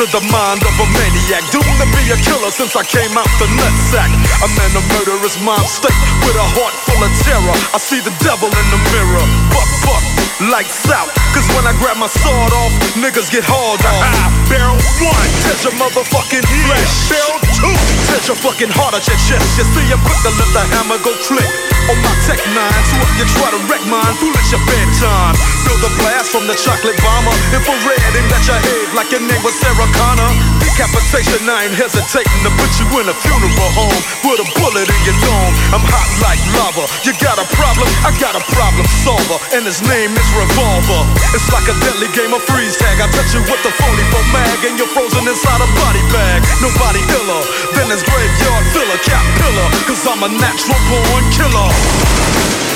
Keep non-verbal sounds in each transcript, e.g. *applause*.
into the mind of a maniac. Doomed to be a killer since I came out the nutsack. I'm in a murderous mind state with a heart full of terror. I see the devil in the mirror. Buck, buck, lights out. Cause when I grab my sword off, niggas get hauled off. *laughs* Barrel one, touch your motherfucking flesh. Barrel two, touch your fucking heart at your chest. You see, I'm quick to let the hammer go click. On my tech nine, so if you try to wreck mine, fool at your bedtime. Feel the blast from the chocolate bomber. Infrared, aim at your head like your name was Sarah Connor. Decapitation, I ain't hesitating to put you in a funeral home with a bullet in your dome. I'm hot like lava. You got a problem? I got a problem solver, and his name is Revolver. It's like a deadly game of freeze tag. I touch you with the phony for mag, and you're frozen inside a body bag. Nobody iller than his graveyard filler, cap pillar. Cause I'm a natural born killer.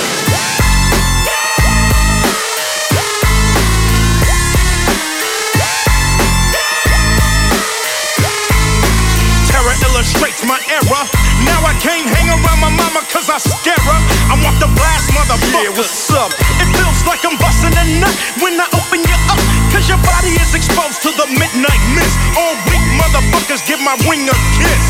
Terror illustrates my era. Now I can't hang around my mama cause I scare her. I want the blast, motherfucker. Yeah, what's up? It feels like I'm busting a nut when I open you up. Cause your body is exposed to the midnight mist. All weak motherfuckers give my wing a kiss.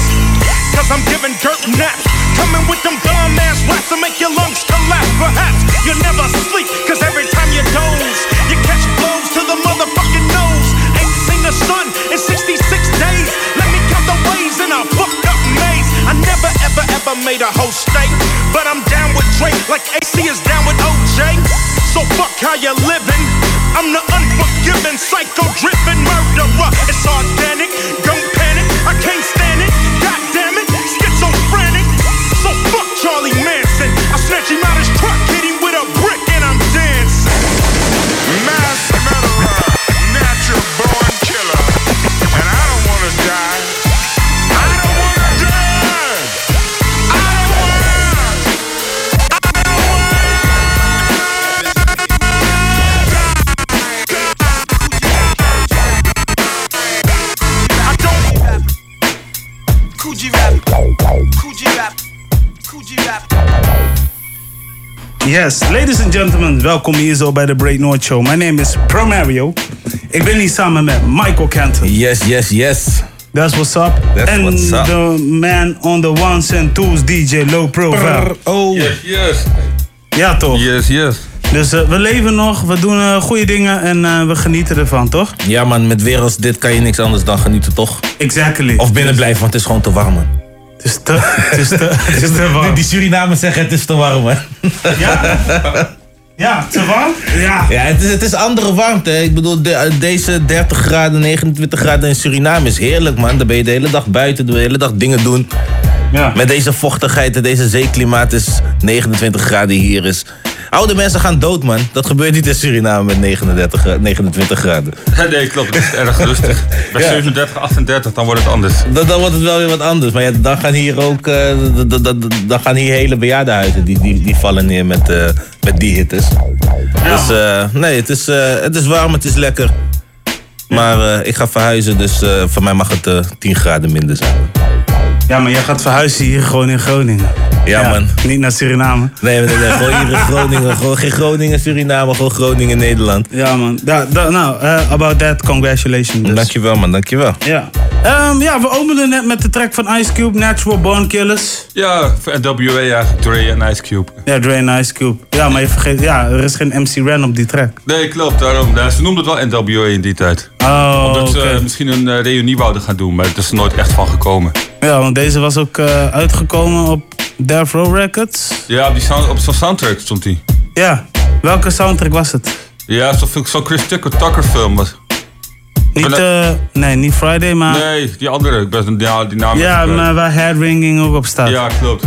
Cause I'm giving dirt naps. Coming with them dumb ass raps to make your lungs collapse. Perhaps you'll never sleep, cause every time you doze, you catch blows to the motherfucking nose. Ain't seen the sun in 66 ways in a fucked up maze. I never ever ever made a whole state. But I'm down with Drake like AC is down with OJ. So fuck how you living. I'm the unforgiving, psycho driven murderer. It's organic, don't panic. I can't stand it. God damn it, schizophrenic. So fuck Charlie Manson. I snatch him out his truck, Yes, ladies and gentlemen, welkom hier zo bij de Break North Show. My name is Pro Mario. Ik ben hier samen met Michael Canton. Yes, yes, yes. That's what's up. That's and what's up. the man on the ones and twos, DJ Low Profile. Oh. Yes, yes. Ja, toch? Yes, yes. Dus eh, we leven nog, we doen eh, goede dingen en eh, we genieten ervan, toch? Ja man, met weer als dit kan je niks anders dan genieten, toch? Exactly. Of binnen blijven, want het is gewoon te warm, man. Het is te, het is te, *laughs* het is te warm. Die Surinamers zeggen het is te warm, man. Ja? Ja, te warm? Ja. Ja, het is, het is andere warmte. hè. Ik bedoel, de- deze 30 graden, 29 graden in Suriname is heerlijk, man. Dan ben je de hele dag buiten, de hele dag dingen doen. Ja. Met deze vochtigheid en deze zeeklimaat is 29 graden hier is. Oude mensen gaan dood, man. Dat gebeurt niet in Suriname met 39, gra- 29 graden. *laughs* Nee, klopt. Het is erg rustig. *laughs* Bij Ja. 37, 38, dan wordt het anders. Dan, dan wordt het wel weer wat anders. Maar ja, dan gaan hier ook eh, d- d- d- dan gaan hier hele bejaardenhuizen. Die, die, die vallen neer met, eh, met die hittes. Dus eh, nee, het is, eh, het is warm, het is lekker. Maar eh, ik ga verhuizen, dus eh, voor mij mag het eh 10 graden minder zijn. Ja, maar jij gaat verhuizen hier gewoon in Groningen. Ja, man. Niet naar Suriname. Nee, nee, nee, gewoon hier in *laughs* Groningen. Gewoon geen Groningen, Suriname, gewoon Groningen, Nederland. Ja, man. Da, da- nou, eh, about that, congratulations. dus. Dankjewel, man, dankjewel. Ja. Ehm, ja, we openden net met de track van Ice Cube, Natural Born Killers. Ja, NWA eigenlijk. Dre en Ice Cube. Ja, Dre en Ice Cube. Ja, maar je vergeet, ja, er is geen MC Ren op die track. Nee, klopt. Daarom. Ja, ze noemden het wel NWA in die tijd. Oh, Omdat ze eh, misschien een eh, reunie wouden gaan doen, maar het is er nooit echt van gekomen. Ja, want deze was ook eh, uitgekomen op Death Row Records. Ja, op, die sound, op zo'n soundtrack stond hij. Ja, welke soundtrack was het? Ja, zo'n zo Chris Tucker, Tucker film was. Niet, eh, nee, niet Friday, maar... Nee, die andere. Ik ben ja, die naam. Ja, kwijt. maar waar Headringing ook op staat. Ja, klopt.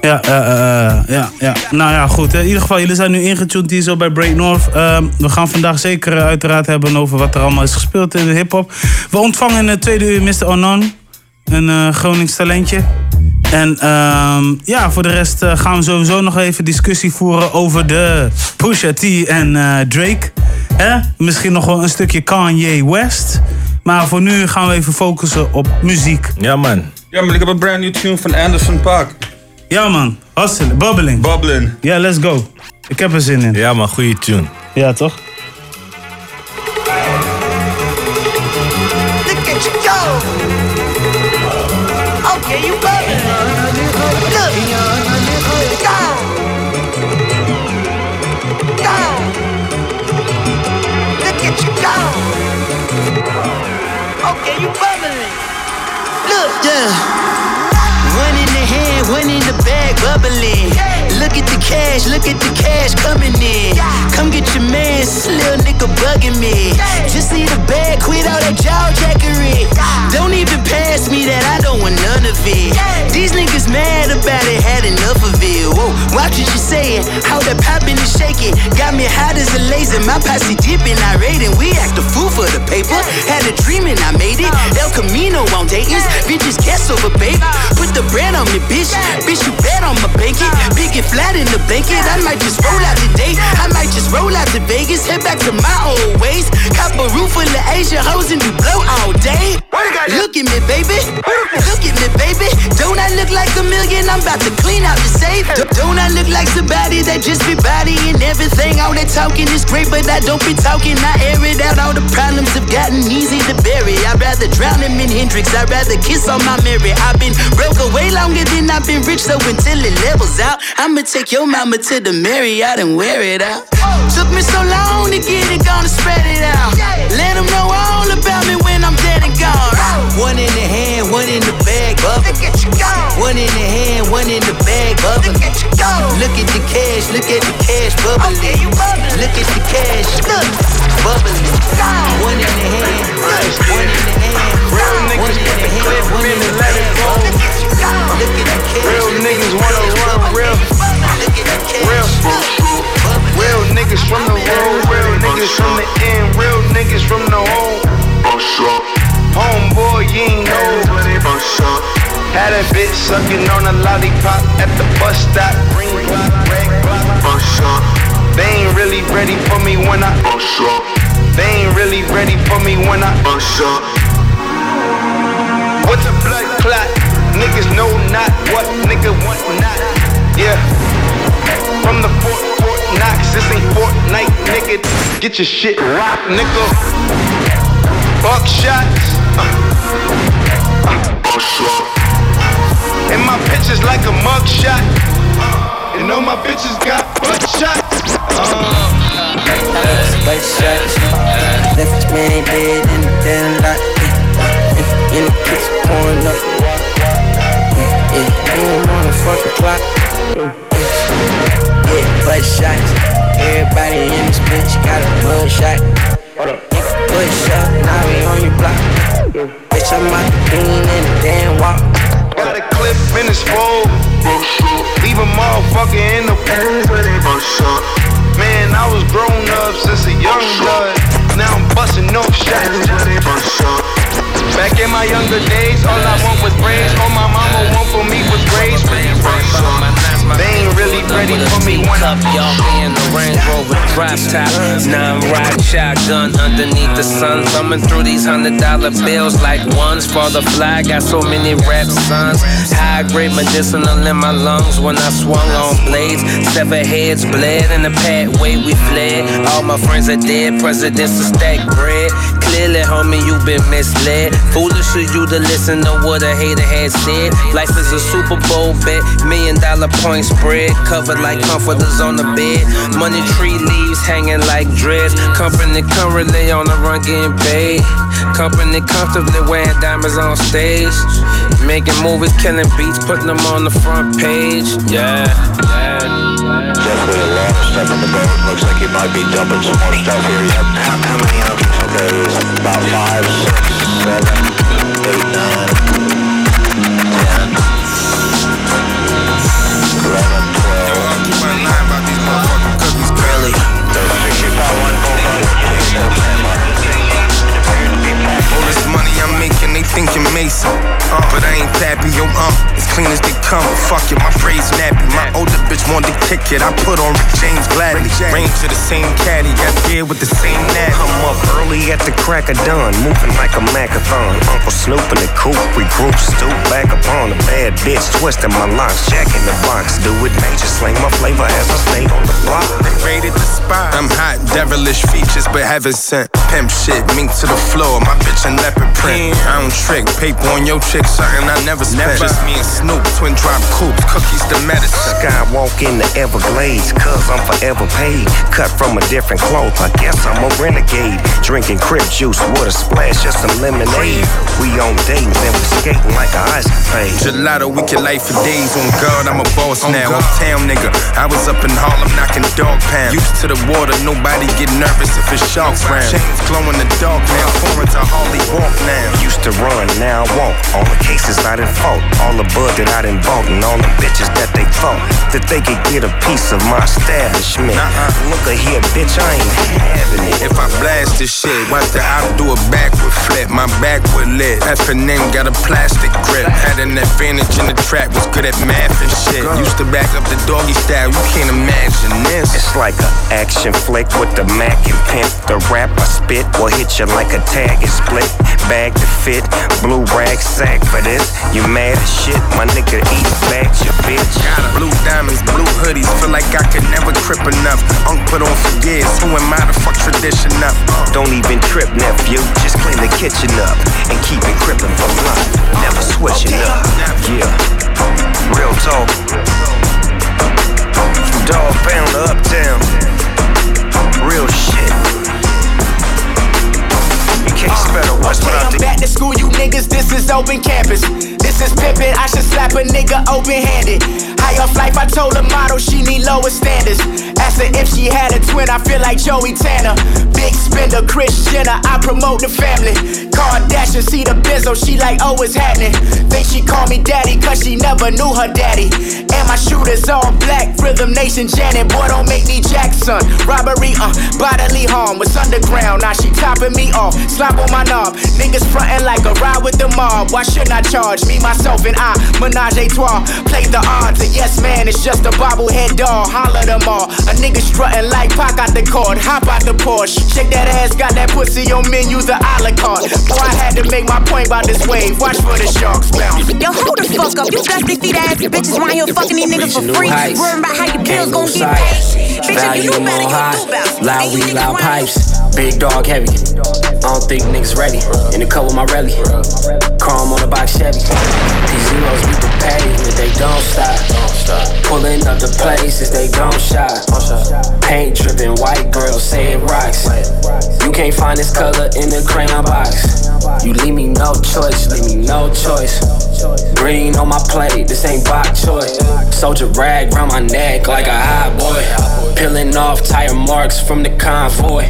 Ja, eh, eh, eh, ja, ja. Nou ja, goed. In ieder geval, jullie zijn nu ingetuned hier zo bij Break North. Ehm, we gaan vandaag zeker eh, uiteraard hebben over wat er allemaal is gespeeld in de hip-hop. We ontvangen in het tweede uur Mr. Onon, een eh Gronings talentje. En ehm, ja, voor de rest eh, gaan we sowieso nog even discussie voeren over de Pusha T en eh, Drake. Hè? Misschien nog wel een stukje Kanye West. Maar voor nu gaan we even focussen op muziek. Ja, man. Ja, maar ik heb een brand new tune van Anderson Paak. Ja man, hustelen, bubbling. Bubbling. Ja, let's go. Ik heb er zin in. Ja, man, goede tune. Ja, toch? bubbly. Look at the cash, look at the cash coming in. Come get your man, little nigga bugging me. Just need a bag, quit all that jaw jackery. Don't even pass me that, I don't want none of it. These niggas mad about it, had enough of it. Whoa, watch what you saying, how that poppin' and shaking. Got me hot as a laser, my posse dipping, I raiding. We act a fool for the paper. Had a dream and I made it. El Camino on Dayton's, bitches guess over baby. Put the brand on me, bitch. Bitch, you bet on my blanket. Big flat in the blanket. I might just roll out today. I might just roll out to Vegas. Head back to my old ways. Cop a roof full of Asian hoes and do blow all day. Look at me, baby. Look at me, baby. Don't I look like a million? I'm about to clean out the safe. Don't I look like somebody that just be bodying everything? All that talking is great, but I don't be talking. I air it out. All the problems have gotten easy to bury. I'd rather drown him in Hendrix. I'd rather kiss on my Mary. I've been broke away longer than I've been rich, so until it levels out, I'ma take your mama to the Marriott and wear it out. Took me so long to get it, gonna spread it out. Let them know all about me when I'm dead and gone. One in the hand, one in the bag, bubble. One in the hand, one in the bag, bubble. Look at the cash, look at the cash bubbling. Look at the cash, bubbling. One in the hand, one in the hand. Real One niggas in the the clip hand, one in in and the let it go. bag. Look at the cash. Real look at niggas the wanna cash lollipop at the bus stop. Green block, red block. They ain't really ready for me when I. They ain't really ready for me when I. What's a blood clot? Niggas know not what nigga want not. Yeah. From the Fort Fort Knox, this ain't Fortnite, nigga. Get your shit rock, nigga. Buckshots. Uh. Uh. And my pictures like a mugshot. You know my bitches got buckshots. Uh. But shots, left man dead in the damn lot. In the kitchen pouring up. Yeah, yeah, ain't on the fucking clock. Yeah, butt shots. Everybody in this bitch got a blood shot. Nigga, push up, now we on your block. Bitch, I'm out the bean in the damn walk up in this fold. Leave a motherfucker in the pants where they. Man, I was grown up since a young blood. Now I'm busting up shots where they. Back in my younger days, all I want was braids. All my mama want for me was grades. They ain't really ready for me when Up, y'all in the Range Rover drop top. Nine rock shotgun underneath the sun. Thumbing through these hundred dollar bills like ones for the fly. Got so many rap sons. High grade medicinal in my lungs when I swung on blades. Seven heads bled in the pathway we fled. All my friends are dead. Presidents to stack bread. Clearly, homie, you been misled. Foolish of you to listen to what a hater had said. Life is a Super Bowl bet, million dollar point spread, covered like comforters on the bed. Money tree leaves hanging like dreads. Company currently on the run getting paid. Company comfortably wearing diamonds on stage. Making movies, killing beats, putting them on the front page. Yeah, yeah. Definitely a long step in the boat. Looks like you might be dumping some more stuff here. You how, how many of them? Okay, about five, six, seven, eight, nine, making, they think you're Mason. Uh, but I ain't Pappy, yo, uh, as clean as they come. Fuck it, my braids nappy. My older bitch wanted to kick it. I put on James gladly. Range to the same caddy, got gear with the same natty. I'm up early at the crack of dawn, moving like a macathon. Uncle Snoop in the coupe, we group stoop back upon a bad bitch, twisting my locks, jack in the box, do it major, slang my flavor as I stayed on the block. They rated the spot. I'm hot, devilish features, but heaven sent. Pimp shit, mink to the floor, my bitch in leopard print. I don't trick, paper on your chick, something I never spent. Just me and Snoop, twin drop coops, cookies the medicine. Skywalk in the Everglades, cause I'm forever paid. Cut from a different cloth, I guess I'm a renegade. Drinking crib juice water splash just some lemonade. We on dates and we skating like a ice capade. Gelato, we can life for days. On God, I'm a boss now. Uptown nigga, I was up in Harlem knocking dog pound. Used to the water, nobody get nervous if it's sharks round. Chains glow in the dark now, foreign to Harley walk now. To run, now I won't. All the cases I done fought, all the bud that I done bought, and all the bitches that they thought that they could get a piece of my establishment. Uh. Look a here, bitch, I ain't having it. If I blast this shit, watch the I do a backward flip. My backwood lit. F&M got a plastic grip. Had an advantage in the track, was good at math and shit. Used to back up the doggy style, you can't imagine this. It's like a action flick with the Mac and pimp. The rap I spit will hit you like a tag and split. Bag to fit, blue rag sack for this. You mad as shit, my nigga eat back your bitch. Got blue diamonds, blue hoodies, feel like I could never trip enough. Unk put on for years, who am I to fuck tradition up? Don't even trip, nephew. Just clean the kitchen up and keep it crippin' for life. Never switching up. Yeah. Real talk. From dog pound to uptown. Real shit. Uh, Spell the West Okay, I'm back to school, you niggas. This is open campus. This is pimpin'. I should slap a nigga open handed. High off life, I told a model she need lower standards. Asked her if she had a twin, I feel like Joey Tanner. Big spender, Chris Jenner, I promote the family. Kardashian, see the benzo, she like, oh, it's happening. Think she call me daddy, cause she never knew her daddy. And my shooters all black, Rhythm Nation Janet, boy, don't make me Jackson. Robbery, uh, bodily harm, was underground, now she topping me off. Slap on my knob, niggas frontin' like a ride with the mob. Why shouldn't I charge me, myself, and I? Menage a trois, play the odds, and yes, man, it's just a bobblehead doll. Holler them all. A nigga strutting like Pac out the cord, hop out the Porsche. Shake that ass, got that pussy on menu, the a la carte. Boy, I had to make my point about this wave. Watch for the sharks bounce. Yo, hold the fuck up. You dusty feet ass bitches around here fucking these niggas for free. Worrying about how your bills gon' get paid. Bitch, if Value you knew more better, you high. do better. Loud And you weed, niggas loud around pipes. Big dog heavy. I don't think niggas ready. In the cup with my rally. Chrome on the box Chevy. These zeros we the pavement, they don't stop. Pulling up the places, they don't shop. Paint dripping, white girls saying rocks. You can't find this color in the crayon box. You leave me no choice, leave me no choice. Green on my plate, this ain't bok choy. Soldier rag round my neck like a hot boy. Peeling off tire marks from the convoy.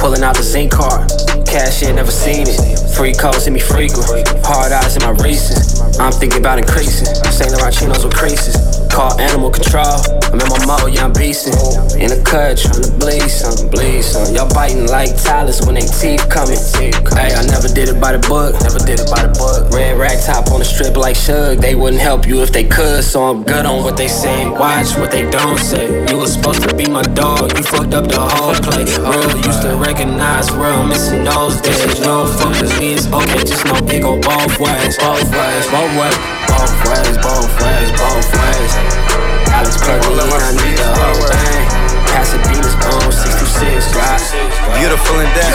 Pulling out the zinc card. Cash in, never seen it. Free calls hit me frequent. Hard eyes in my races. I'm thinking about increasing. Saint Laurent chinos with creases. Call animal control. I'm in my mode, yeah, I'm beastin'. In the cut, tryna bleed something, bleed something. Y'all biting like Talus when they teeth coming. Hey, I never did it by the book, never did it by the book. Red rag top on the strip like Shug. They wouldn't help you if they could, so I'm good on what they say. Watch what they don't say. You was supposed to be my dog, you fucked up the whole play. Real used to recognize real, missing those days. No fuck with me, okay, just know it go both ways, both ways, both ways, both ways, both ways, both ways. Alex plug I need the whole thing. Pasadena's on 626, right? Beautiful and dead.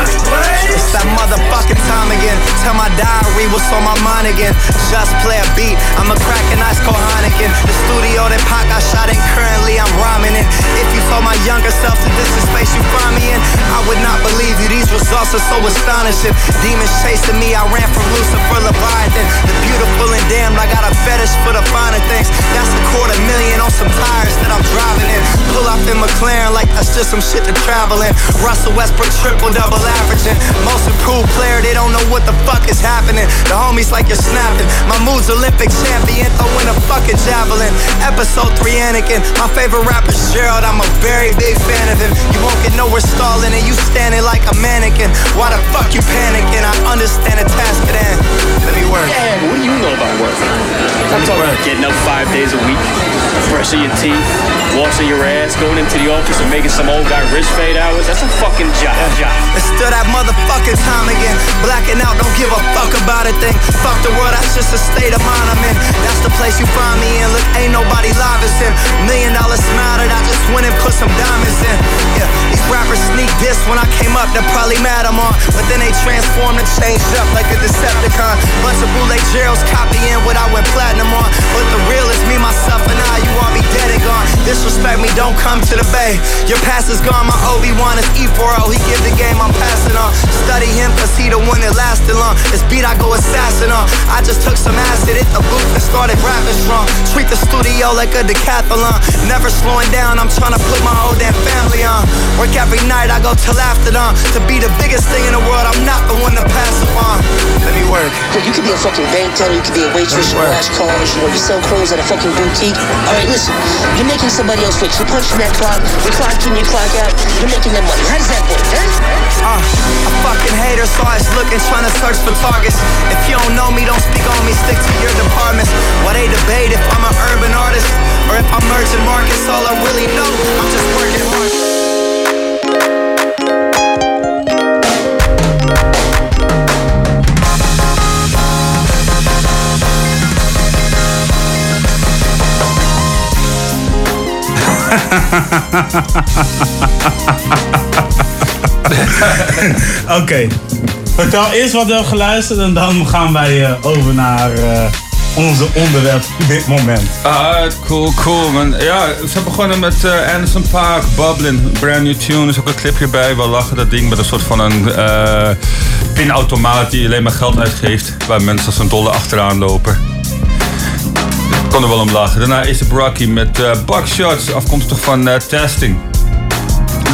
It's that motherfucking time again. Tell my diary what's on my mind again. Just play a beat. I'm a crackin' ice cold Heineken. The studio that Pac I shot in currently I'm rhyming in. If you told my younger self that this is space you find me in, I would not believe you. These results are so astonishing. Demons chasing me. I ran from Lucifer Leviathan. The beautiful and damned. I got a fetish for the finer things. That's a quarter million Pull up in McLaren like that's just some shit to travel in. Russell Westbrook triple double averaging. Most improved player, they don't know what the fuck is happening. The homies like you're snapping. My mood's Olympic champion, throwing a fucking javelin. Episode 3 Anakin. My favorite rapper Gerald, I'm a very big fan of him. You won't get nowhere stalling and you standing like a mannequin. Why the fuck you panicking? I understand the task at hand. Let me work. Yeah, but what do you know about work? I'm talking about getting up five days a week, brushing your teeth, washing your ass, going into the office and making some old guy rich fade hours. That's a fucking job. job. It's still that motherfucking time again. Blacking out, don't give a fuck about a thing. Fuck the world, that's just a state of mind I'm in. That's the place you find me in. Look, ain't nobody live as him. Million dollar smile that I just went and put some diamonds in. Yeah, these rappers sneak this when I came up, they're probably mad I'm on. But then they transformed and changed up like a Decepticon. Bunch of bootleg Geralds copying what I went platinum on. But the real is me, myself, and I. You all be dead and gone. Disrespect me, don't come to the bay. Your past is gone, my Obi-Wan is E4O. He give the game, I'm passing on. Study him, cause he the one that lasted long. This beat I go assassin on. I just took some acid, hit the booth and started rapping strong. Treat the studio like a decathlon. Never slowing down, I'm trying to put my whole damn family on. Work every night, I go till after dawn. To be the biggest thing in the world, I'm not the one to pass it on. Let me work. Look, you could be a fucking bank teller, you could be a waitress, you wash cars, you know, you sell clothes at a fucking boutique. All right, listen, you're making somebody else rich. You're punching that clock, you clock you clock out, you're making that money. How does that work, huh? Uh, a fucking hater, so I was looking, trying to search for targets. If you don't know me, don't speak on me, stick to your departments. Why they debate if I'm an urban artist or if I'm merchant markets, all I really know, I'm just working hard. *laughs* Oké. Vertel eerst wat we hebben geluisterd en dan gaan wij eh, over naar eh, onze onderwerp dit moment. Ah, cool, cool man. Ja, ze begonnen met eh, Anderson Park, Bubbling, brand new tune. Er is ook een clipje bij. We lachen dat ding met een soort van een pinautomaat die alleen maar geld uitgeeft. Waar mensen als een dolle achteraan lopen. Kon er wel om lachen. Daarna is de Brocky met eh Buckshots, afkomstig van eh, Testing.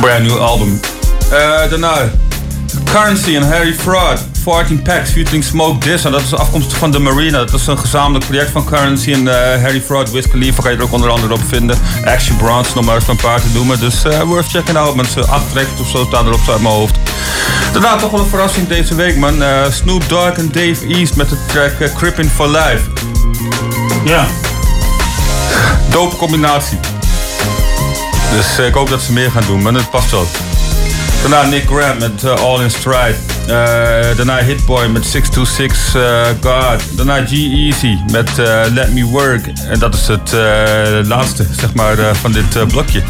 Brand new album. Eh, daarna Currency en Harry Fraud. 14 Packs featuring Smoke Diss. En dat is afkomstig van The Marina. Dat is een gezamenlijk project van Currency en Harry Fraud. Wiz Khalifa kan je er ook onder andere op vinden. Action Bronze, nog maar even een paar te noemen. Dus worth checking out. Mensen, acht tracks of zo staan erop uit mijn hoofd. Daarna toch wel een verrassing deze week, man. Snoop Dogg en Dave East met de track Crippin' for Life. Ja. Dope combinatie. Dus eh, ik hoop dat ze meer gaan doen, maar het past wel. Daarna Nick Grant met eh, All in Stride. Eh, daarna Hitboy met 626 eh, God. Daarna G-Easy met Let Me Work. En dat is het laatste, zeg maar, van dit blokje.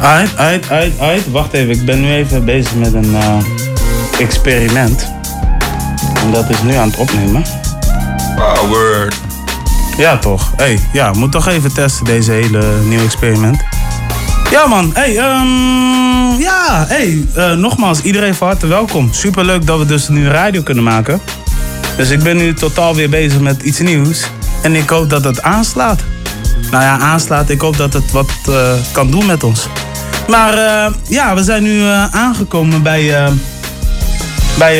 Uit, uit, uit, uit. Wacht even, ik ben nu even bezig met een experiment. En dat is nu aan het opnemen. Wow, word. Ja, toch. hey, ja, moet toch even testen deze hele nieuwe experiment. Ja, man. hey, ehm, ja, hey, eh, nogmaals, iedereen van harte welkom. Superleuk dat we dus nu radio kunnen maken. Dus ik ben nu totaal weer bezig met iets nieuws. En ik hoop dat het aanslaat. Nou ja, aanslaat. Ik hoop dat het wat eh, kan doen met ons. Maar eh, ja, we zijn nu aangekomen bij... bij,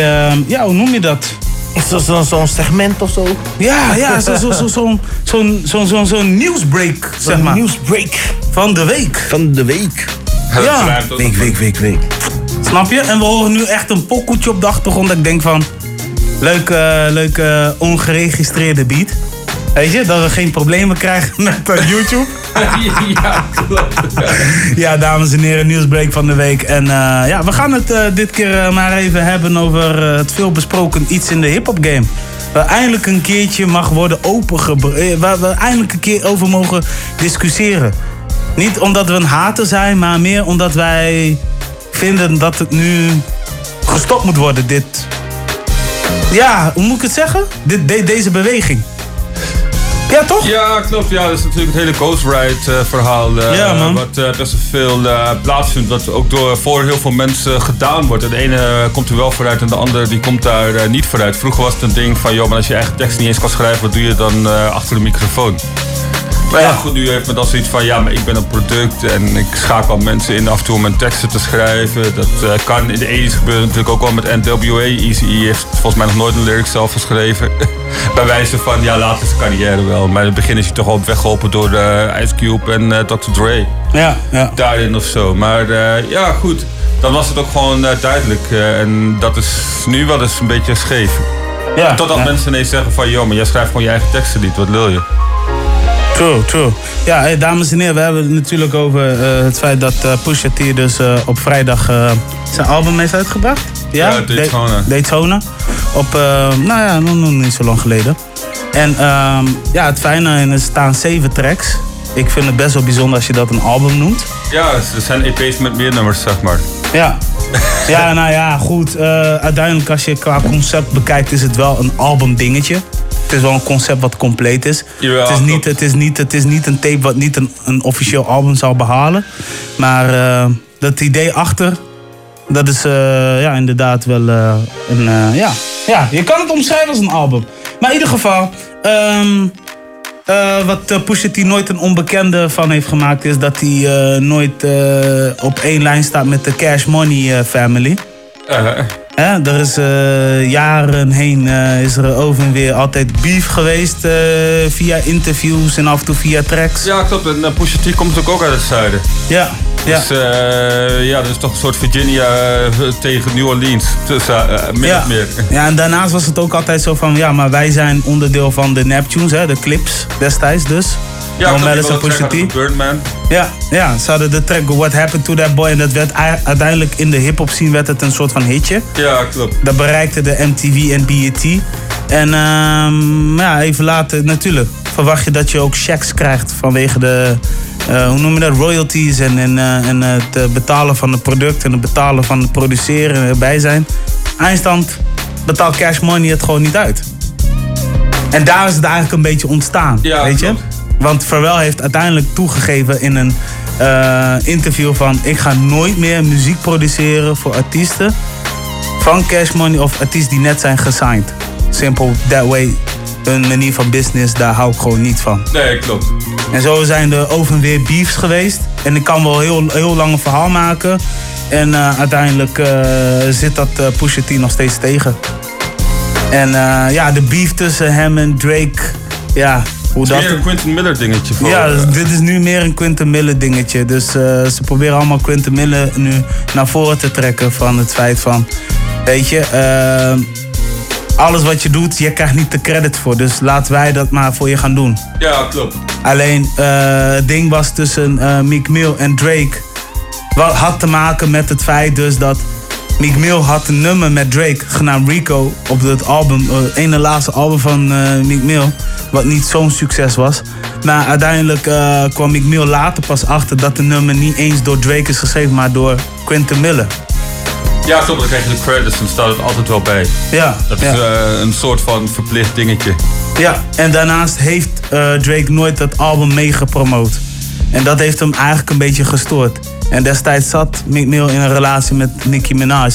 ja, hoe noem je dat? Zo'n zo, zo'n segment of zo? Ja, ja, zo'n zo, zo, zo'n zo'n zo'n zo'n zo'n nieuwsbreak, zeg maar. nieuwsbreak. Van de week. Van de week. Ja. Week, week, week, week. Snap je? En we horen nu echt een pokoetje op de achtergrond. Dat ik denk van, leuke, leuke ongeregistreerde beat. Weet je, dat we geen problemen krijgen *laughs* met eh, YouTube. Ja. Ja, dames en heren, nieuwsbreak van de week. En eh, ja, we gaan het eh, dit keer eh, maar even hebben over het veelbesproken iets in de hip-hop game. Waar eindelijk een keertje mag worden opengebroken. Waar we eindelijk een keer over mogen discussiëren. Niet omdat we een hater zijn, maar meer omdat wij vinden dat het nu gestopt moet worden. Dit. Ja, hoe moet ik het zeggen? Dit, de- deze beweging. Ja, toch? Ja, klopt. Ja, dat is natuurlijk het hele Ghost Ride eh, verhaal. eh, Ja, man. Wat eh, best veel plaatsvindt. Wat ook door voor heel veel mensen gedaan wordt. En de ene komt er wel vooruit en de andere die komt daar niet vooruit. Vroeger was het een ding van, joh, maar als je eigen tekst niet eens kan schrijven, wat doe je dan achter de microfoon? Maar ja, goed, nu heeft men dan zoiets van, ja, maar ik ben een product en ik schakel mensen in af en toe om mijn teksten te schrijven. Dat kan in de 80's gebeuren natuurlijk ook wel met NWA. Easy E heeft volgens mij nog nooit een lyric zelf geschreven. *laughs* Bij wijze van, ja, later is de carrière wel. Maar in het begin is hij toch wel weggeholpen door eh, Ice Cube en eh, Dr. Dre. Ja, ja. Daarin of zo. Maar eh, ja, goed. Dan was het ook gewoon duidelijk. en dat is nu wel eens een beetje scheef. Ja, Totdat ja. mensen ineens zeggen van... joh, maar jij schrijft gewoon je eigen teksten niet. Wat lul je? True, true. Ja, hey, dames en heren, we hebben het natuurlijk over het feit dat Pusha T dus op vrijdag zijn album heeft uitgebracht. Ja, Ja, Daytona. Da- Daytona. Op, eh, nou ja, nog, niet zo lang geleden. En ehm, ja, het fijne, er staan zeven tracks. Ik vind het best wel bijzonder als je dat een album noemt. Ja, er zijn EP's met meer nummers, zeg maar. Ja, *laughs* Ja, nou ja, goed. eh, uiteindelijk als je qua concept bekijkt is het wel een album dingetje. Het is wel een concept wat compleet is. Jawel, het, is niet, het, is niet, het is niet een tape wat niet een, een officieel album zal behalen. Maar eh, dat idee achter, dat is eh, ja, inderdaad wel eh, een... eh, ja. ja, je kan het omschrijven als een album. Maar in ieder geval... ehm, eh, wat uh, Pusha T nooit een onbekende van heeft gemaakt... is dat hij nooit op één lijn staat met de Cash Money family. Hè, er is jaren heen is er over en weer altijd beef geweest via interviews en af en toe via tracks. Ja, klopt. En Pusha T komt natuurlijk ook uit het zuiden. Ja, ja. Dus eh, ja, dat is toch een soort Virginia eh, tegen New Orleans. Tussen, eh, min Ja. of meer. Ja, en daarnaast was het ook altijd zo van, ja, maar wij zijn onderdeel van de Neptunes, hè, de clips destijds dus. Ja. Mellis Die en Pusha T. Birdman. Ja, ja, ze hadden de track What Happened to That Boy en dat werd uiteindelijk in de hip-hop scene werd het een soort van hitje. Ja, klopt. Dat bereikte de MTV en BET. En ehm, ja, even later, natuurlijk, verwacht je dat je ook checks krijgt vanwege de, eh, hoe noem je dat, royalties en, en, eh, en het eh, betalen van het product en het betalen van het produceren en erbij zijn. Eindstand betaalt Cash Money het gewoon niet uit. En daar is het eigenlijk een beetje ontstaan, Ja, weet je? Want Pharrell heeft uiteindelijk toegegeven in een eh, interview van... ik ga nooit meer muziek produceren voor artiesten van Cash Money of artiesten die net zijn gesigned. Simpel, that way. Hun manier van business, daar hou ik gewoon niet van. Nee, klopt. En zo zijn er over en weer beefs geweest. En ik kan wel heel, heel lang een verhaal maken. En eh, uiteindelijk eh, zit dat uh, Pusha T nog steeds tegen. En ja, de beef tussen hem en Drake. Ja, hoe Het dat... is meer een Quentin Miller dingetje. Ja, eh, dit is nu meer een Quentin Miller dingetje. Dus eh, ze proberen allemaal Quentin Miller nu naar voren te trekken van het feit van... Weet je, eh, alles wat je doet, je krijgt niet de credit voor. Dus laten wij dat maar voor je gaan doen. ja, klopt. Alleen het ding was tussen Meek Mill en Drake. Wat had te maken met het feit dus dat Meek Mill had een nummer met Drake genaamd Rico op het album, het ene laatste album van eh Meek Mill, wat niet zo'n succes was. Maar uiteindelijk eh, kwam Meek Mill later pas achter dat de nummer niet eens door Drake is geschreven, maar door Quentin Miller. Ja, klopt. Dan krijg je de credits en staat het altijd wel bij. Ja, Dat is ja. eh, een soort van verplicht dingetje. Ja, en daarnaast heeft eh, Drake nooit dat album meegepromoot. En dat heeft hem eigenlijk een beetje gestoord. En destijds zat Meek Mill in een relatie met Nicki Minaj.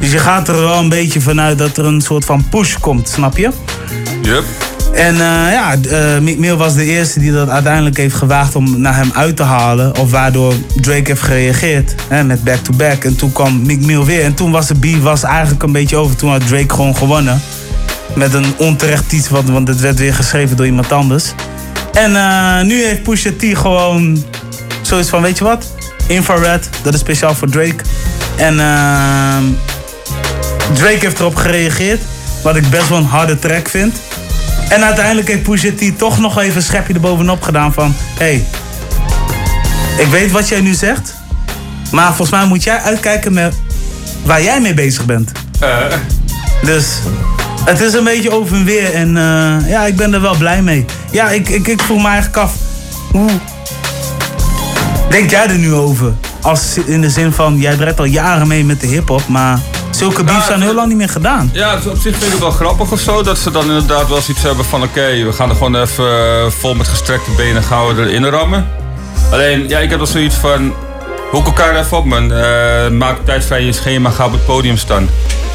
Dus je gaat er wel een beetje vanuit dat er een soort van push komt, snap je? Yep. En eh, ja, uh, Meek Mill was de eerste die dat uiteindelijk heeft gewaagd om naar hem uit te halen. Of waardoor Drake heeft gereageerd hè, met back-to-back. En toen kwam Meek Mill weer. En toen was de beef was eigenlijk een beetje over. Toen had Drake gewoon gewonnen. Met een onterecht iets, want, want het werd weer geschreven door iemand anders. En eh, nu heeft Pusha T gewoon zoiets van, weet je wat? Infrared, dat is speciaal voor Drake. En ehm, Drake heeft erop gereageerd. Wat ik best wel een harde track vind. En uiteindelijk heeft Pusha T toch nog even een schepje erbovenop gedaan van... Hey, ik weet wat jij nu zegt. Maar volgens mij moet jij uitkijken met waar jij mee bezig bent. Dus het is een beetje over en weer. En eh, ja, ik ben er wel blij mee. Ja, ik, ik, ik vroeg me eigenlijk af... Hoe denk jij er nu over? Als in de zin van, jij draait al jaren mee met de hip-hop, maar zulke beefs zijn heel lang niet meer gedaan. Ja, dus op zich vind ik het wel grappig of zo. Dat ze dan inderdaad wel zoiets hebben van... Oké, we gaan er gewoon even eh, vol met gestrekte benen gaan we erin rammen. Alleen, ja, ik heb wel zoiets van... Hoek elkaar even op, man. Eh, maak tijd vrij je schema, ga op het podium staan.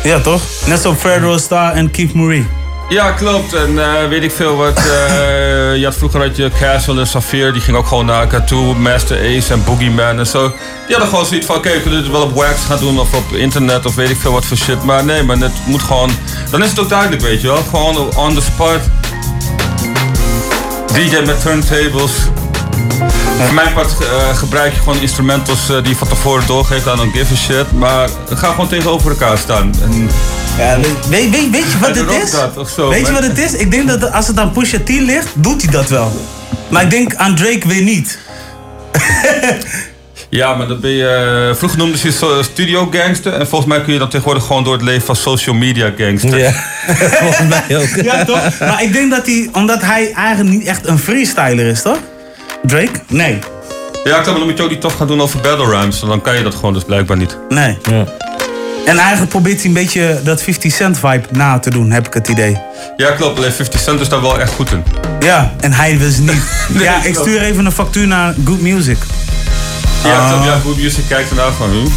Ja, toch? Net zo Federal Star en Keith Murray. Ja, klopt. En eh, weet ik veel wat. eh, *laughs* je had vroeger had je Castle en Safir, die ging ook gewoon naar elkaar toe. Master Ace en Boogeyman en zo. Die hadden gewoon zoiets van: oké, we kunnen dit wel op wax gaan doen of op internet of weet ik veel wat voor shit. Maar nee, maar het moet gewoon. Dan is het ook duidelijk, weet je wel. Gewoon on the spot. DJ met turntables. Voor mijn part eh, gebruik je gewoon instrumentals eh, die je van tevoren doorgeeft aan don't give a shit. Maar ga gewoon tegenover elkaar staan. En Ja, weet, weet, weet je wat het is? dat of zo, weet je wat het is? Ik denk dat als het aan Pusha T ligt, doet hij dat wel. Maar ik denk aan Drake weer niet. *laughs* Ja, maar dat ben je. eh, vroeger noemden ze studio gangster. En volgens mij kun je dan tegenwoordig gewoon door het leven van social media gangster. Ja, *laughs* volgens mij ook. Ja, toch? Maar ik denk dat hij, omdat hij eigenlijk niet echt een freestyler is, toch? Drake? Nee. Ja, ik maar dan moet je ook niet tof gaan doen over battle rhymes. Dan kan je dat gewoon dus blijkbaar niet. Nee. En eigenlijk probeert hij een beetje dat 50 Cent vibe na te doen, heb ik het idee. Ja, klopt. Alleen 50 Cent is daar wel echt goed in. Ja, en hij dus niet. *laughs* Nee, ja, ik stuur even een factuur naar Good Music. Ja, Ah. klopt. Ja, Good Music kijkt ernaar van u.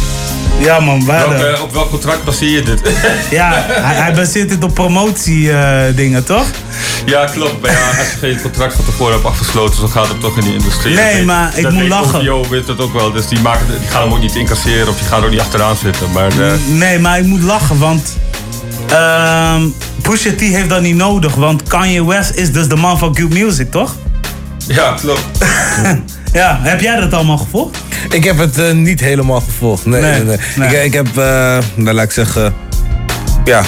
Ja man, waar Welke, de- op welk contract baseer je dit? *laughs* Ja, hij, hij baseert dit op promotie eh, dingen, toch? Ja, klopt. Maar ja, als je geen contract van tevoren hebt afgesloten, dan gaat het toch in die industrie. Nee, Dat weet- maar ik dat moet lachen. OVO weet het ook wel, dus die, maken, die gaan hem ook niet incasseren of die gaan er ook niet achteraan zitten. Maar eh, Nee, maar ik moet lachen, want ehm Pusha T heeft dat niet nodig, want Kanye West is dus de man van Good Music, toch? ja, klopt. *laughs* Ja, heb jij dat allemaal gevolgd? Ik heb het eh, niet helemaal gevolgd. Nee, Nee, nee, nee. Ik, ik heb, eh, nou, laat ik zeggen, ja,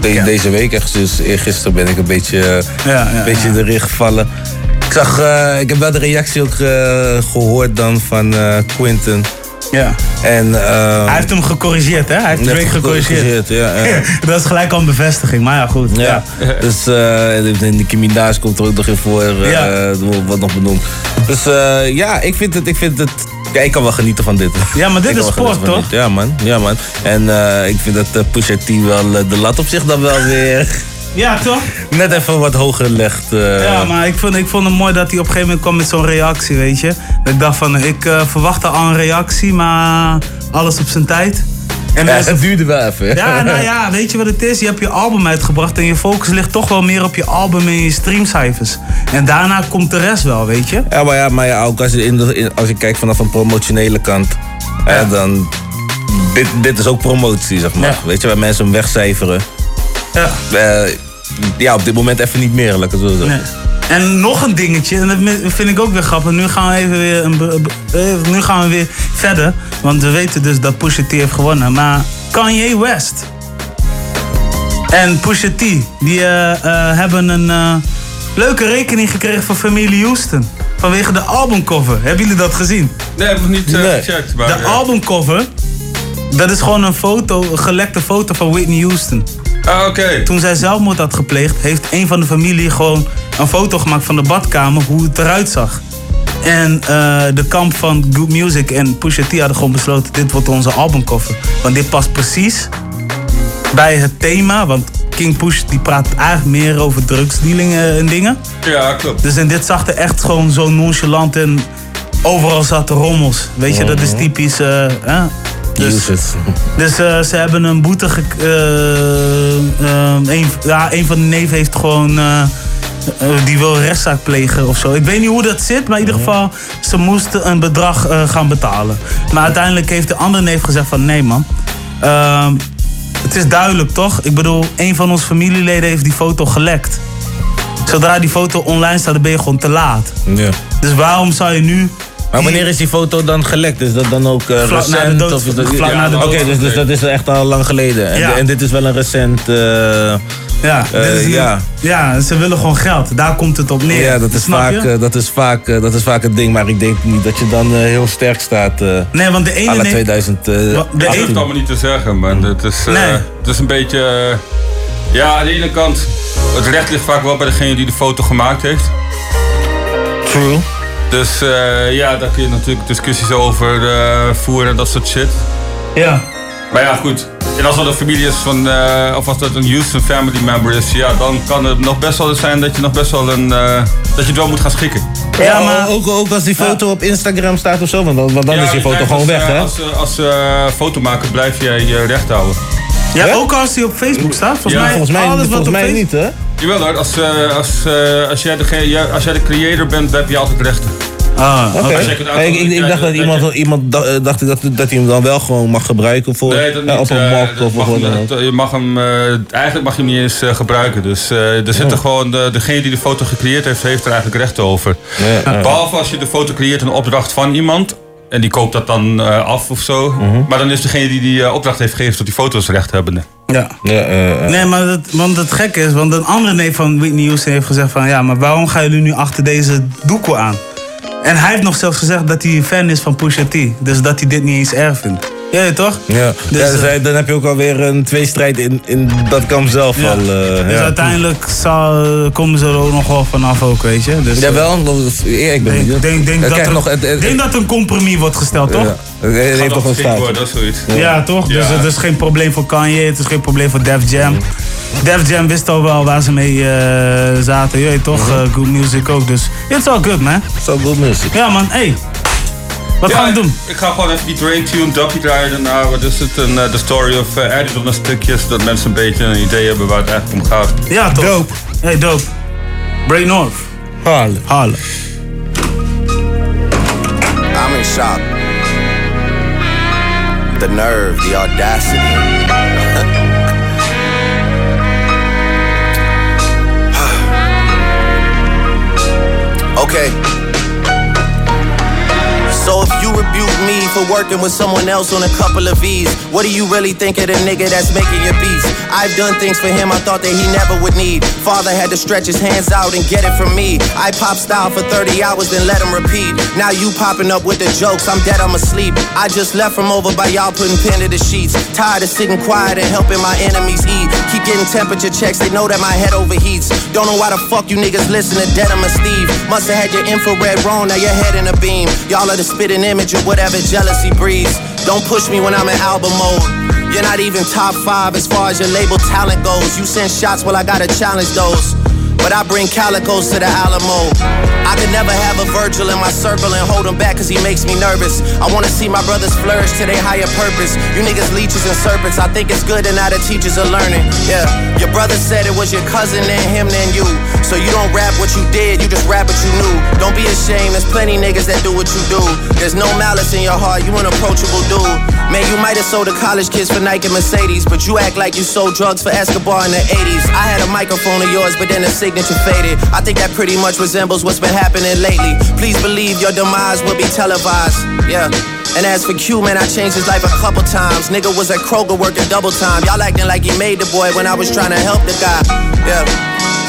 de- deze week, echt, dus gisteren ben ik een beetje, eh, Ja, een beetje erin gevallen. Ik zag, eh, ik heb wel de reactie ook eh, gehoord dan van eh, Quinten. Ja. En, eh, Hij heeft hem gecorrigeerd, hè? Hij heeft Drake gecorrigeerd. Ja, ja. *laughs* dat is gelijk al een bevestiging, maar ja, goed. Ja. *laughs* Dus eh Nicki Minaj komt er ook nog in voor, eh, wat nog benoemd. Dus eh, ja, ik vind het, ik vind het, ja, ik kan wel genieten van dit. Ja, maar *laughs* dit Ik is sport, toch? Ja man, ja man. En ik vind dat uh, Pusha T wel de lat op zich dan wel weer Ja, toch? net even wat hoger legt. eh. Ja, maar ik vond, ik vond het mooi dat hij op een gegeven moment kwam met zo'n reactie, weet je. Dat ik dacht van, ik eh, verwachtte al een reactie, maar alles op zijn tijd. En Ja, het duurde wel even. hè? Ja, nou ja, weet je wat het is? Je hebt je album uitgebracht en je focus ligt toch wel meer op je album en je streamcijfers. En daarna komt de rest wel, weet je? Ja, maar ja, maar ja ook als je, in de, in- als je kijkt vanaf een promotionele kant, dan. Dit, dit is ook promotie, zeg maar. Ja. Weet je, waar mensen hem wegcijferen. Ja. Eh, ja, op dit moment even niet meer, het zo zeggen. Nee. En nog een dingetje, en dat vind ik ook weer grappig. Nu gaan we even weer, een, eh, nu gaan we weer verder. Want we weten dus dat Pusha T heeft gewonnen. Maar Kanye West en Pusha T, die eh, eh, hebben een eh, leuke rekening gekregen van familie Houston. Vanwege de albumcover. Hebben jullie dat gezien? Nee, heb ik nog niet gecheckt. Maar, De albumcover, dat is gewoon een foto, een gelekte foto van Whitney Houston. Ah, oké. Toen zij zelfmoord had gepleegd, heeft een van de familie gewoon een foto gemaakt van de badkamer, hoe het eruit zag. En eh, de kamp van Good Music en Pusha T hadden gewoon besloten, dit wordt onze albumcover. Want dit past precies bij het thema, want King Push die praat eigenlijk meer over drugsdealingen en dingen. Ja, klopt. Dus en dit zag er echt gewoon zo nonchalant en overal zaten rommels. Weet je, dat is typisch. eh, hè? Dus, Use it. *laughs* dus eh, ze hebben een boete. Ge eh, eh, een, ja, een van de neven heeft gewoon. eh, die wil rechtszaak plegen of zo. Ik weet niet hoe dat zit, maar in ieder geval, ze moesten een bedrag gaan betalen. Maar uiteindelijk heeft de andere neef gezegd van nee man. Ehm, het is duidelijk toch? Ik bedoel, een van onze familieleden heeft die foto gelekt. Zodra die foto online staat, dan ben je gewoon te laat. Ja. Dus waarom zou je nu... Maar wanneer is die foto dan gelekt? Is dat dan ook eh, Vlak na de recent? dood- of is dat, vlak na de Oké, dood. dus, dus dat is echt al lang geleden. En, Ja. en dit is wel een recent... eh, Ja, eh, dit is niet- ja. ja, ze willen gewoon geld. Daar komt het op neer. Ja, dat is, Snap vaak, je? dat, is vaak, dat is vaak het ding, maar ik denk niet dat je dan heel sterk staat. Nee, want de ene à la neef- 2000. eh, Wa- de Dat is allemaal niet te zeggen, man. Het is, eh, Nee. het is een beetje... ja, aan de ene kant... Het recht ligt vaak wel bij degene die de foto gemaakt heeft. True. Dus eh, ja, daar kun je natuurlijk discussies over eh, voeren en dat soort shit. Ja. Maar ja, goed. En als dat een familie is van, eh, of als dat een Houston family member is, ja, dan kan het nog best wel zijn dat je nog best wel een, eh, dat je het wel moet gaan schikken. Ja, maar ook, ook als die foto op Instagram staat of zo, want dan, want dan Ja, is die je foto gewoon als, weg, hè? Als, als eh, fotomaker blijf jij je recht houden. Ja, ook als hij op Facebook staat. Volgens Ja, mij, volgens mij- alles wat volgens op mij Facebook- niet, hè? Jawel hoor, als, eh, als, eh, als, jij de, als jij de creator bent, heb je altijd rechten. Ah, Oké. Hey, ik, ik, dacht dat iemand, iemand eh, dacht ik dat, dat hij hem dan wel gewoon mag gebruiken voor Nee, dat niet. een markt of wat dan niet. ook. je mag hem, eigenlijk mag je hem niet eens gebruiken. Dus er zitten gewoon, de, degene die de foto gecreëerd heeft, heeft er eigenlijk recht over. Ja, ja. Behalve als je de foto creëert in opdracht van iemand. En die koopt dat dan eh, af of zo. Mhm. Maar dan is degene die die eh, opdracht heeft gegeven tot die foto's rechthebbende. Ja. Ja, eh, eh. Nee, maar dat, want het gekke is, want een andere neef van Whitney Houston heeft gezegd van... ja, maar waarom gaan jullie nu achter deze doekoe aan? En hij heeft nog zelfs gezegd dat hij fan is van Pusha T. Dus dat hij dit niet eens erg vindt. Ja, toch? Ja, Dus, ja, dus hij- dan heb je ook alweer een tweestrijd in, in dat kamp zelf Ja. al. eh, Dus ja. uiteindelijk zal, komen ze er ook nog wel vanaf ook, weet je. Dus, Jawel, ik ben denk, benieuwd. denk, denk, dat er, nog het- het- denk dat een compromis wordt gesteld, toch? Ja. Hij heeft toch een staat. Dat is zoiets. Ja, toch? Dus het is geen probleem voor Kanye, het is geen probleem voor Def Jam. Def Jam wist al wel waar ze mee eh, zaten, je toch? Eh, good music ook, dus it's all good, man. It's all good music. Ja, man. Hey, wat Ja, gaan we doen? Ik ga gewoon even die Drain Tune dopje draaien daarna. Wat is het? Een eh, The Story of uh, Added stukjes. Dat mensen een beetje een idee hebben waar het eigenlijk om gaat. Ja, toch? Dope. Hey, dope. Brain North. Halen. Halen. I'm in shock. The nerve, the audacity. *laughs* okay. So if you rebuke me for working with someone else on a couple of V's, what do you really think of the nigga that's making your beats? I've done things for him I thought that he never would need. Father had to stretch his hands out and get it from me. I pop style for 30 hours, then let him repeat. Now you popping up with the jokes, I'm dead, I'm asleep. I just left from over by y'all putting pen to the sheets. Tired of sitting quiet and helping my enemies eat. Keep getting temperature checks, they know that my head overheats. Don't know why the fuck you niggas listen to Dead I'm a Steve. Must have had your infrared wrong, now your head in a beam. Y'all are the spitting image of whatever jealousy breeds. Don't push me when I'm in album mode. You're not even top five as far as your label talent goes. You send shots, well, I gotta challenge those. But I bring calicos to the Alamo. I could never have a Virgil in my circle and hold him back cause he makes me nervous. I wanna see my brothers flourish to their higher purpose. You niggas leeches and serpents. I think it's good and now the teachers are learning. Yeah, your brother said it was your cousin and him then you. So you don't rap what you did, you just rap what you knew. Don't be ashamed, there's plenty niggas that do what you do. There's no malice in your heart, you an approachable dude. Man, you might have sold to college kids for Nike and Mercedes, but you act like you sold drugs for Escobar in the 80s. I had a microphone of yours, but then the signature faded. I think that pretty much resembles what's been happening lately. Please believe your demise will be televised. Yeah. And as for Q, man, I changed his life a couple times. Nigga was at Kroger working double time. Y'all acting like he made the boy when I was trying to help the guy. Yeah.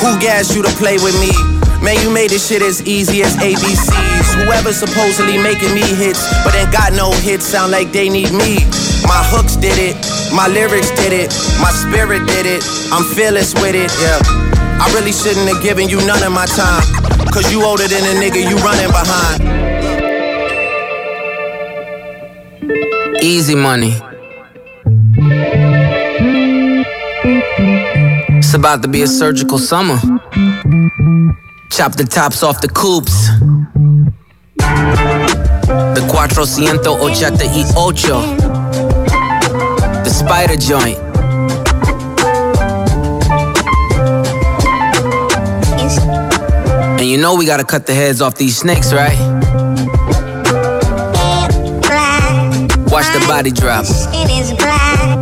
Who gassed you to play with me? Man, you made this shit as easy as ABCs. Whoever's supposedly making me hits, but ain't got no hits, sound like they need me. My hooks did it, my lyrics did it, my spirit did it. I'm fearless with it, yeah. I really shouldn't have given you none of my time. Cause you older than a nigga you running behind. Easy money. It's about to be a surgical summer. Chop the tops off the coupes. The Cuatrocientos Ochenta y Ocho. The spider joint. And you know we gotta cut the heads off these snakes, right? Watch the body drop. It is black.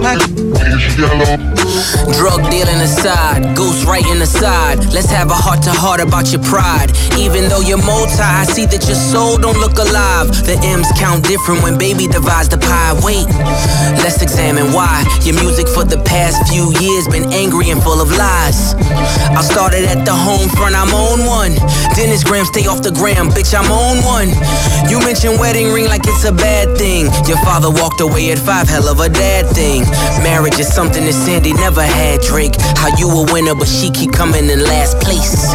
My Drug dealing aside, ghost writing aside. Let's have a heart to heart about your pride. Even though you're multi, I see that your soul don't look alive. The M's count different when baby divides the pie. Wait, let's examine why your music for the past few years been angry and full of lies. I started at the home front, I'm on one. Dennis Graham, stay off the gram, bitch, I'm on one. You mentioned wedding ring like it's a bad thing. Your father walked away at five, hell of a dad thing. Marriage is something that Sandy never had, Drake. How you a winner, but she keep coming in last place.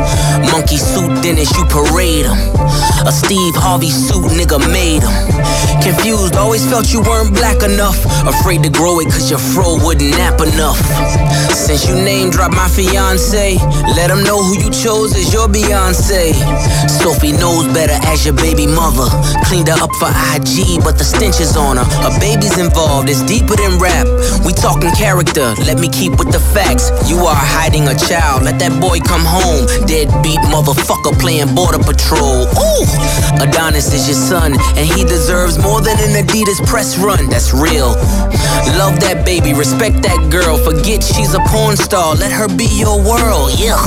Monkey suit Dennis, you parade him. A Steve Harvey suit, nigga made him. Confused, always felt you weren't black enough. Afraid to grow it cause your fro wouldn't nap enough. Since you name dropped my fiance, let him know who you chose as your Beyonce. Sophie knows better as your baby mother. Cleaned her up for IG, but the stench is on her. A baby's involved, it's deeper than rap. We talking character, let me keep with the facts. You are hiding a child, let that boy come home. Deadbeat motherfucker playing border patrol. Ooh! Adonis is your son, and he deserves more than an Adidas press run. That's real. Love that baby, respect that girl. Forget she's a porn star, let her be your world. Yeah.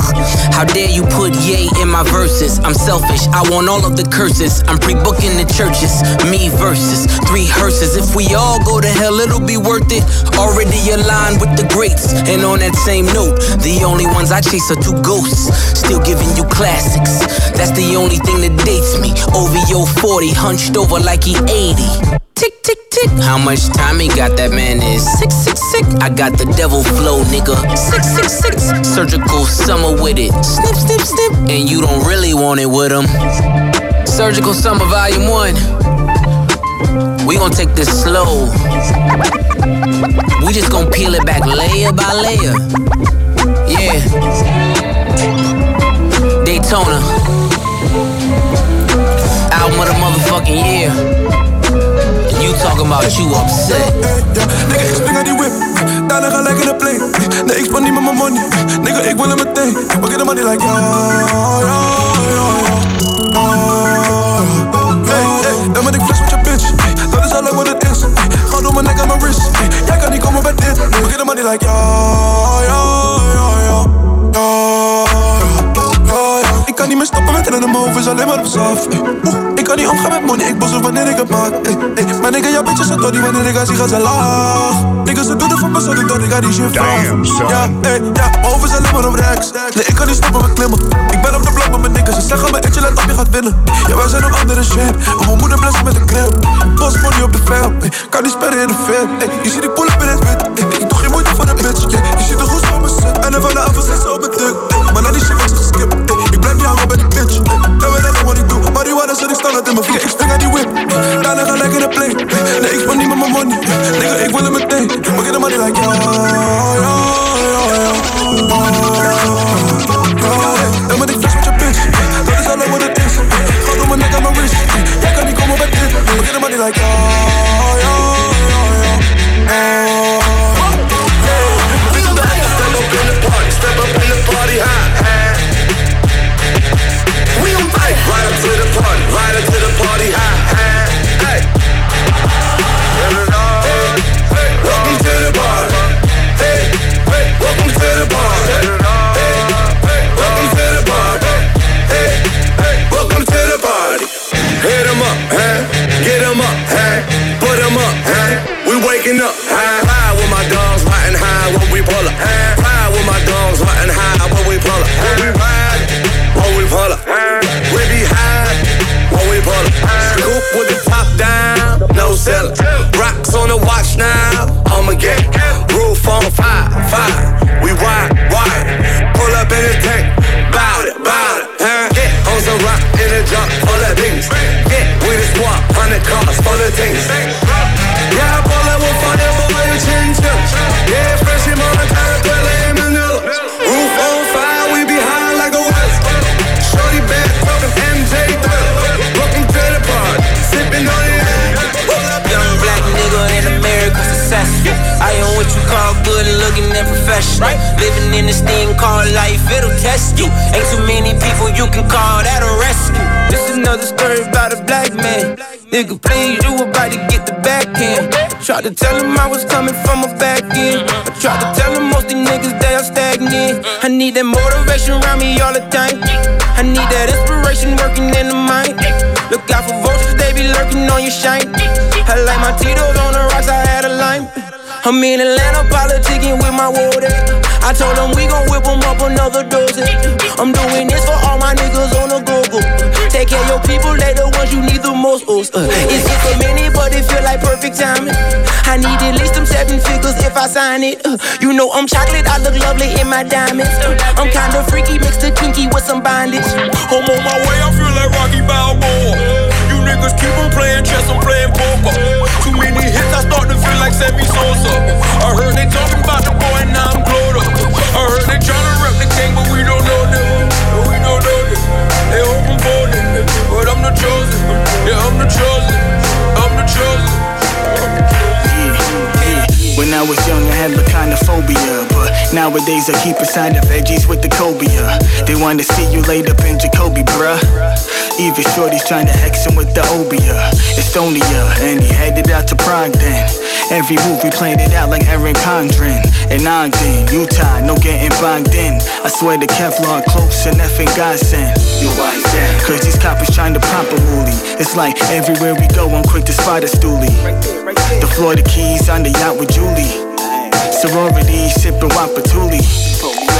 How dare you put yay in my verses? I'm selfish, I want all of the curses. I'm pre booking the churches, me versus three hearses. If we all go to hell, it'll be worth it. Already aligned with the greats, and on that same note, the only ones I chase are two ghosts. Still giving you classics. That's the only thing that dates me. OVO 40, hunched over like he 80. Tick, tick, tick. How much time he got? That man is sick, sick, sick. I got the devil flow, nigga. Six, six, six. Surgical summer with it. Snip, snip, snip. And you don't really want it with him. Surgical summer volume one. We gon' take this slow. We just gon' peel it back layer by layer. Yeah. Daytona. Album of the motherfucking year. And you talking about you upset. Nigga, ik spring uit die whip. Daarna ga lekker naar play. Nee, ik span niet met mijn money. Nigga, ik wil hem meteen. We get the money like ja, ja, ja. Hey, hey, dan ben ik mijn nek en mijn wrist. Jij kan niet komen bij dit. We get the money like ja, ja, ja, ja. Ja, kan niet meer stoppen met rennen, mijn hoofd is alleen maar op zaf. Ey, oeh, ik kan niet omgaan met money, ik boos wanneer ik het maak. Ey, ey, maar nigga, ja, bitches, het die wanneer ik haar zie, gaan ze laag. Niggas, ze doen het voor me, zo ik dat ik ga die shit vraag. Ja, ey, ja, mijn hoofd is alleen maar op rechts. Nee, ik kan niet stoppen met klimmen. Ik ben op de blok met mijn niggas, ze zeggen me, Etje, let op, je gaat winnen. Ja, wij zijn op andere shit. En mijn moeder blessen met een crib. Boss money op de film, kan niet sperren in de film. Je ziet ik pull up in het wit. Ik doe geen moeite voor de bitch. Je ziet de goed voor me zit. En dan van de avond zit ze op mijn. Ey, maar na die shit ze geskipt. ja, maar ben ik bitch. Never let dat ik wat ik doe, maar die waarden zet ik standaard in mijn voet. Ik spring aan the whip, daarna like lekker in de play. They ain't funny, niet met money, nigga, ik wil het meteen. Maar get the money like yo, yo. Things. Yeah, I pull up with fire, boy, you chin chips. Yeah, fresh in Montana, Twilla, and Manila. Roof on fire, we be high like a west. Shorty bad, talking MJ Thriller. Welcome to the party, sipping on it. Young black nigga in America successful. I am what you call good looking and professional. Living in this thing called life, it'll test you. Ain't too many people you can call that a rescue. This another story about a black man. Nigga, please, you about to get the back end. Tried to tell him I was coming from a back end. I tried to tell him most these niggas they are stagnant. I need that motivation around me all the time. I need that inspiration working in the mind. Look out for vultures, they be lurking on your shine. I like my Tito's on the rocks, I had a lime. I'm in Atlanta politicking with my water. I told them we gon' whip 'em up another dozen. I'm doing this for all my niggas on the go-go. Take care of your people, they the ones you need the most. Oh, uh, it's just a minute, but it feel like perfect timing. I need at least them seven figures if I sign it. Uh, you know I'm chocolate, I look lovely in my diamonds. Uh, I'm kinda freaky, mixed to kinky with some bondage. I'm on my way, I feel like Rocky Balboa. You niggas keep on playing chess, I'm playing poker. Too many hits, I start to feel like Sammy Sosa. I heard they talking about the boy, now I'm chosen. I'm the chosen. I was young, I had the phobia, but nowadays I keep a side of veggies with the cobia. They wanna see you laid up in Jacoby, bruh. Even Shorty's trying to X him with the Obia. Estonia, and he headed out to Prague then. Every move we planned it out like Aaron Condren. And Ogden, Utah, no getting bogged in. I swear the Kevlar close and effing godsend. You why is that? Cause these coppers trying to pop a moolie. It's like everywhere we go, I'm quick to spot a stoolie. The Florida Keys on the yacht with Julie. Sorority sipping Wapatuli.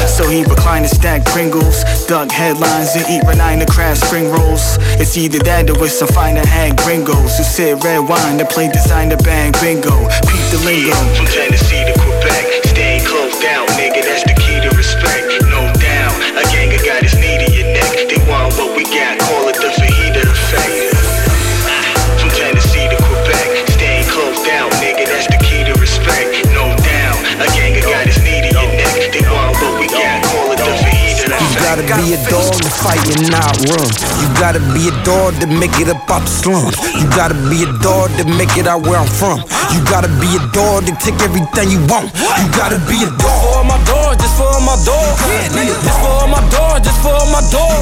So he reclined and stack Pringles, dug headlines, and eat Renina craft spring rolls. It's either that or with some finer hag gringos who sip red wine to play designer bang bingo. Peep the lingo. From Tennessee to Quebec, staying closed down, nigga. That's the key to respect. No doubt, a gang of his knee to your neck. They want what we got, call it gotta be a dog to fight and not run. You gotta be a dog to make it up out the slums. You gotta be a dog to make it out where I'm from. You gotta be a dog to take everything you want. You gotta be a dog. for all my dog, just for all my dog. This for all my dog, just for all my dog.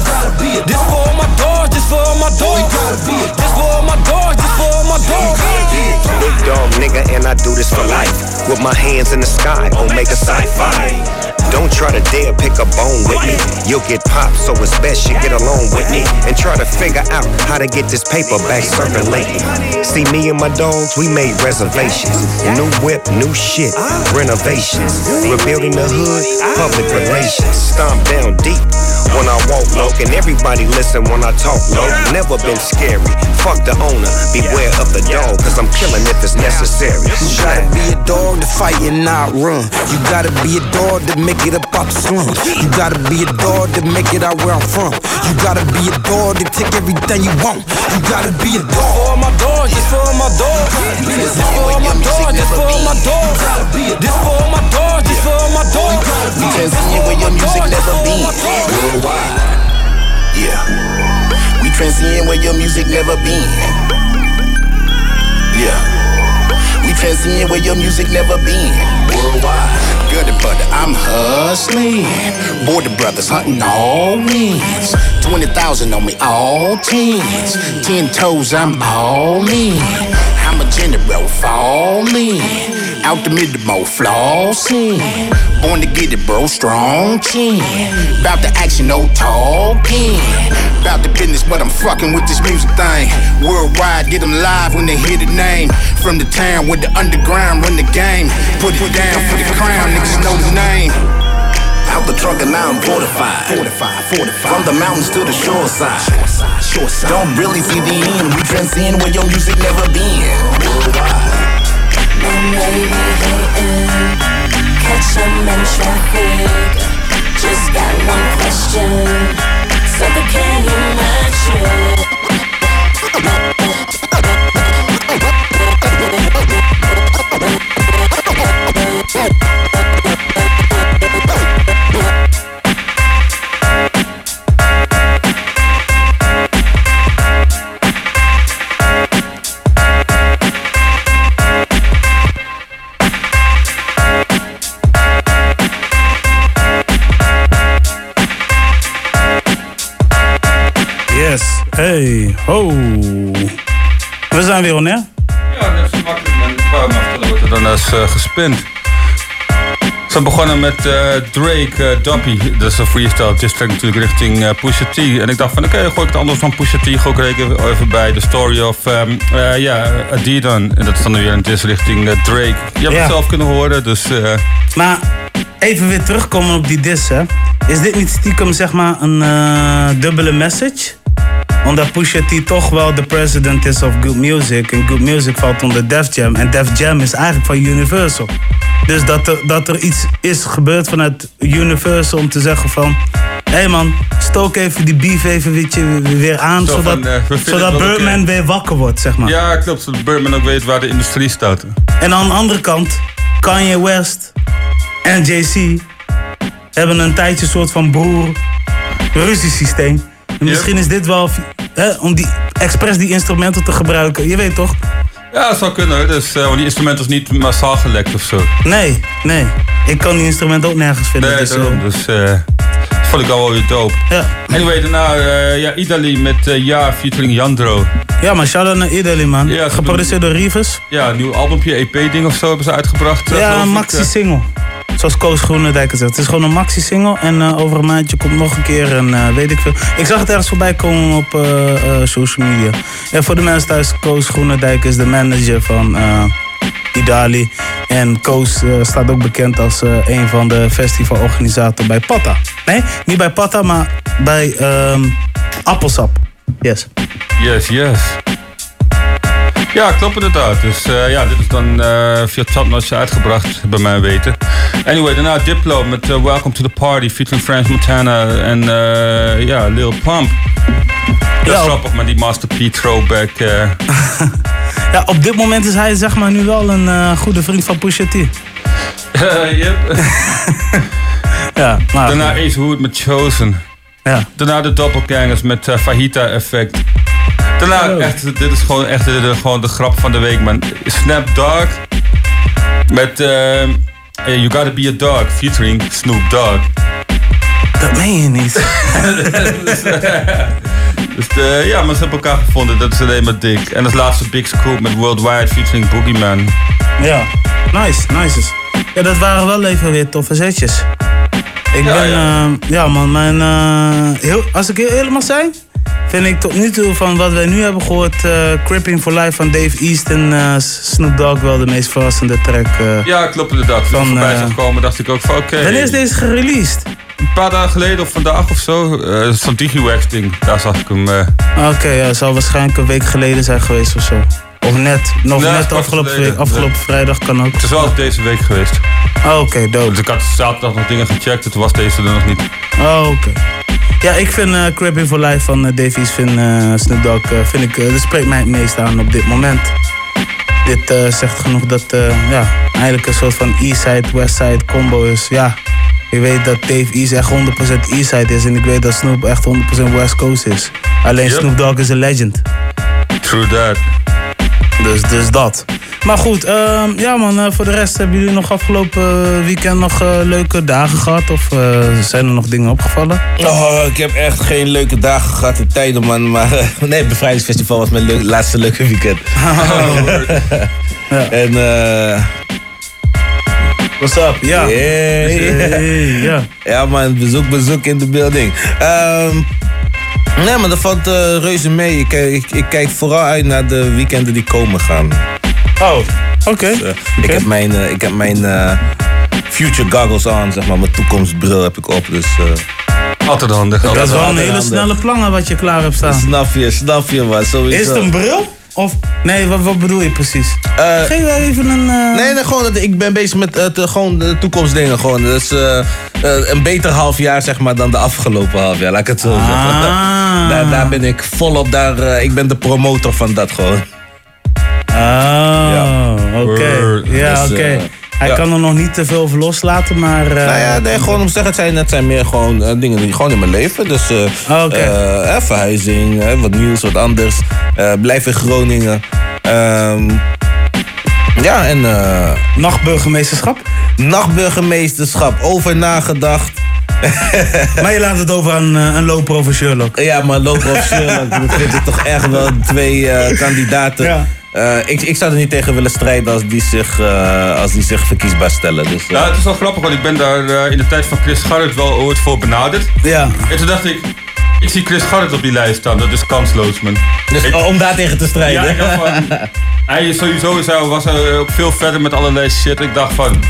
This for all my dog, just for all my dog. This for all my dog, just for all my dog. Big dog nigga, and I do this for life. With my hands in the sky, Omega Sci-Fi. Don't try to dare pick a bone with me. You'll get popped, so it's best you get along with me and try to figure out how to get this paper back circulating. See, me and my dogs, we made reservations. New whip, new shit, renovations. Rebuilding the hood, public relations. Stomp down deep when I walk low, and everybody listen when I talk low. Never been scary. Fuck the owner, beware of the dog, cause I'm killing if it's necessary. You gotta be a dog to fight and not run. You gotta be a dog to make it up out the slums. You gotta be a dog to make it out where I'm from. You gotta be a dog to take everything you want. You gotta be a dog. For my dog, just for my dog. This for my dog, just for my dog. This for my dog, just for my dog. We transcend where your music never been. Worldwide. Yeah. We transcend where your music never been. Yeah. We transcend where your music never been. Worldwide. Good brother, I'm hustling. Border brothers hunting all wins. 20,000 on me, all tens. Ten toes, I'm all in. General, fall in. Out the middle, more flossing. Born to get it, bro, strong chin. About the action, no talking. About the business, but I'm fucking with this music thing. Worldwide, get them live when they hear the name. From the town with the underground, run the game. Put it down for the crown, niggas know the name. Out the truck and now I'm fortified. Fortified, fortified. From the mountains to the shore side. Shore side. Don't really see the end. We transcend where your music never been. Worldwide. Maybe hating, catch 'em in traffic. Just got one question. Sucker, can you match it? Hey. Ho. We zijn weer on air. Ja, dat is makkelijk. aftellen wat er dan is eh, gespind. Ze begonnen met eh, Drake, Dumpy. Dat is een freestyle diss track natuurlijk richting eh, Pusha T. En ik dacht van oké, gooi ik het anders van Pusha T. Gooi ik er even, even bij. The story of ehm, eh, ja, Adidan. En dat is dan weer een diss richting Drake. Je hebt Ja. het zelf kunnen horen, dus... Maar even weer terugkomen op die diss, hè. Is dit niet stiekem, zeg maar, een dubbele message? Omdat Pusha T toch wel de president is of Good Music. En Good Music valt onder Def Jam. En Def Jam is eigenlijk van Universal. Dus dat er, dat er iets is gebeurd vanuit Universal om te zeggen van... Hé hey man, stook even die beef even weer, weer aan, Zo zodat, van, eh, zodat Birdman weer wakker wordt, zeg maar. Ja, klopt. Zodat Birdman ook weet waar de industrie staat. En aan de andere kant, Kanye West en JC hebben een tijdje een soort van broer-ruziesysteem. En *laughs* misschien is dit wel hè, om die, expres die instrumenten te gebruiken. Je weet toch? Ja, dat zou kunnen. Dus, eh, want die instrument is niet massaal gelekt of zo. Nee, nee. Ik kan die instrumenten ook nergens vinden. Nee, dus, daarom. eh, Dus eh, dat vond ik al wel weer dope. Ja. Anyway, daarna eh ja, Idali met Ja featuring Jandro. ja, maar shout-out naar Idali, man. Ja, Geproduceerd door Rivers. Ja, een nieuw albumpje, EP-ding of zo hebben ze uitgebracht. Ja, een maxi-single. Zoals Koos Groenendijk zegt. Het is gewoon een maxi-single. En eh, over een maandje komt nog een keer een eh, weet ik veel. Ik zag het ergens voorbij komen op eh, social media. En voor de mensen thuis, Koos Groenendijk is de manager van Idali. En Koos staat ook bekend als een van de festivalorganisatoren bij Patta. Nee, niet bij Patta, maar bij ehm Appelsap. Yes. Yes, yes. Ja, klopt inderdaad. Dus eh, ja, dit is dan eh, via Topnotch uitgebracht, bij mijn weten. Anyway, daarna Diplo met eh, Welcome to the Party featuring French Montana en ja, Lil Pump. Dat is grappig met die Master P throwback. *laughs* Ja, op dit moment is hij zeg maar nu wel een goede vriend van Pusha T. *laughs* yep. *laughs* ja, maar... Daarna Ace Hood met Chosen. Ja. Daarna de Doppelgangers met Fajita Effect. Daarna, Oh. echt, dit is gewoon echt de, de- gewoon de grap van de week, man. Snap Dogg met eh, eh, You Gotta Be a Dog featuring Snoop Dogg. Dat meen je niet. *laughs* dus eh, ja, maar ze hebben elkaar gevonden, dat is alleen maar dik. En als laatste Big Scoop met Worldwide featuring Boogeyman. Ja, nice, nice. Ja, dat waren wel even weer toffe zetjes. Ik Ja, ben, ja. ja, ja man, mijn, eh, heel, als ik heel eerlijk mag zijn, vind ik tot nu toe van wat wij nu hebben gehoord, eh Cripping for Life van Dave East en eh, Snoop Dogg wel de meest verrassende track. eh. Ja, klopt inderdaad. Toen ik Van, voorbij zag komen, dacht ik ook van oké. Wanneer is deze gereleased? Een paar dagen geleden of vandaag of zo. eh Zo'n DigiWax ding, daar zag ik hem. Oké, ja, het zal waarschijnlijk een week geleden zijn geweest of zo. Of net, nog Nee, net afgelopen, week, afgelopen Nee. vrijdag kan ook. Het is wel deze week geweest. Oh, oké, dope. Dus ik had zaterdag nog dingen gecheckt, toen was deze er nog niet. Oh, oké. Ja, ik vind eh Crippin' for Life van eh, Davies, vind, eh Snoop Dogg, vind ik, dat spreekt mij het meest aan op dit moment. Dit zegt genoeg dat ja, eigenlijk een soort van Eastside, Westside combo is. Ja, ik weet dat Dave East echt 100% Eastside is en ik weet dat Snoop echt 100% West Coast is. Alleen Yep. Snoop Dogg is een legend. True that. Dus, dus dat. Maar goed, ehm, ja man, eh, voor de rest hebben jullie nog afgelopen eh, weekend nog eh, leuke dagen gehad? Of zijn er nog dingen opgevallen? Oh, ik heb echt geen leuke dagen gehad in tijden, man. Maar *laughs* nee, het bevrijdingsfestival was mijn leuk- laatste leuke weekend. *laughs* *laughs* En eh. What's up? Ja. Hey, ja. ja, man, bezoek, bezoek in de building. Ehm nee, maar dat valt eh, reuze mee. Ik, eh, ik, ik kijk vooral uit naar de weekenden die komen gaan. Oh, oké. Dus, eh, Ik heb mijn, eh, ik heb mijn eh, future goggles aan, zeg maar. Mijn toekomstbril heb ik op, dus... eh, Altijd handig. Dat is wel een hele handig. snelle plannen wat je klaar hebt staan. Snap je, snap je, man. Sowieso. Is het een bril? Of, nee, wat, wat bedoel je precies? Eh, Geef wel even een... eh, Nee, nee, gewoon, dat ik ben bezig met de, gewoon de toekomstdingen. Gewoon. Dus een beter half jaar zeg maar, dan de afgelopen half jaar, laat ik het zo zeggen. Ah. *laughs* Daar, daar ben ik volop, daar, eh, ik ben de promotor van dat gewoon. Oh, oké. Word. Ja, Dus, oké. Hij ja. kan er nog niet te veel over loslaten, maar... eh, Nou ja, nee, gewoon om te zeggen, het zijn, het zijn meer gewoon eh, dingen die gewoon in mijn leven. Dus eh, verhuizing, wat nieuws, wat anders. Blijf in Groningen. Ehm, ja, en... eh, Nachtburgemeesterschap? Nachtburgemeesterschap, over nagedacht. *laughs* Maar je laat het over aan een loper een Sherlock. Ja, maar lopen of Sherlock, dat vind toch echt wel twee kandidaten. Ja. Eh, ik, ik zou er niet tegen willen strijden als die zich, eh, als die zich verkiesbaar stellen. Dus, eh, Ja, het is wel grappig, want ik ben daar in de tijd van Chris Garrett wel ooit voor benaderd. Ja. En toen dacht ik, ik zie Chris Garrett op die lijst staan, dat is kansloos, man. dus Ik- om daar tegen te strijden. Ja, ik dacht van, *laughs* hij is sowieso was ook veel verder met allerlei shit. Ik dacht van,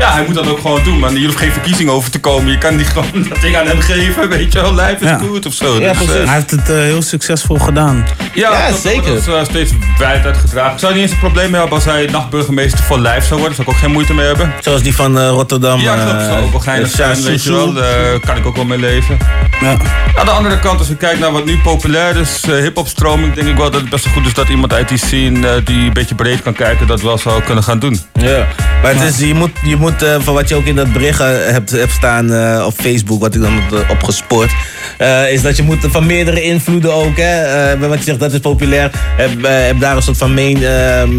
ja, hij moet dat ook gewoon doen, man. Hier hoeft geen verkiezing over te komen. Je kan niet gewoon *laughs* dat ding aan hem geven, weet je wel. Life is Ja. good of zo. Ja, Dus, eh, Hij heeft het eh, heel succesvol gedaan. ja, Ja, dat, zeker. Dat is eh, steeds wijd uitgedragen. Ik zou niet eens een probleem mee hebben als hij nachtburgemeester voor lijf zou worden. Daar zou ik ook geen moeite mee hebben. Zoals die van eh, Rotterdam. Ja, klopt. eh, Zou ook wel geinig zijn, weet je wel. Daar kan ik ook wel mee leven. Ja. Aan de andere kant, als we kijken naar wat nu populair is, eh hip-hop stroming, denk ik wel dat het best wel goed is dat iemand uit die scene eh, die een beetje breed kan kijken, dat wel zou kunnen gaan doen. Ja, maar het is, je moet, je moet eh, van wat je ook in dat bericht eh, hebt, staan eh, op Facebook, wat ik dan heb opgespoord, is dat je moet van meerdere invloeden ook, hè, wat je zegt, dat is populair, heb, heb daar een soort van main,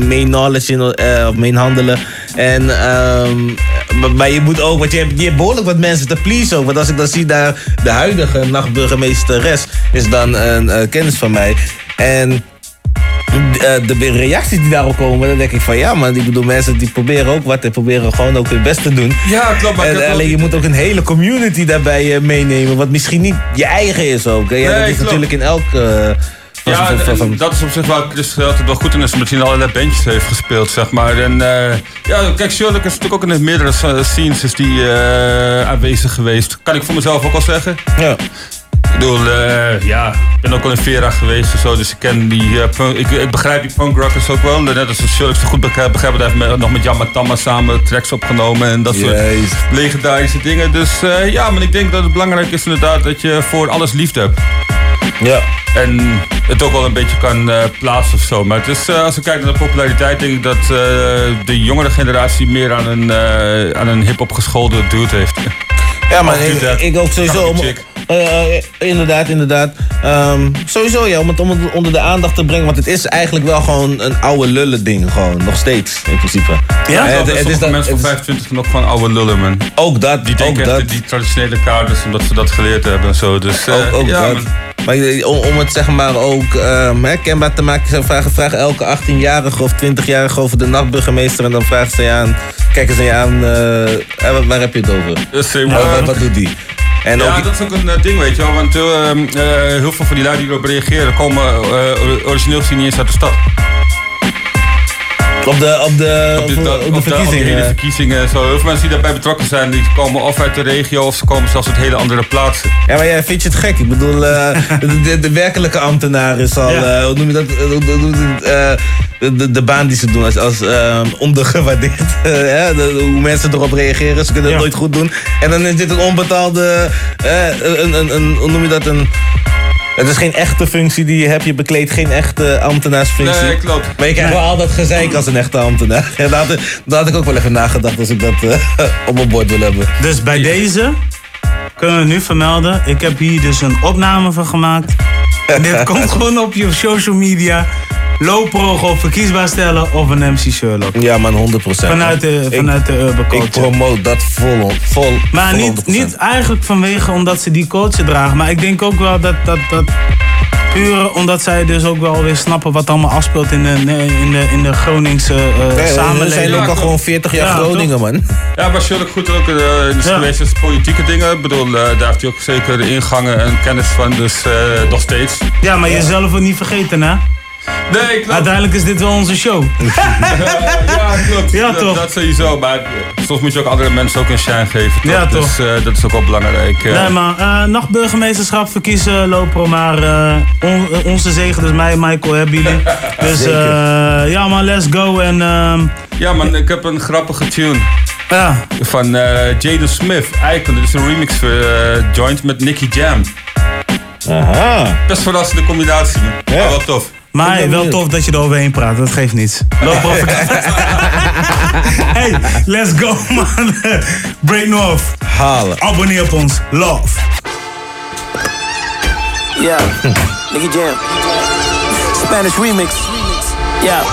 main knowledge in, of main handelen. En, ehm, maar, je moet ook, want je hebt, je behoorlijk wat mensen te please ook, want als ik dan zie daar de huidige nachtburgemeesteres, is dan een kennis van mij. En eh, de reacties die daarop komen, dan denk ik van ja, maar ik bedoel, mensen die proberen ook wat en proberen gewoon ook hun best te doen. Ja, klopt. Maar En, heb alleen je moet ook een hele community daarbij eh, meenemen, wat misschien niet je eigen is ook. Hè? Ja, Nee, dat is klopt. natuurlijk in elk, eh, Ja, Van- van- en van- dat is op zich waar Chris altijd wel goed in is, omdat hij in allerlei bandjes heeft gespeeld, zeg maar. En eh, ja, kijk, Sherlock is natuurlijk ook in de meerdere eh, scenes is die, eh, aanwezig geweest. Kan ik voor mezelf ook al zeggen. Ja. Ik bedoel, eh, ja, ik ben ook al in Vera geweest en zo, dus ik ken die, eh, punk- ik, ik begrijp die punk rockers ook wel. Net als Sherlock zo goed begrijp, begrijp hij heeft met- nog met Jan Tama samen tracks opgenomen en dat soort legendarische dingen. Dus eh, ja, maar ik denk dat het belangrijk is inderdaad dat je voor alles liefde hebt. Ja. En het ook wel een beetje kan plaatsen of zo. Maar het is, als we kijken naar de populariteit, denk ik dat de jongere generatie meer aan een, aan een hip-hop geschoolde dude heeft. Ja, maar ik, ook sowieso. Om, eh, eh, inderdaad, inderdaad. Ehm, sowieso ja, om het, om het onder de aandacht te brengen. Want het is eigenlijk wel gewoon een oude lullen ding. Gewoon, nog steeds, in principe. Ja, Eh, het, het is dat- mensen van 25 zijn ook gewoon oude lullen, man. Ook dat, Die denken dat. die traditionele kaders, omdat ze dat geleerd hebben en zo. Dus, Ook, ook ja, dat. man. Maar om, het zeg maar ook hè, kenbaar te maken, vragen, vragen elke 18-jarige of 20-jarige over de nachtburgemeester. En dan vragen ze je aan, kijken ze je aan, eh, waar, heb je het over? Dus, maar- wat, wat doet die? En ja, ook, dat is ook een eh, ding, weet je wel. Want eh, heel veel van die lui die erop reageren, komen origineel gezien niet eens uit de stad. Op de, op de, Op, de, de, op, op verkiezingen. hele verkiezingen en zo. Heel veel mensen die daarbij betrokken zijn, die komen of uit de regio of ze komen zelfs uit hele andere plaatsen. Ja, maar ja, vind je het gek? Ik bedoel, eh, *laughs* de, de, de werkelijke ambtenaar is al, Ja. eh, hoe noem je dat? Eh, de, de, de baan die ze doen als, als ehm, ondergewaardeerd. *laughs* hè, de- hoe mensen erop reageren, ze kunnen het nooit goed doen. En dan is dit een onbetaalde, eh, een, een, een, hoe noem je dat? Een, het is geen echte functie die je hebt. Je bekleedt geen echte ambtenaarsfunctie. Nee, klopt. Maar je krijgt wel al dat gezeik als een echte ambtenaar. *laughs* Ja, daar, had, daar had ik ook wel even nagedacht als ik dat eh, *laughs* op mijn bord wil hebben. Dus bij deze kunnen we nu vermelden. Ik heb hier dus een opname van gemaakt. *laughs* Dit komt gewoon op je social media. Low pro gewoon verkiesbaar stellen of een MC Sherlock. Ja man, 100%. Vanuit de, Ik- vanuit de urban culture. Ik promote dat vol, vol Maar vol niet, 100%. niet eigenlijk vanwege omdat ze die culture dragen. Maar ik denk ook wel dat, dat, dat puur omdat zij dus ook wel weer snappen wat allemaal afspeelt in de, in de, in de Groningse eh, Nee, samenleving. we zijn ook al gewoon 40 jaar Ja, Groningen, man. Ja, maar Sherlock goed ook eh, in de Ja. geweest is politieke dingen. Ik bedoel, eh, daar heeft hij ook zeker de ingangen en kennis van, dus eh, nog steeds. Ja, maar jezelf ook niet vergeten, hè? Nee, klopt. Uiteindelijk is dit wel onze show. *laughs* ja, klopt. Ja, dat, toch? Dat sowieso, maar soms moet je ook andere mensen ook een shine geven. Toch? Ja, toch? Dus eh, dat is ook wel belangrijk. eh. Nee, maar eh, nachtburgemeesterschap verkiezen, Lopro. Maar on- onze zegen, dus mij en Michael, hebben jullie. *laughs* Dus eh, ja, man, let's go. En, ehm, Ja, man, ik heb een grappige tune. Ja. Van eh Jaden Smith, Icon. Dit is een remix voor Joint met Nicky Jam. Aha. Best verrassende combinatie, man. Maar wel tof. Maar wel tof dat je er overheen praat, dat geeft niets. Lopro *laughs* Hey, let's go, *laughs* man. Break North. Halen. Abonneer op ons. Love. Yeah, Nicky Jam. Spanish remix. Yeah.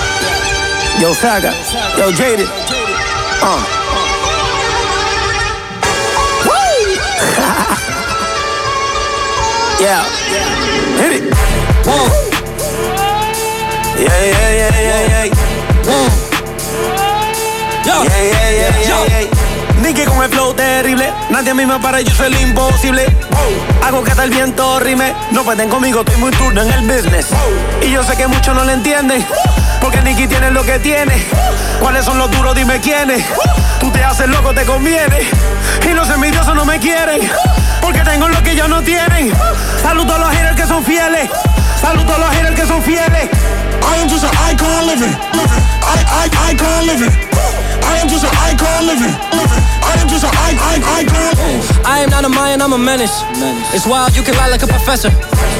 Yo, Saga. Yo, Jaded. Uh. Woo! *laughs* yeah. Hit it. Yeah, yeah, yeah, yeah, yeah. Whoa. Yeah, yeah, yeah, yeah, yeah. Nicky con el flow terrible, nadie a mí me para, yo soy el imposible. Hago que hasta el viento rime, no pueden conmigo, estoy muy turno en el business. Y yo sé que muchos no lo entienden, porque Nicky tiene lo que tiene. ¿Cuáles son los duros? Dime quiénes. Tú te haces loco, te conviene. Y los envidiosos no me quieren, porque tengo lo que ellos no tienen. Saludo a los haters que son fieles, saludo a los haters que son fieles. I am just an icon living. I, I, icon living. I am just an icon living. I am just an icon. I am not a Mayan, I'm a menace. It's wild, you can lie like a professor.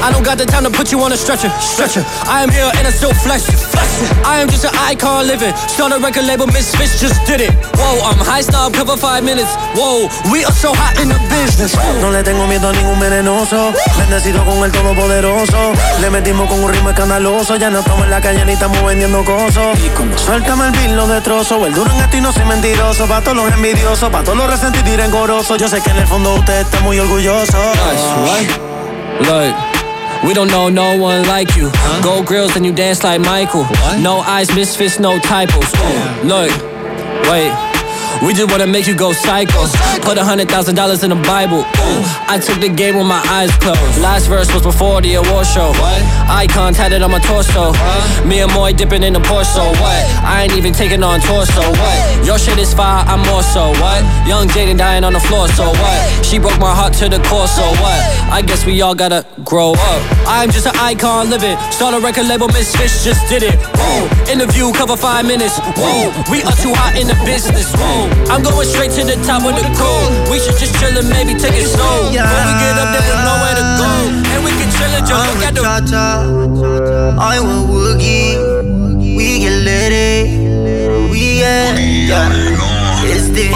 I don't got the time to put you on a stretcher. Stretcher. I am here and I still flesh. I am just an icon living. Start a record label, Misfits just did it. Whoa, I'm high snob, cover five minutes. Whoa, we are so hot in the business. No le tengo miedo a ningún venenoso. Bendecido con el todopoderoso. Le metimos con un ritmo escandaloso. Ya no estamos en la calle ni estamos vendiendo cosas. Suéltame el beat, lo destrozo. El duro en esto y no soy mentiroso. Pa' todos los envidiosos, pa' todos los resentidos y rencorosos. Yo sé que en el fondo usted está muy orgulloso. Look. We don't know no one like you. Gold grills and you dance like Michael. No eyes, misfits, no typos. Look, wait. We just wanna make you go psycho. Put a hundred thousand dollars in the Bible. Ooh, I took the game with my eyes closed. Last verse was before the award show. What? Icon tatted on my torso. Me and Moy dipping in the Porsche. What? I ain't even taking on tour. So what? Your shit is fire, I'm more so. What? Young Jaden dying on the floor. So what? She broke my heart to the core. So what? I guess we all gotta grow up. I'm just an icon living. Start a record label, Miss Fish just did it. Whoa. Interview cover five minutes. Whoa. We are too hot in the business. Whoa. I'm going straight to the top of the crew. We should just chill and maybe take it slow. When we get up there, we know where to go. And we can chill and just look at the. I want Woogie. We get litty. We get. Yeah. It's the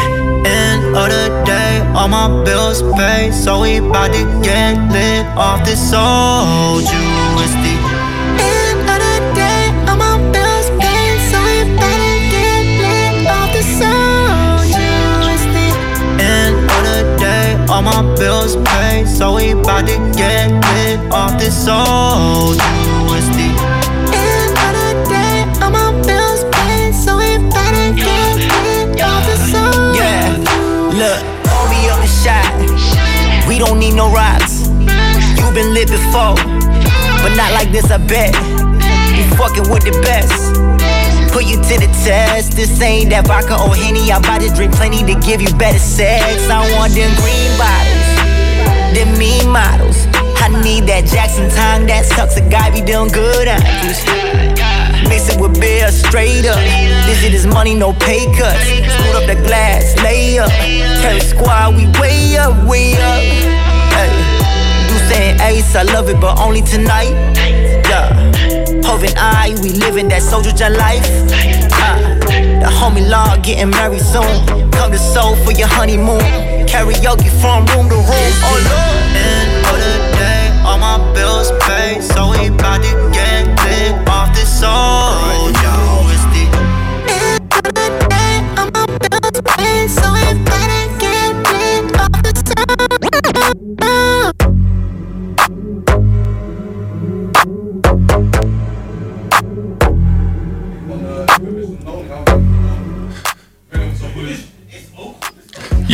end of the day. All my bills paid. So we bout to get lit off this soul. It's end of the day. All my bills paid. So we bout to get lit off this soul. It's end of the day. All my bills paid. So we bout to get lit off this soul. Don't need no rocks. You've been lit before, but not like this, I bet. You fucking with the best. Put you to the test. This ain't that vodka or Henny. I'm about to drink plenty to give you better sex. I want them green bottles, them mean models. I need that Jackson time that sucks a guy be doing good at. Mix it with beer straight up. This is money, no pay cuts. Scoot up the glass, lay up. The squad we way up, way up. Hey, you saying ace, I love it, but only tonight. Yeah, Hov and I, we living that soldier jet life. Uh, the homie law getting married soon. Come to Seoul for your honeymoon. Karaoke from room to room. Oh Lord. End of the day, all my bills paid. So we bout to get so twisted. Day, all my bills paid, so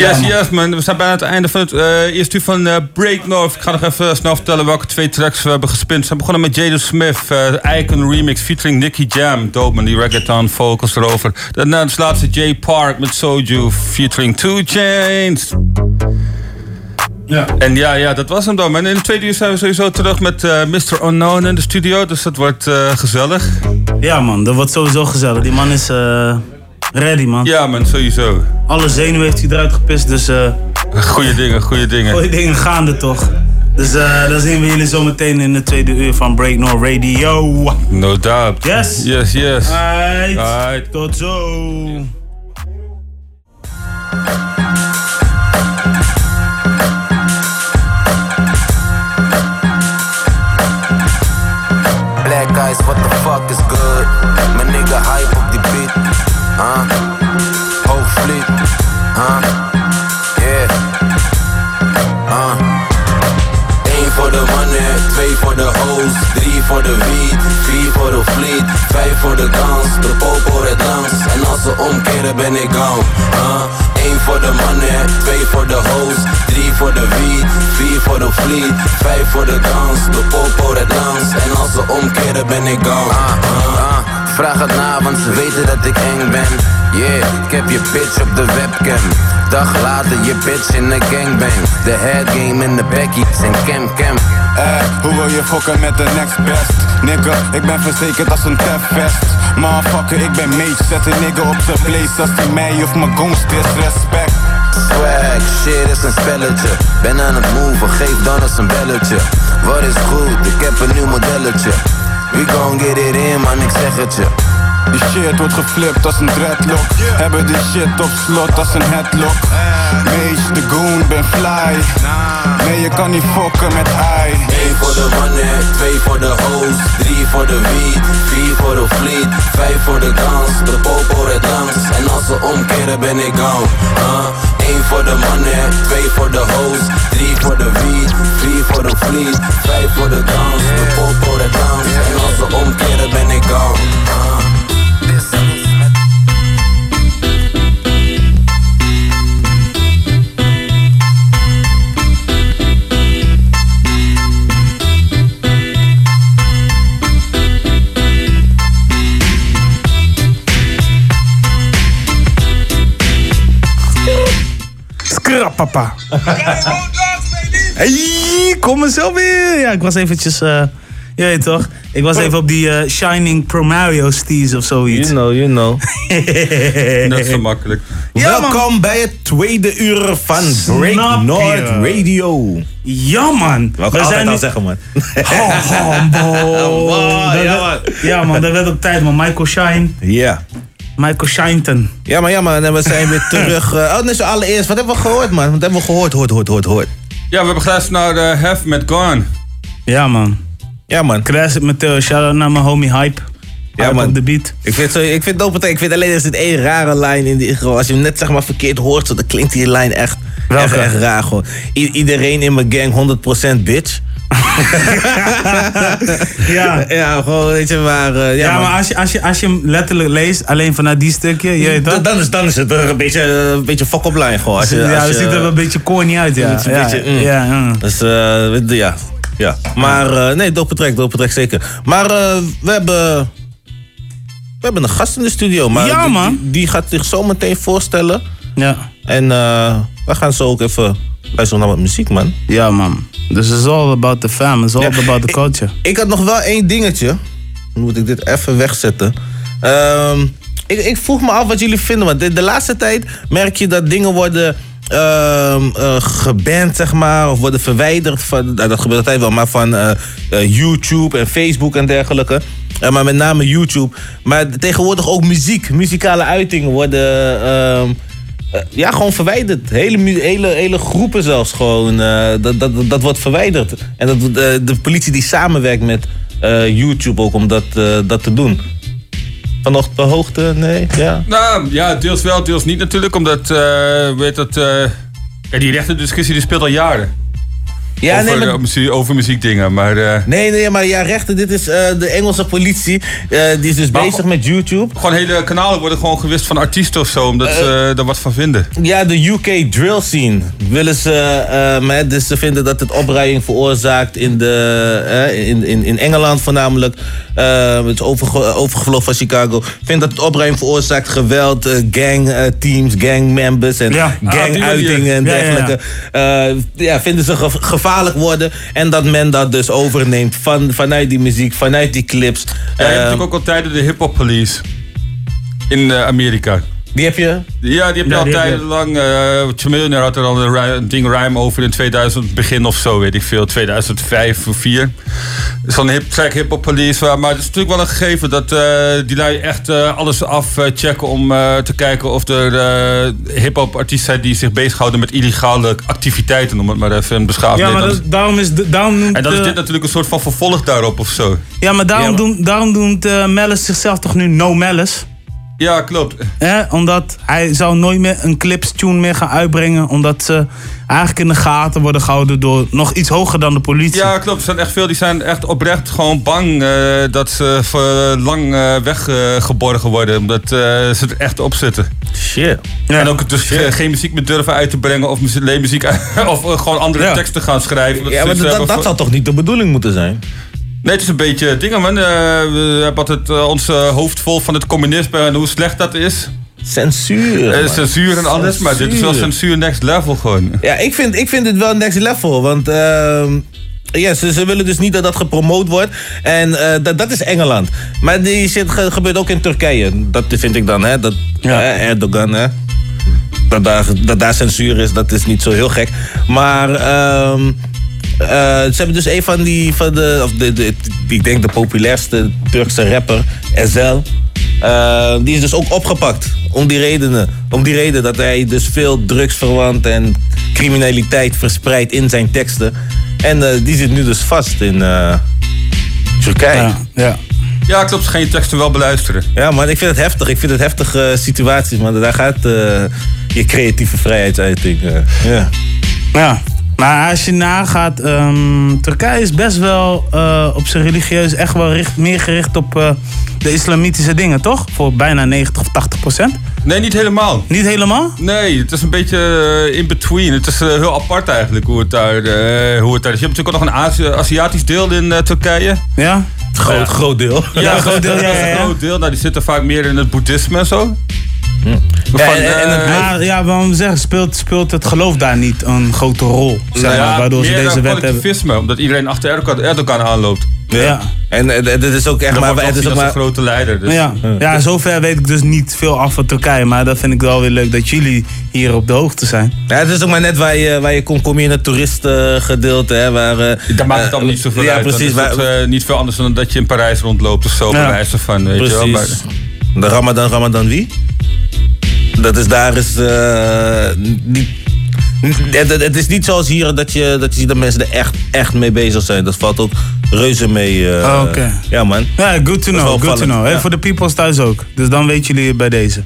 Yes, yes man. We zijn bijna aan het einde van het eh, eerste uur van eh, Break North. Ik ga nog even snel vertellen welke twee tracks we hebben gespint. We zijn begonnen met Jado Smith, eh, Icon Remix featuring Nicky Jam. Dope man, die reggaeton vocals erover. Daarna als laatste Jay Park met Soju featuring Two Chains. Ja. En ja, ja, dat was hem dan. man. in de tweede uur zijn we sowieso terug met Mr. Unknown in de studio. Dus dat wordt gezellig. Ja man, dat wordt sowieso gezellig. Die man is ready man. Ja man, sowieso. Alle zenuwen heeft hij eruit gepist, dus... eh Goeie dingen, goeie dingen. goeie dingen gaande toch. Dus eh dan zien we jullie zometeen in de tweede uur van Break No Radio. No doubt. Yes? Yes, yes. Alright. Alright. Tot zo. Omkeren ben ik gone. Uh, uh, vraag het na, want ze weten dat ik eng ben. Yeah, ik heb je bitch op de webcam. Dag later je bitch in de gangbang. De head game in de Becky's en cam cam. Eh, hoe wil je fokken met de next best? Nigga, ik ben verzekerd als een tefvest. Motherfucker, ik ben mage, zet een nigga op zijn place als die mij of mijn gonst disrespect. Swag, shit is een spelletje. Ben aan het move, geef dan eens een belletje. Wat is goed, ik heb een nieuw modelletje. We gon' get it in, man, ik zeg het je. Die shit wordt geflipt als een dreadlock. Hebben die shit op slot als een headlock. Mage, de goon, ben fly. Nee, je kan niet fokken met I. Eén voor de money, twee voor de hoes, drie voor de weed, vier voor de fleet, vijf voor de kans, de popo het langs. En als ze omkeren ben ik gone. Uh, Eén voor de money, twee voor de hoes, drie voor de weed, vier voor de fleet, vijf voor de kans, de popo het langs. En als ze omkeren ben ik gone. Papa. Hey, kom zo weer. Ja, ik was eventjes... eh je weet toch? Ik was even op die eh, Shining Pro Mario steez of zoiets. You know, you know. *laughs* Net zo makkelijk. Welkom bij het tweede uur van Break Snap je? North Radio. Ja, man. Wat We al nu- zeggen, man. *laughs* Oh, *laughs* Dat ja, man, dat werd ook tijd, man. Michael Shine. Ja. Michael Shinton. Ja, maar ja, man. En we zijn *laughs* weer terug. eh, oh, nee, zo allereerst. Wat hebben we gehoord, man? Wat hebben we gehoord? Hoort, hoort, hoort, hoort. Ja, we hebben geluisterd naar de Hef met Gone. Ja, man. Ja, man. Classic met Theo. Shout-out naar mijn homie Hype. Ja, Hype man. op de beat. Ik vind, zo, ik vind het Ik vind alleen er zit één rare lijn in die. Gewoon, als je hem net zeg maar verkeerd hoort, zo, dan klinkt die lijn echt, echt, echt raar. Gewoon. I- iedereen in mijn gang 100% bitch. *laughs* Ja. ja, gewoon, weet je, maar. eh, ja, Ja, maar als je, als, je, als je hem letterlijk leest, alleen vanuit die stukje, je weet toch? Dan, dan, is, dan is het er een beetje, een beetje fuck op lijn gewoon. Als je, ja, als dat je- ziet er wel een beetje corny uit, ja. Het een ja, beetje, mm. ja, ja. Dus eh, je, ja. ja. Maar eh, nee, dope track, dope track zeker. Maar eh, we hebben. We hebben een gast in de studio. Maar Ja, die- man. Die, die gaat zich zo meteen voorstellen. Ja. En eh, we gaan zo ook even luisteren naar wat muziek, man. Ja, man. Dus it's all about the fam, it's all Ja. about the culture. Ik had nog wel één dingetje. Dan moet ik dit even wegzetten. Ehm, ik, ik vroeg me af wat jullie vinden. Want de, de laatste tijd merk je dat dingen worden ehm eh, geband, zeg maar. Of worden verwijderd. Van, nou, dat gebeurt altijd wel, maar van eh, eh, YouTube en Facebook en dergelijke. Maar met name YouTube. Maar tegenwoordig ook muziek. Muzikale uitingen worden... eh, ja, gewoon verwijderd. Hele, hele, hele groepen zelfs gewoon. eh, dat, dat, dat wordt verwijderd. En dat, eh, de politie die samenwerkt met YouTube ook om dat, dat te doen. Vanochtend de hoogte? Nee? Ja. Nou ja, deels wel, deels niet natuurlijk. Omdat, weet dat, ja, die rechtendiscussie die speelt al jaren. Ja, over, nee, maar- eh, muziek, over muziekdingen. Maar eh, Nee, nee, maar ja, rechten. Dit is eh, de Engelse politie. eh, die is dus Maar bezig met YouTube. gewoon hele kanalen worden gewoon gewist van artiesten of zo. Omdat ze daar wat van vinden. Ja, de UK drill scene willen ze, eh, maar, dus ze vinden dat het opruiing veroorzaakt in, de, in, in, in Engeland voornamelijk. Eh, het is overge overgevlogen van Chicago. Vindt dat het opruiing veroorzaakt geweld, gang teams, gang members en Ja. Ah, gang die uitingen en manier. Ja, ja, ja. dergelijke. Eh, ja, vinden ze ge- gevaarlijk worden en dat men dat dus overneemt van, vanuit die muziek, vanuit die clips. Ja, je hebt Eh, natuurlijk ook al tijden de hip-hop police. In eh, Amerika. Die heb je? Ja, die heb je Ja, al tijdenlang. Chameleon had er al een, ding rhyme over in 2000 begin of zo, weet ik veel. 2005 of 4. Zo'n hip track hip-hop police. Maar, maar het is natuurlijk wel een gegeven dat eh, die lui echt eh, alles afchecken om eh, te kijken of er eh hip-hop artiesten zijn die zich bezighouden met illegale activiteiten, om het maar even beschaafd Ja, maar dat, daarom is... Daarom noemt, En dan is dit natuurlijk een soort van vervolg daarop of zo. ja, maar daarom, Ja, maar- Doen, daarom doet Mellis zichzelf toch nu No Mellis. Ja, klopt. Hè? Omdat hij zou nooit meer een clips tune meer gaan uitbrengen. Omdat ze eigenlijk in de gaten worden gehouden door nog iets hoger dan de politie. Ja, klopt. Er zijn echt veel die zijn echt oprecht gewoon bang eh, dat ze voor lang eh, weggeborgen worden. Omdat eh, ze er echt op zitten. Shit. En ook dus ge- geen muziek meer durven uit te brengen of muziek uit- *laughs* of gewoon andere Ja. teksten gaan schrijven. Ja, maar dat, dat van- zou toch niet de bedoeling moeten zijn? Nee, het is een beetje dingen, man. Eh, we hebben altijd eh, ons eh, hoofd vol van het communisme en hoe slecht dat is. Censuur. Man. censuur en alles, maar dit is wel Censuur. next level gewoon. Ja, ik vind, ik vind het wel next level. Want ehm, ja, ze, ze willen dus niet dat dat gepromoot wordt. En dat, dat is Engeland. Maar die shit ge- gebeurt ook in Turkije. Dat vind ik dan, hè. Dat, eh, Erdogan, hè. Dat daar, dat daar censuur is, dat is niet zo heel gek. Maar ehm, eh, ze hebben dus een van die, van de, of de, de, ik denk de populairste Turkse rapper, Ezel. eh, die is dus ook opgepakt. Om die redenen. Om die reden dat hij dus veel drugsverwant en criminaliteit verspreidt in zijn teksten. En eh, die zit nu dus vast in eh, Turkije. Ja, ja. Ja, klopt. Ze gaan je teksten wel beluisteren. Ja, maar ik vind het heftig. Ik vind het heftige situaties, man. Daar gaat eh, je creatieve vrijheidsuiting. eh, ja. Ja. Maar als je nagaat, ehm, Turkije is best wel eh, op zijn religieus echt wel richt, meer gericht op eh, de islamitische dingen, toch? Voor bijna 90 of 80 procent. Nee, niet helemaal. Niet helemaal? Nee, het is een beetje eh, in between. Het is heel apart eigenlijk hoe het daar, eh, hoe het daar is. Je hebt natuurlijk ook nog een Azi- Aziatisch deel in Turkije. Ja? Groot, groot deel. Ja, groot deel, ja, *laughs* dat is ja, een ja. groot deel. Nou, die zitten vaak meer in het boeddhisme en zo. Ja, Van, en, en het, eh, maar, ja, waarom zeggen, speelt, speelt het geloof daar niet een grote rol? Zeg maar, Nou ja, waardoor ze meer deze wet hebben. omdat iedereen achter Erdogan, Erdogan aanloopt. Ja. En eh, het is ook echt maar... Het is ook maar een grote leider. Dus. ja, ja, zover weet ik dus niet veel af van Turkije. Maar dat vind ik wel weer leuk dat jullie hier op de hoogte zijn. Ja, het is ook maar net waar je, waar je komt, kom je in het toeristengedeelte. Hè, waar, eh, Daar maakt het eh, allemaal niet zoveel ja, uit. precies. Is het eh, niet veel anders dan dat je in Parijs rondloopt of zo. Bij Ja. wijze van, weet je wel. Maar, Precies. De Ramadan, Ramadan wie? Dat is daar is eh, niet. Het, is niet zoals hier dat je, dat je ziet dat mensen er echt, echt mee bezig zijn. Dat valt ook reuze mee. Oh, oké. Ja, man. Ja, good to know. Good to know. Ja. voor de peoples thuis ook. Dus dan weten jullie bij deze.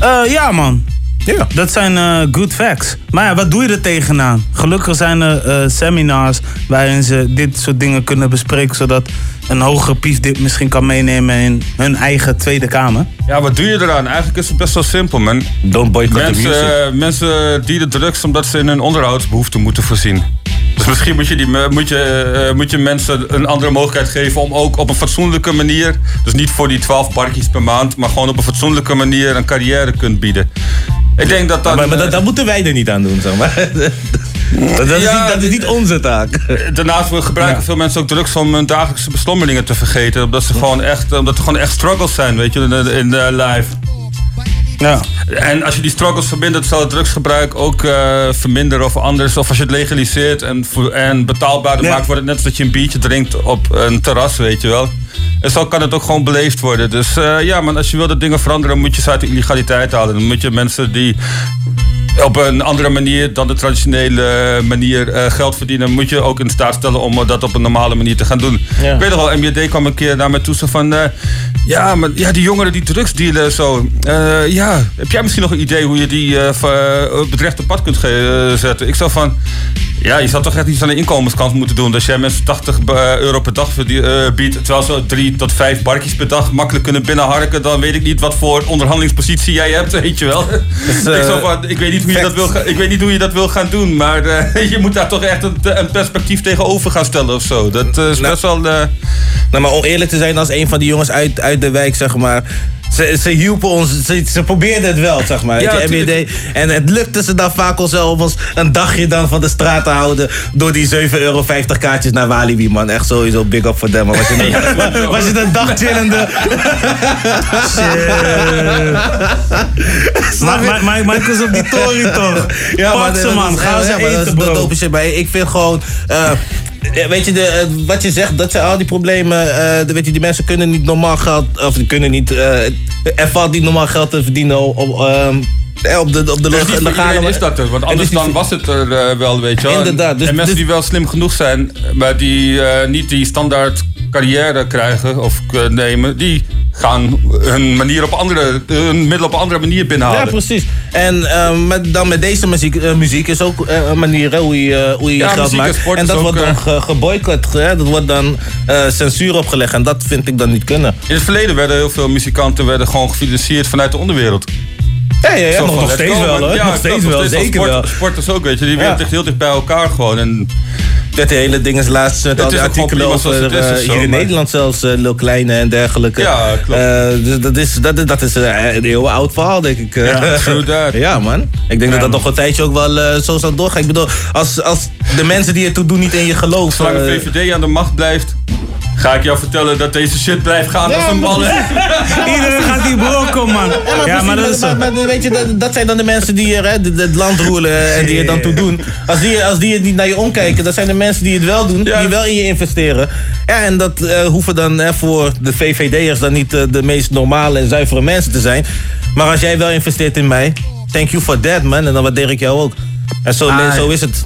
Eh, ja, man. Ja. Dat zijn eh, good facts. Maar ja, wat doe je er tegenaan? Gelukkig zijn er eh, seminars waarin ze dit soort dingen kunnen bespreken, zodat een hogere pief dit misschien kan meenemen in hun eigen Tweede Kamer. Ja, wat doe je eraan? Eigenlijk is het best wel simpel, man. Don't boycott the music. mensen, mensen dienen drugs omdat ze in hun onderhoudsbehoeften moeten voorzien. Dus misschien moet je, die, moet, je, eh, moet je mensen een andere mogelijkheid geven om ook op een fatsoenlijke manier, dus niet voor die 12 barkjes per maand, maar gewoon op een fatsoenlijke manier een carrière kunt bieden. Ik denk dat dan. maar maar dat, eh, dat moeten wij er niet aan doen, zeg maar. *laughs* dat, dat is Ja, niet, dat is niet onze taak. Daarnaast gebruiken veel mensen ook drugs om hun dagelijkse beslommeringen te vergeten. Omdat, ze gewoon echt, omdat er gewoon echt struggles zijn, weet je, in de, in de life. Ja. En als je die struggles verbindt, zal het drugsgebruik ook eh, verminderen of anders. Of als je het legaliseert en, en betaalbaarder Ja. maakt, wordt het net als dat je een biertje drinkt op een terras, weet je wel. En zo kan het ook gewoon beleefd worden. Dus eh, ja, maar als je wil dat dingen veranderen, moet je ze uit de illegaliteit halen. Dan moet je mensen die op een andere manier dan de traditionele manier eh, geld verdienen, moet je ook in staat stellen om dat op een normale manier te gaan doen. Ja. Ik weet nog wel, MJD kwam een keer naar me toe zo van, eh, ja, maar ja, die jongeren die drugs dealen en zo. eh, ja, heb jij misschien nog een idee hoe je die eh, v- eh, op het rechte pad kunt eh, zetten? Ik zou van, ja, je zou toch echt iets aan de inkomenskant moeten doen. Als jij mensen 80 eh, euro per dag eh, biedt, terwijl ze drie tot vijf barkjes per dag makkelijk kunnen binnenharken, dan weet ik niet wat voor onderhandelingspositie jij hebt, *laughs* weet je wel. *laughs* eh, ik, zou van, ik, weet niet hoe je dat wil, ik weet niet hoe je dat wil gaan doen, maar eh, *laughs* je moet daar toch echt een, een perspectief tegenover gaan stellen of zo. Dat eh, is best wel... eh, Nou, maar om eerlijk te zijn, als een van die jongens uit, uit de wijk, zeg maar. Ze, ze hielpen ons, ze, ze probeerden het wel, zeg maar. Ja, MBD. En het lukte ze dan vaak al zelf om ons een dagje dan van de straat te houden. Door die 7,50 euro kaartjes naar Walibi, man. Echt sowieso big up voor them. man. Was je een, *laughs* was je een dag chillende. *laughs* Maar, maar, maar op die tory toch? Ja, Pak maar ze man, ga ze maar dat shit. Maar ik vind gewoon... eh, weet je, de, eh, wat je zegt, dat zijn al die problemen. de, weet je, die mensen kunnen niet normaal geld... Of die kunnen niet... eh, er valt niet normaal geld te verdienen op... op eh, op de, op de Dus legale is dat er, want anders dan was het er eh, wel, weet je wel. Inderdaad, dus- en mensen dus- die wel slim genoeg zijn, maar die eh, niet die standaard carrière krijgen of eh, nemen, die gaan hun, manier op andere, hun middel op een andere manier binnenhalen. Ja, precies. En met, dan met deze muziek, eh, muziek is ook eh, een manier hoe je, eh, hoe je Ja, je geld muziek en maakt. En is dat ook, wordt dan eh, ge, geboycott. Hè? Dat wordt dan eh, censuur opgelegd. En dat vind ik dan niet kunnen. In het verleden werden heel veel muzikanten werden gewoon gefinancierd vanuit de onderwereld. Ja, ja, ja nog, nog steeds wel. Ja, nog steeds wel, zeker sport, wel. Sporters ook, weet je. Die werken echt heel dicht bij elkaar gewoon. En Dat hele ding is laatst met Het al die artikelen over het is eh, hier in maar- Nederland zelfs, Lil Kleine en dergelijke. Ja, klopt. Eh, dus dat is, dat, dat is een heel oud verhaal, denk ik. Ja, true that. *laughs* ja, man. Ik denk dat dat nog een tijdje ook wel zo zal doorgaan. Ik bedoel, als, als de mensen die ertoe doen niet in je geloof... zolang de VVD aan de macht blijft, ga ik jou vertellen dat deze shit blijft gaan als een bal. *laughs* Iedereen gaat die brokken man. Ja, maar dat is zo. maar, maar weet je, dat, dat zijn dan de mensen die het land roelen en die er dan toe doen. Als die, als die het niet naar je omkijken, dat zijn de mensen die het wel doen, die wel in je investeren. Ja, en dat eh, hoeven dan hè, voor de VVD'ers dan niet eh, de meest normale en zuivere mensen te zijn. Maar als jij wel investeert in mij, thank you for that man. En dan waardeer ik jou ook. En zo, Ah, zo is het.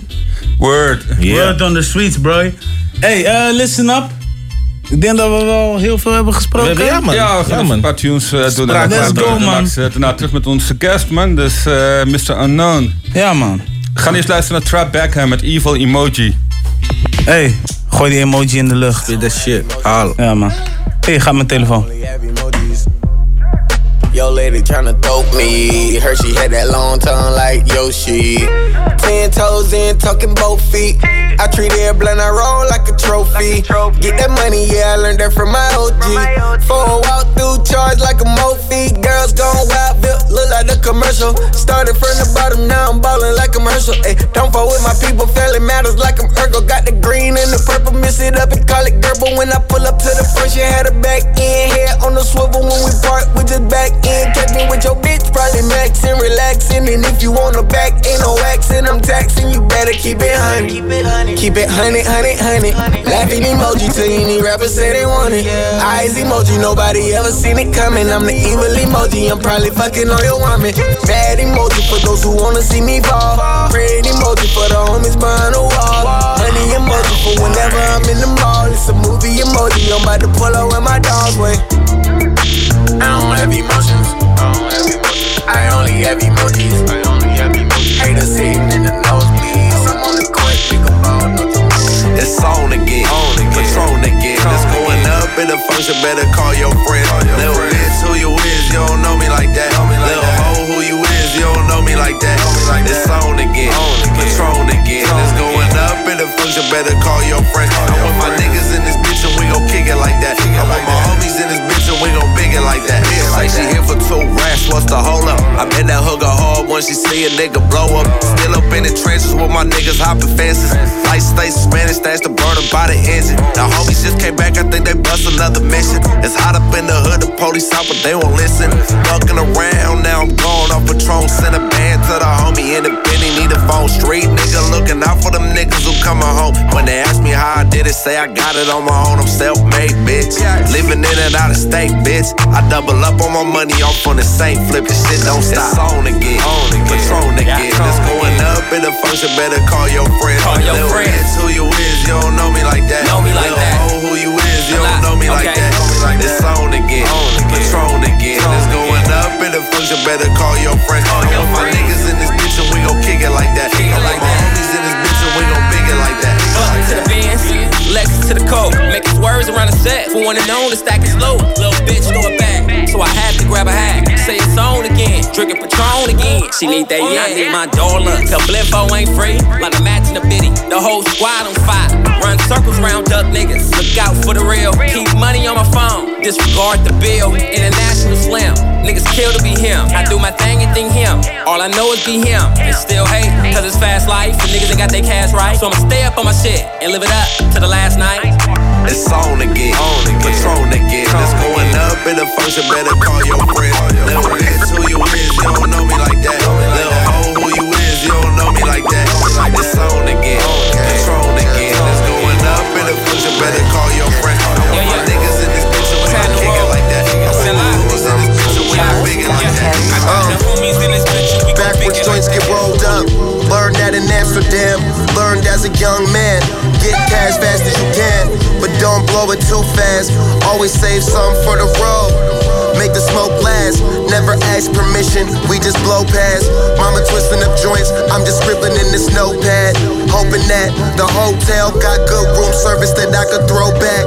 Word. Yeah. Word on the streets, bro. Hey, eh, listen up. Ik denk dat we wel heel veel hebben gesproken. We hebben- ja, man. Ja, we gaan Ja, even man. een paar tunes eh, doen. Let's go, man. zetten. Daarna terug met onze guest, man. Dus eh, Mr. Unknown. Ja, man. We gaan eerst luisteren naar Trap Backham met Evil Emoji. Hey, gooi die emoji in de lucht. Dit is shit. Haal. Ja, man. Hey, gaat mijn telefoon. Yo, lady tryna dope me. Heard she had that long tongue like Yoshi. Ten toes in, tucking both feet. I treat every blunt I roll like a trophy. Get that money, yeah, I learned that from my OG. For a walk through charge like a Mophie. Girls gone wild, built, look like the commercial. Started from the bottom, now I'm ballin' like I'm Herschel. Ay, don't fall with my people, family matters like I'm Urkel. Got the green and the purple, mix it up and call it Gerbil. When I pull up to the front, she had a back in. Head on the swivel when we park, we just back in. Catch me with your bitch, probably maxing, relaxing. And if you want a back, ain't no accent, I'm taxing. You better keep it honey. Keep it honey, honey, honey. Honey. Laughing emoji till any rapper say they want it. Eyes emoji, nobody ever seen it coming. I'm the evil emoji, I'm probably fucking on your woman. Bad emoji for those who wanna see me fall. Red emoji for the homies behind the wall. Honey emoji for whenever I'm in the mall. It's a movie emoji, I'm about to pull up with my dog way. I don't have emotions. I don't have emotions. I only have emojis. I only have emojis. Haters sitting in the nosebleeds. It's on again, on again, Patron again. It's going up in the function, better call your friend. Little bitch, who you is, you don't know me like that. Little hoe, who you is, you don't know me like that. It's on again, Patron again. It's going up in the function, better call your friend. I want my niggas in this we gon' kick it like that. I want my homies in this bitch and we gon' big it like that. Like she here for two rats, what's the hold up? I bet that hooker hard when she see a nigga blow up. Still up in the trenches with my niggas hopping fences. Light stay Spanish, that's the burner by the engine. The homies just came back, I think they bust another mission. It's hot up in the hood, the police out, but they won't listen. Fucking around, now I'm gone off Patron. Send a band to the homie in the Benny, need a phone. Street nigga looking out for them niggas who coming home. When they ask me how I did it, say I got it on my own. I'm self made, bitch. Living in and out of state, bitch. I double up on my money off on the same flip. This shit don't stop. It's on again, on again. Patron again. It's going up in the function, better call your friend. Call your Little friend. bitch, who you is, you don't know me like that. Know me like Little that. hoe, who you is, you don't know me like Okay. that. It's on again, Patron again. It's going up in the function, better call your friend. I want my niggas in this bitch and we gon' kick it like that. I want my homies in this bitch and we gon' big it like that. Up to the Benz, Lexus to the coke. Make his words around the set. For one and known, the stack is low. Little bitch, throw it back. So I had to grab a hat. Say it's on again. Drinking Patron again. She need that yeah, need my dollar. Tell Blimpo ain't free. Like a match in the bitty. The whole squad on fire. Run circles round duck niggas. Look out for the real. Keep money on my phone. Disregard the bill. International slim. Niggas kill to be him. I do my thing. All I know is be him. And still hate. Cause it's fast life. And niggas ain't got their cash right. So I'ma stay up on my shit and live it up to the last night. It's on again, Patron again. It's going up in the function, better call your friend. Little bitch, who you is, you don't know me like that. Little hoe, who you is, you don't know me like that. It's on again, Patron again. It's going up in the function, better call your friend. I want Learned that in Amsterdam. Learned as a young man. Get cash fast as you can, but don't blow it too fast. Always save some for the road. Make the smoke last. Never ask permission, we just blow past. Mama twisting up joints, I'm just scribbling in this notepad. Hoping that the hotel got good room service that I could throw back.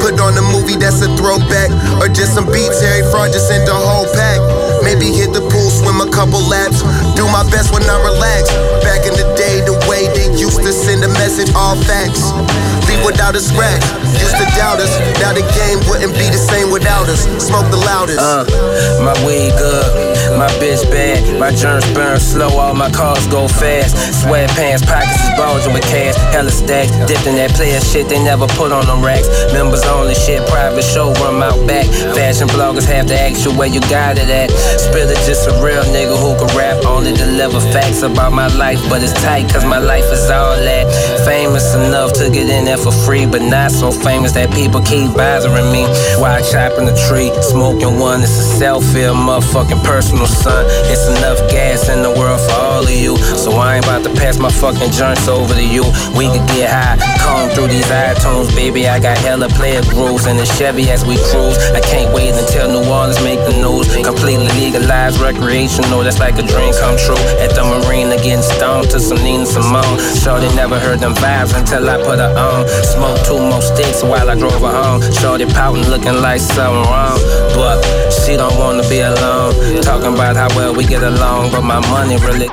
Put on a movie that's a throwback, or just some beats, Harry Fraud just sent the whole pack. Maybe hit the pool, swim a couple laps. Do my best when I relax. Back in the day, the way they used to send a message, all facts. Leave without a scratch. Used to doubt us. Now the game wouldn't be the same without us. Smoke the loudest. Uh, my weed good, my bitch bad, my germs burn slow, all my cars go fast. Sweatpants, pockets is bulging with cash, hella stacks. Dipped in that player shit they never put on them racks. Members only shit, private show, showroom out back. Fashion bloggers have to ask you where you got it at. Spill it just a real nigga who can rap, only deliver facts about my life, but it's tight cause my life is all that. Famous enough to get in there for free, but not so famous that people keep bothering me. While chopping the tree, smoking one, it's a selfie, a motherfucking personal son. It's enough gas in the world for all of you, so I ain't about to pass my fucking joints over to you. We could get high, comb through these iTunes, baby. I got hella player grooves in the Chevy as we cruise. I can't wait until New Orleans make the news. Completely legalized, recreational, that's like a dream come true. At the marina, getting stoned to some Nina Simone. Shorty never heard them vibes until I put her on. Smoke two more sticks while I drove her home. Shorty pouting, looking like something wrong. But she don't wanna be alone. Talking about how well we get along, but my money really.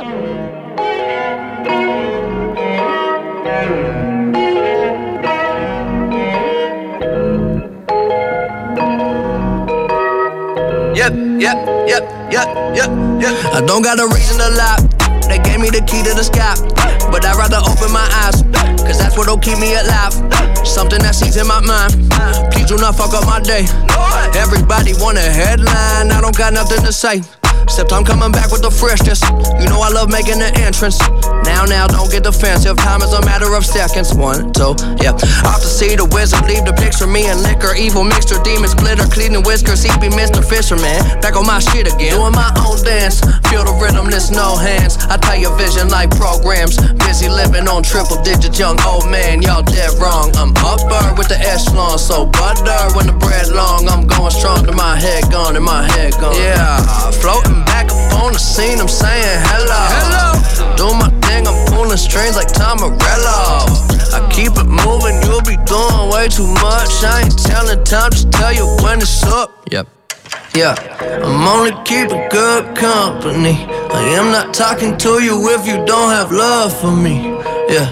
Yep, yep, yep, yep, yep, yep. I don't got a reason to lie. They gave me the key to the sky. But I'd rather open my eyes. Cause that's what'll keep me alive. Something that sees in my mind. Please do not fuck up my day. Everybody want a headline. I don't got nothing to say. Except I'm coming back with the freshness. You know I love making the entrance. Now, now, don't get defensive. Time is a matter of seconds. One, two, yeah. Off to see the wizard, leave the picture. Me and liquor, evil mixture, demon splitter, cleaning whiskers. He be Mr. Fisherman. Back on my shit again. Doing my own dance. Feel the rhythm, there's no hands. I tell your vision like programs. Busy living on triple digits, young old man. Y'all dead wrong. I'm upper with the echelon. So butter when the bread long. I'm going strong to my head gone and my head gone. Yeah, floating back up on the scene. I'm saying hello. Hello. Do my thing, I'm pulling strings like Tom Morello. I keep it moving, you'll be doing way too much. I ain't telling time, just tell you when it's up. Yep. Yeah, I'm only keeping good company. I am not talking to you if you don't have love for me. Yeah,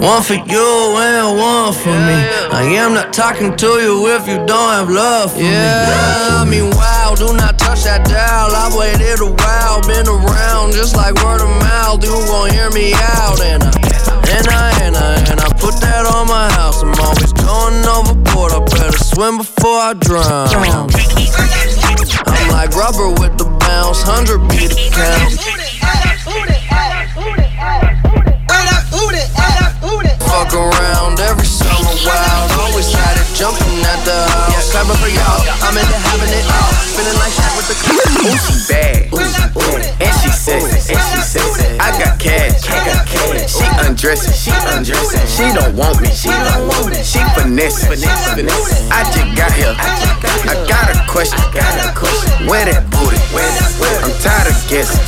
one for you and one for me. I am not talking to you if you don't have love for me. Yeah, I mean, wow, do not touch that dial. I've waited a while, been around just like word of mouth. You gon' hear me out, and I, and I, and I, and I put that on my house. I'm always going overboard. I better swim before I drown. Like rubber with the bounce, hundred beat count. Fuck around every summer wild. It jumping at the house. Yeah, clapping for y'all. I'm into having it all. Feeling like Shaq with the Ooh, she bad. Ooh, ooh. And she sexy. And she sexy. I got cash. I got cash. She undressing. She undressing. She don't want me. She don't want me. She finesse. Finesse. Finesse. I just got here. I got a question. Got a question. Where that booty? I'm tired of guessing.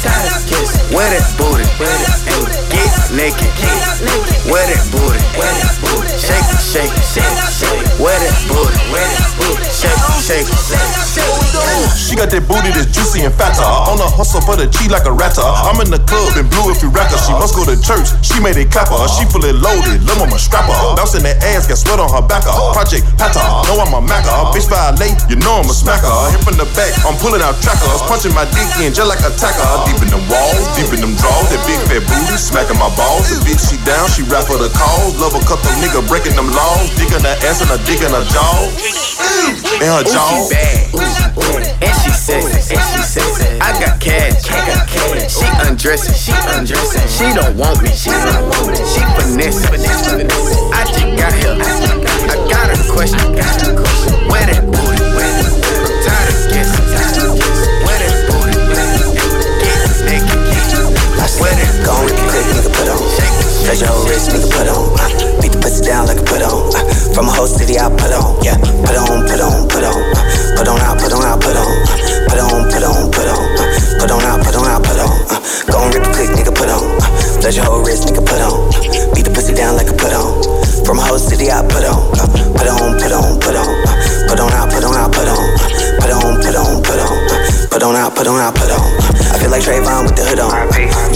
Where that booty? Get naked. Where that booty? Shake it, shake it, shake it. Where She got that booty that's juicy and fatter. On a hustle for the G like a ratter. I'm in the club and blue if you rack her. She must go to church. She made it clapper. She fully loaded. Lil' mama strapper. Bouncing that ass, got sweat on her back. Uh, Project Pata. Know I'm a macker. Bitch violate, you know I'm a smacker. Hit from the back, I'm pulling out trackers. Punching my dick in just like a tacker. Deep in them walls, deep in them drawers. That big fat booty smacking my balls. The bitch she down, she rap for the cause. Love a couple nigga breaking them laws. Digging her ass and a dick in her jaw. In her Ooh, jaw. she bad. And she sexy. And she sexy. I got cash. I got cash. She undressing. She undressing. She don't want me. She don't want me. She finesse. Finesse. Finesse. I just got here. I got a question. Where that booty? I'm tired of guessing. Where that booty? Get naked. Where that Go Your whole wrist, nigga, put on. Uh, beat the pussy down like a put on. Uh, from a whole city, I put on. Yeah, put on, put on, put on. Uh, put on out, put on out, put on. Uh, put on, put on, put on. Uh, put on out, put on out, put on. Uh, go on, rip it quick, nigga, put on. Uh, your whole wrist, nigga, put on. Uh, beat the pussy down like a put on. From a whole city, I put on. Uh, put on, put on, put on. Uh, put on out, put on out, put on. Uh, put on, put on, put on. Uh, put on out, put on out, put on. I feel like Trayvon with the hood on.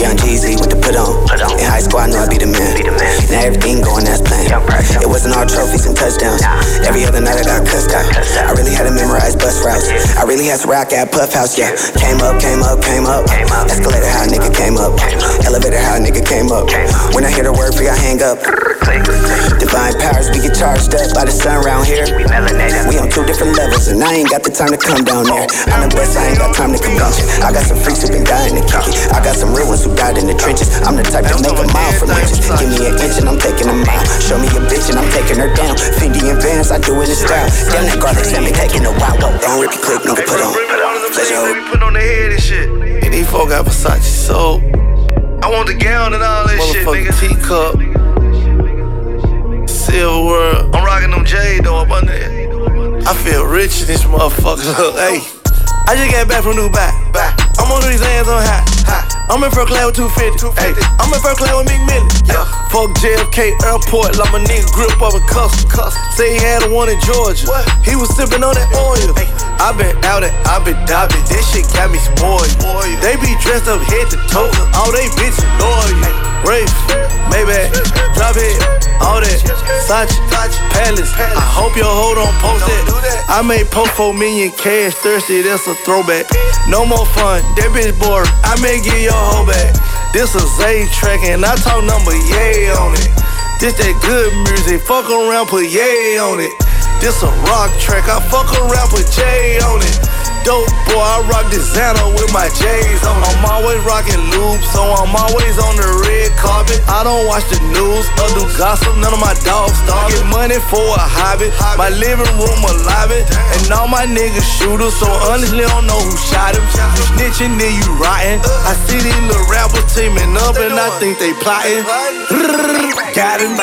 Young Jeezy with the put on. In high school, I knew I'd be the man. Now everything going as planned. It wasn't all trophies and touchdowns. Every other night I got cussed out. I really had to memorize bus routes. I really had to rock at Puff House, yeah. Came up, came up, came up. Escalator, how a nigga came up. Elevator, how a nigga came up. When I hear the word free, I hang up. Divine powers, we get charged up by the sun round here. We on two different levels, and I ain't got the time to come down there. I'm the best, I ain't got time to convince you. I got some freaks who been dying to kick it. I got some real ones who died in the trenches. I'm the type to make a mile from inches. Give me an inch and I'm taking a mile. Show me a bitch and I'm taking her down. Fendi and Vans, I do it in style. Damn that garlic salmon taking a while. Don't rip your clip, nigga, put on. Let your hoe Put on the head and shit. And these folk got Versace soap. I want the gown and all that shit, nigga. teacup. Silver world. I'm rocking them J though up under it. I feel rich in this motherfucker. hey, I just got back from Dubai. Back. I'm on these hands on high. high. I'm in first class with 250. Hey, I'm in first class with Mick Millie. Yeah. Fuck JFK Airport, like my nigga grip up a custom. Say he had a one in Georgia. He was sipping on that oil. I been out and I been diving. This shit got me spoiled. Boy, They be dressed up head to toe. All they bitches loyal. Rafe, Maybach, drop it, all that. Sachi, Palace. I hope your hoe don't post that. I made post for million cash, thirsty, that's a throwback. No more fun, that bitch bored. I may get your hoe back. This a Zay track and I talk number yay on it. This that good music, fuck around, put yay on it. This a rock track, I fuck around, put J on it. Dope boy, I rock designer with my J's on. I'm always rocking loops, so I'm always on the red carpet. I don't watch the news or do gossip, none of my dogs starve. Get money for a hobby, my living room alive it. And all my niggas shooters, so honestly I don't know who shot him. You snitching, then you rotten. I see these little rappers teaming up, and I think they plotting. Got him,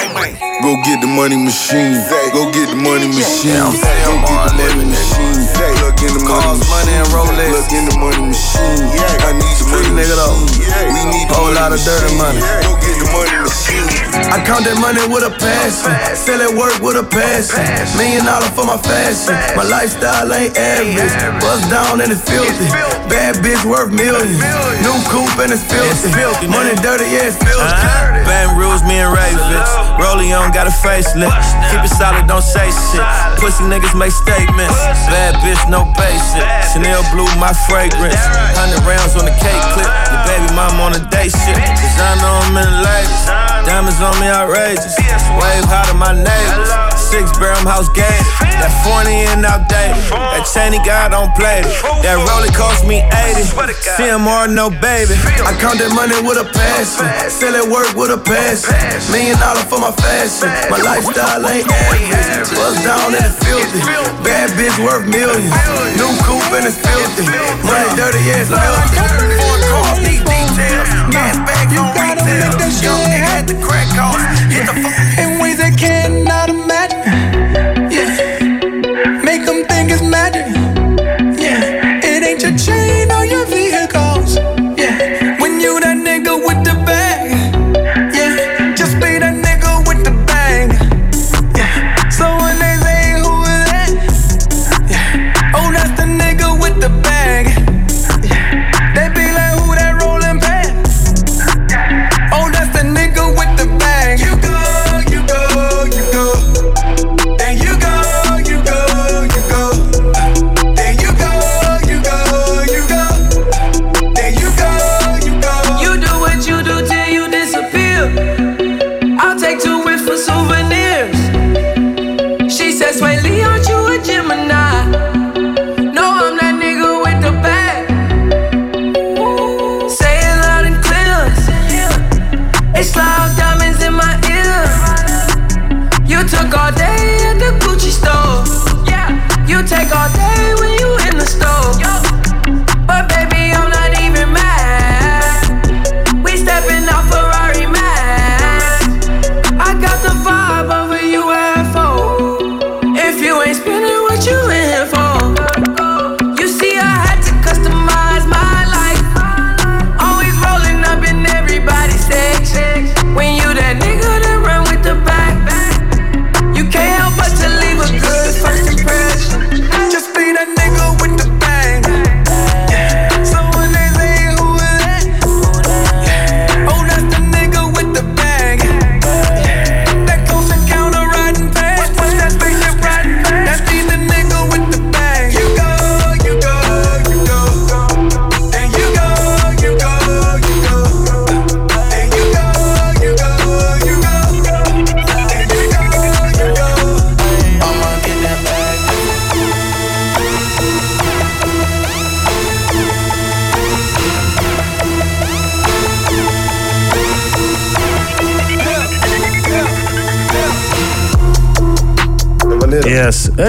Go get the money machine. Go get the money machine. Go get the money machine. Look in the money machine. Money and Rolex. Look in the money machine. I need the money nigga though. We need the Whole lot of dirty money. Go get the money machine. I count that money with a passion. Sell at work with a passion. Million dollar for my fashion. My lifestyle ain't average. Bust down and it's filthy. Bad bitch worth millions. New coupe and it's filthy. Money dirty, yeah, it's filthy. Uh-huh. Baton Rouge, me and Ravens. Rollie on got a facelift. Keep it solid, don't say shit. Pussy niggas make statements. Bad bitch, no basic. Chanel blue, my fragrance. Hundred rounds on the cake clip. Your baby mom on a day shit. Designer on in the latest. Diamonds on me outrageous. Wave high to my neighbors. Six barrel house gated. That 40 and outdated. That Cheney guy don't play it. That Rollie cost me 80. CMR, no baby. I count that money with a passion. Sell at work with a passion. Million dollar for my fashion. My lifestyle ain't average. Bust down and it's filthy. Bad bitch worth millions. New coupe and it's filthy. Money dirty, it's filthy. Four cars need details. Gas bags on retail. Young nigga at the crack house. Hit the fuck. in ways I cannot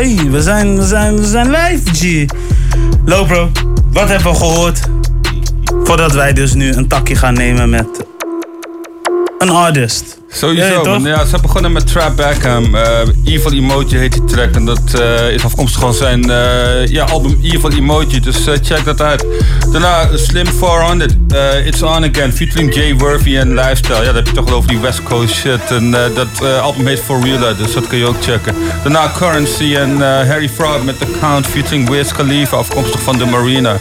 Hey, we zijn, we zijn, we zijn live, G. Lopro, wat hebben we gehoord? Voordat wij dus nu een takje gaan nemen met een artist. Sowieso, Ja, man. Ja, ze begonnen met Trap Beckham. eh, Evil Emoji heet die track. En dat eh, is afkomstig van zijn eh, ja, album Evil Emoji. Dus check dat uit. Daarna Slim 400. eh, It's On Again. Featuring Jay Worthy en Lifestyle. Ja, dat heb je toch wel over die West Coast shit. En dat album heet For Real. Dus dat kun je ook checken. Daarna Currency en Harry Fraud met The Count. Featuring Wiz Khalifa. Afkomstig van The Marina.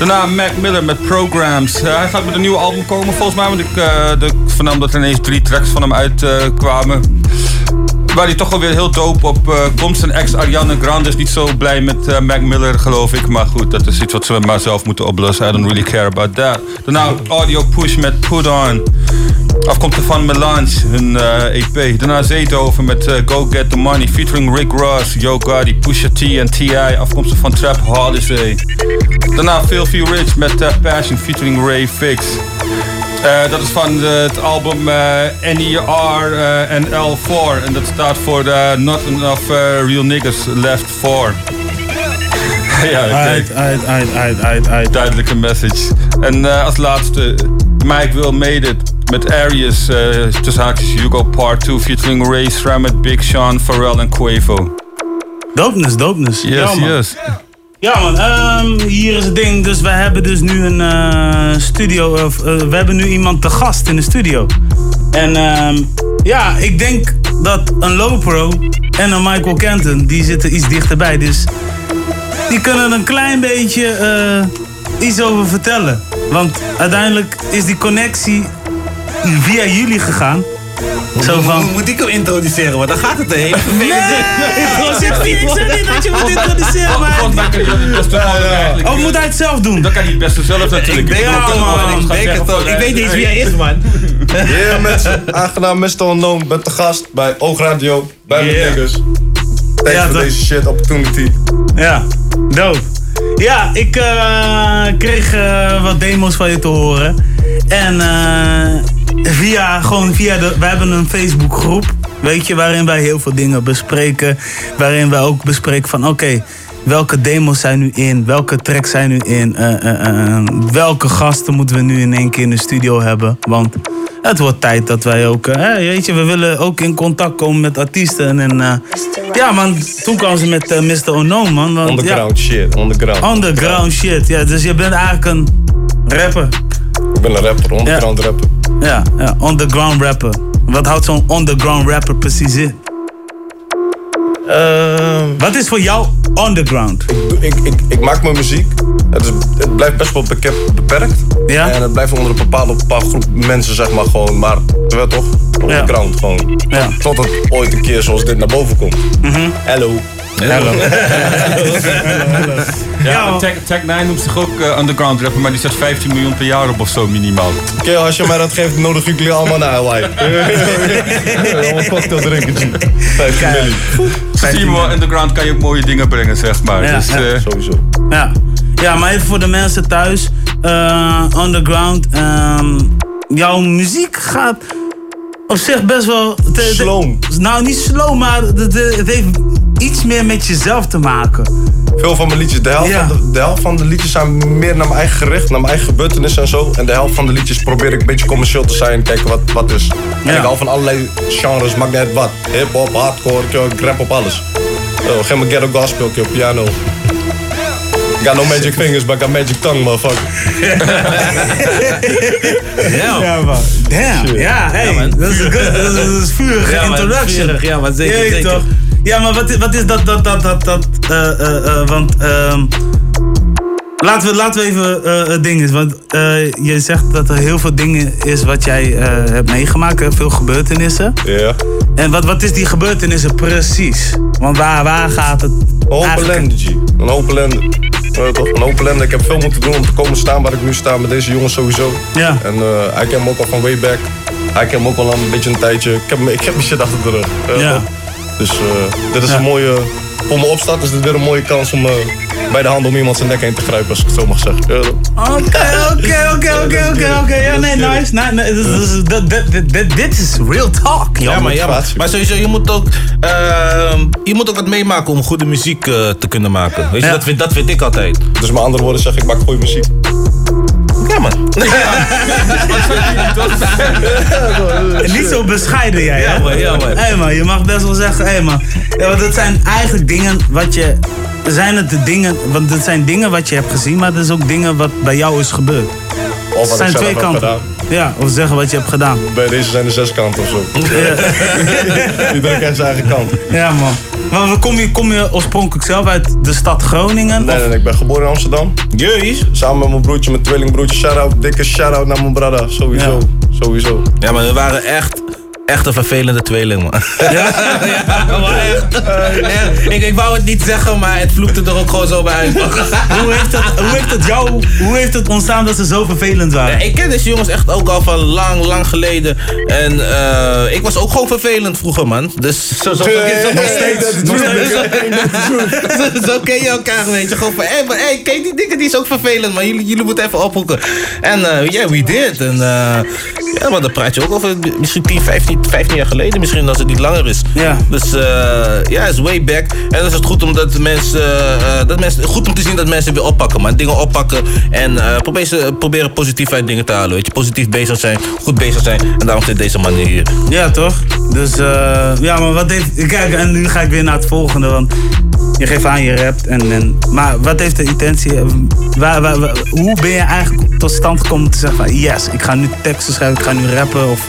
Daarna Mac Miller met Programs. Eh, hij gaat met een nieuw album komen volgens mij. Want ik, eh, ik vernam dat er ineens drie tracks van hem uitkwamen. Waar hij toch wel weer heel dope op eh, komt. Zijn ex Ariana Grande is niet zo blij met eh, Mac Miller, geloof ik. Maar goed, dat is iets wat ze maar zelf moeten oplossen. I don't really care about that. Daarna Audio Push met Put On. Afkomstig van Melange, hun eh, EP. Daarna Zeethoven met eh, Go Get The Money. Featuring Rick Ross, Yo Gotti, Pusha T en T.I. Afkomstig van Trap Holiday. Daarna Filthy Rich met eh, Passion. Featuring Ray Fix. Dat is van het album NER en L4. En dat staat voor Not Enough Real Niggas Left 4. *laughs* ja, kijk. Uit, uit, uit, uit, uit, uit. Duidelijke message. En als laatste, Mike Will Made It. Met Arius, eh tussen haakjes Hugo Part 2. Featuring Ray Srammet, Big Sean, Pharrell en Quavo. Dopeness, dopeness. Yes, ja, man. yes. Ja man, ehm, hier is het ding. Dus we hebben dus nu een eh, studio. Of, eh, we hebben nu iemand te gast in de studio. En ehm, ja, ik denk dat een Lopro en een Michael Kenton, die zitten iets dichterbij. Dus die kunnen een klein beetje iets over vertellen. Want uiteindelijk is die connectie via jullie gegaan. Zo van... Moet ik hem introduceren? Want dan gaat het heen. Nee, ik zeg niet, ik zeg niet dat je moet introduceren, maar... Kan je dat het. Of moet hij het zelf doen? Dan kan hij het beste zelf natuurlijk. Ik denk Ik het man. Ik denk zeggen het ook. van, Ik weet niet eens wie hij is, man. Ja mensen, aangenaam Mr. Unknown, ben te gast bij Oogradio, bij mijn Yeah. niggas. Tijd Ja, voor deze shit, opportunity. Ja, dope. Ja, ik eh, kreeg eh, wat demos van je te horen. En eh, via, gewoon via de, we hebben een Facebookgroep, weet je, waarin wij heel veel dingen bespreken. Waarin wij ook bespreken van, oké, welke demos zijn nu in? Welke tracks zijn nu in? Eh, eh, eh, welke gasten moeten we nu in één keer in de studio hebben? Want het wordt tijd dat wij ook, weet je, we willen ook in contact komen met artiesten. En ja, man, toen kwam ze met Mr. Unknown, man. Want, Underground shit, underground. Underground shit, ja. Dus je bent eigenlijk een rapper. Ik ben een rapper, underground rapper. Ja, ja, underground rapper. Wat houdt zo'n underground rapper precies in? Wat is voor jou underground? Ik, ik, ik maak mijn muziek. Het, is, het blijft best wel beperkt. Ja? En het blijft onder een bepaalde, bepaalde groep mensen, zeg maar, gewoon. Maar terwijl toch, underground gewoon. Ja. Tot het ooit een keer zoals dit naar boven komt. Hallo. Hallo. Ja, Tech, Tech 9 noemt zich ook eh, underground rapper, maar die zet 15 miljoen per jaar op of zo minimaal. Oké, als je mij dat geeft, nodig ik jullie allemaal naar Hawaii. Een cocktail drinken, G. 15 milli. Zie je wel, underground kan je ook mooie dingen brengen, zeg maar. Ja, dus, ja. eh, Sowieso. Ja. ja, maar even voor de mensen thuis. eh, underground. ehm, jouw muziek gaat op zich best wel... te- Slow. Nou, niet slow, maar het, heeft iets meer met jezelf te maken. Veel van mijn liedjes, de helft, Ja. van de, de helft van de liedjes zijn meer naar mijn eigen gericht, naar mijn eigen gebeurtenissen en zo. En de helft van de liedjes probeer ik een beetje commercieel te zijn, kijken wat, wat is. En Ja. ik hou van allerlei genres, maakt niet uit wat. Hip-hop, hardcore, rap op alles. Oh, geen mijn ghetto gospel, op piano. Got no magic fingers, but I got magic tongue, motherfucker. *laughs* Ja, man. Damn. Ja, hey. dat, is een good, dat, is, vurige *laughs* Ja, man, introduction. vurig, ja, maar zeker, toch? Ja, maar wat, is- wat is dat, dat, dat, dat, dat, eh, eh, eh, want, ehm, laten we, laten we even eh, het ding is, want eh, je zegt dat er heel veel dingen is wat jij eh, hebt meegemaakt, hè, veel gebeurtenissen. Ja. En wat, wat is die gebeurtenissen precies? Want waar, waar gaat het? Een hoop eigenlijk- ellende, G. Een hoop ellende. Toch? Een hoop ellende. Ik heb veel moeten doen om te komen staan waar ik nu sta met deze jongens sowieso. Ja. En eh, hij kent me ook al van way back. Hij kent me ook al een beetje een tijdje. Ik heb, ik heb mijn *laughs* shit achter de rug. je Ja. toch? Dus eh, dit is Ja. een mooie... Voor mijn opstart is dit weer een mooie kans om eh, bij de hand om iemand zijn nek heen te grijpen, als ik het zo mag zeggen. Oké, oké, oké, oké, oké, oké. Ja, nee, nice. Nee, nee, dit is- dit- real talk. Ja, maar, ja, maar, maar sowieso, je moet, ook, ehm, je moet ook wat meemaken om goede muziek eh, te kunnen maken. Weet je, Ja. dat, vind, dat vind ik altijd. Dus met andere woorden zeg ik, maak goede muziek. Ja, man. *laughs* Niet zo bescheiden jij, hè? Ja, man, ja, man. Hé man, je mag best wel zeggen, hé man. Ja, want dat zijn eigenlijk dingen wat je... Zijn het de dingen, want het zijn dingen wat je hebt gezien, maar het is ook dingen wat bij jou is gebeurd. Of wat zijn ik twee heb kanten. gedaan. Ja, of zeggen wat je hebt gedaan. Bij deze zijn er zes kanten of zo. *laughs* *laughs* Iedereen kent zijn eigen kant. Ja man. Maar kom je, kom je oorspronkelijk zelf uit de stad Groningen? Nee, nee, nee, ik ben geboren in Amsterdam. Jeus. Samen met mijn broertje, mijn tweelingbroertje. Shout-out, dikke shout-out naar mijn brother. Sowieso, sowieso. Ja, maar we waren echt, echt een vervelende tweeling, man. Ja, ja maar echt. Echt. Ik, ik wou het niet zeggen, maar het vloekte er ook gewoon zo bij uit. hoe, heeft het, hoe heeft het jou, hoe heeft het ontstaan dat ze zo vervelend waren? Ja, ik ken deze jongens echt ook al van lang, lang geleden. En eh, ik was ook gewoon vervelend vroeger, man. Dus zo, zo, zo, ken je elkaar, weet je. Gewoon van, hé, maar hey, kijk die dingen, die is ook vervelend, maar jullie, jullie moeten even ophoeken. En ja, yeah, we did. En eh, ja, maar dan praat je ook over misschien 10, 15, 15 jaar geleden, misschien als het niet langer is. Ja. Dus eh, ja, het is way back. En dan is het goed om dat mensen, eh, dat mensen, goed om te zien dat mensen weer oppakken, man. Dingen oppakken en eh, probeer ze- proberen positief uit dingen te halen, weet je. Positief bezig zijn, goed bezig zijn. En daarom zit deze man hier. Ja, toch? Dus eh, ja, maar wat heeft. Kijk, en nu ga ik weer naar het volgende. Want je geeft aan, je rapt. En, en, maar wat heeft de intentie? eh, Waar, waar, waar- hoe ben je eigenlijk tot stand gekomen om te zeggen: van, yes, ik ga nu teksten schrijven, ik ga nu rappen? Of...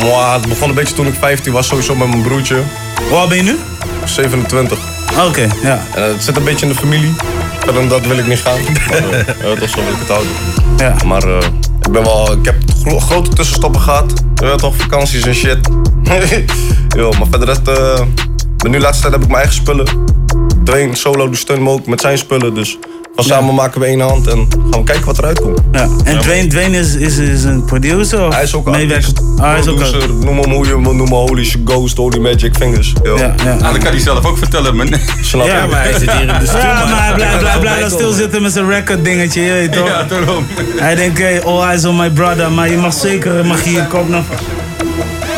Mwah, het begon een beetje toen ik 15 was, sowieso met mijn broertje. Hoe oud ben je nu? 27. Oké, ja. En het zit een beetje in de familie. Verder dan dat wil ik niet gaan. *laughs* Maar uh, toch zo wil ik het houden. Ja. Maar eh, ik ben wel, ik heb gro- grote tussenstoppen gehad. Ja, toch, vakanties en shit. *laughs* Yo, maar verder rest, eh, de nu laatste tijd heb ik mijn eigen spullen. Dwayne solo doet steun me ook met zijn spullen. Dus van samen maken we één hand en gaan we kijken wat eruit komt. Ja. En Dwayne, Dwayne is, is, is een producer? Of Hij is ook meewerker? Ah, hij is ook producer, noem hem hoe je hem wil noemen. Holy Ghost, Holy Magic Fingers. Yo. Ja, ja. Ah, dat kan hij zelf ook vertellen, man. Snap je? Ja, maar hij zit hier in de stuur. Ja, maar hij blijft blijft- blijft Hij dan stilzitten met zijn record dingetje, je weet toch? Ja, daarom. Hij denkt, hey, all eyes on my brother, maar je mag zeker, mag je je kop nog...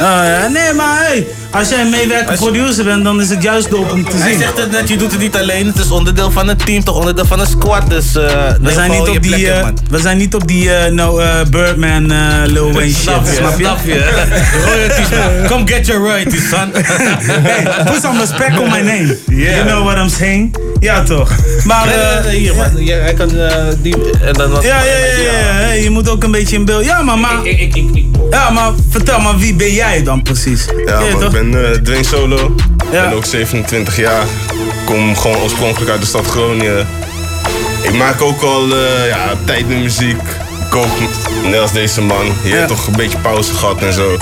Ah, ja, nee, maar hey, als jij een meewerkend producer bent, dan is het juist dope om te Hij zien. zegt het net, je doet het niet alleen. Het is onderdeel van het team, toch onderdeel van een squad. Dus eh We zijn, niet op die, in, eh, we zijn niet op die no, eh, Birdman, eh, Lil Wayne shit, Snap je, snap je? snap je. *laughs* Royalties, man. Come get your royalties, son. *laughs* Hey, put some respect on my name. Yeah. You know what I'm saying? Ja, toch? Maar, eh, hier, man. Ja, hij kan eh, die... En dan, ja, ja, ja, je moet ook een beetje in beeld. Ja, maar, maar, Ik, ik, ik, ik, ja, maar vertel maar, wie ben jij dan precies? Ja, Ben eh Dwayne Solo. Ik Ja. ben ook 27 jaar. Kom gewoon oorspronkelijk uit de stad Groningen. Ik maak ook al eh, ja, tijd met muziek. Ik ook net als deze man. Je Ja. hebt toch een beetje pauze gehad en zo.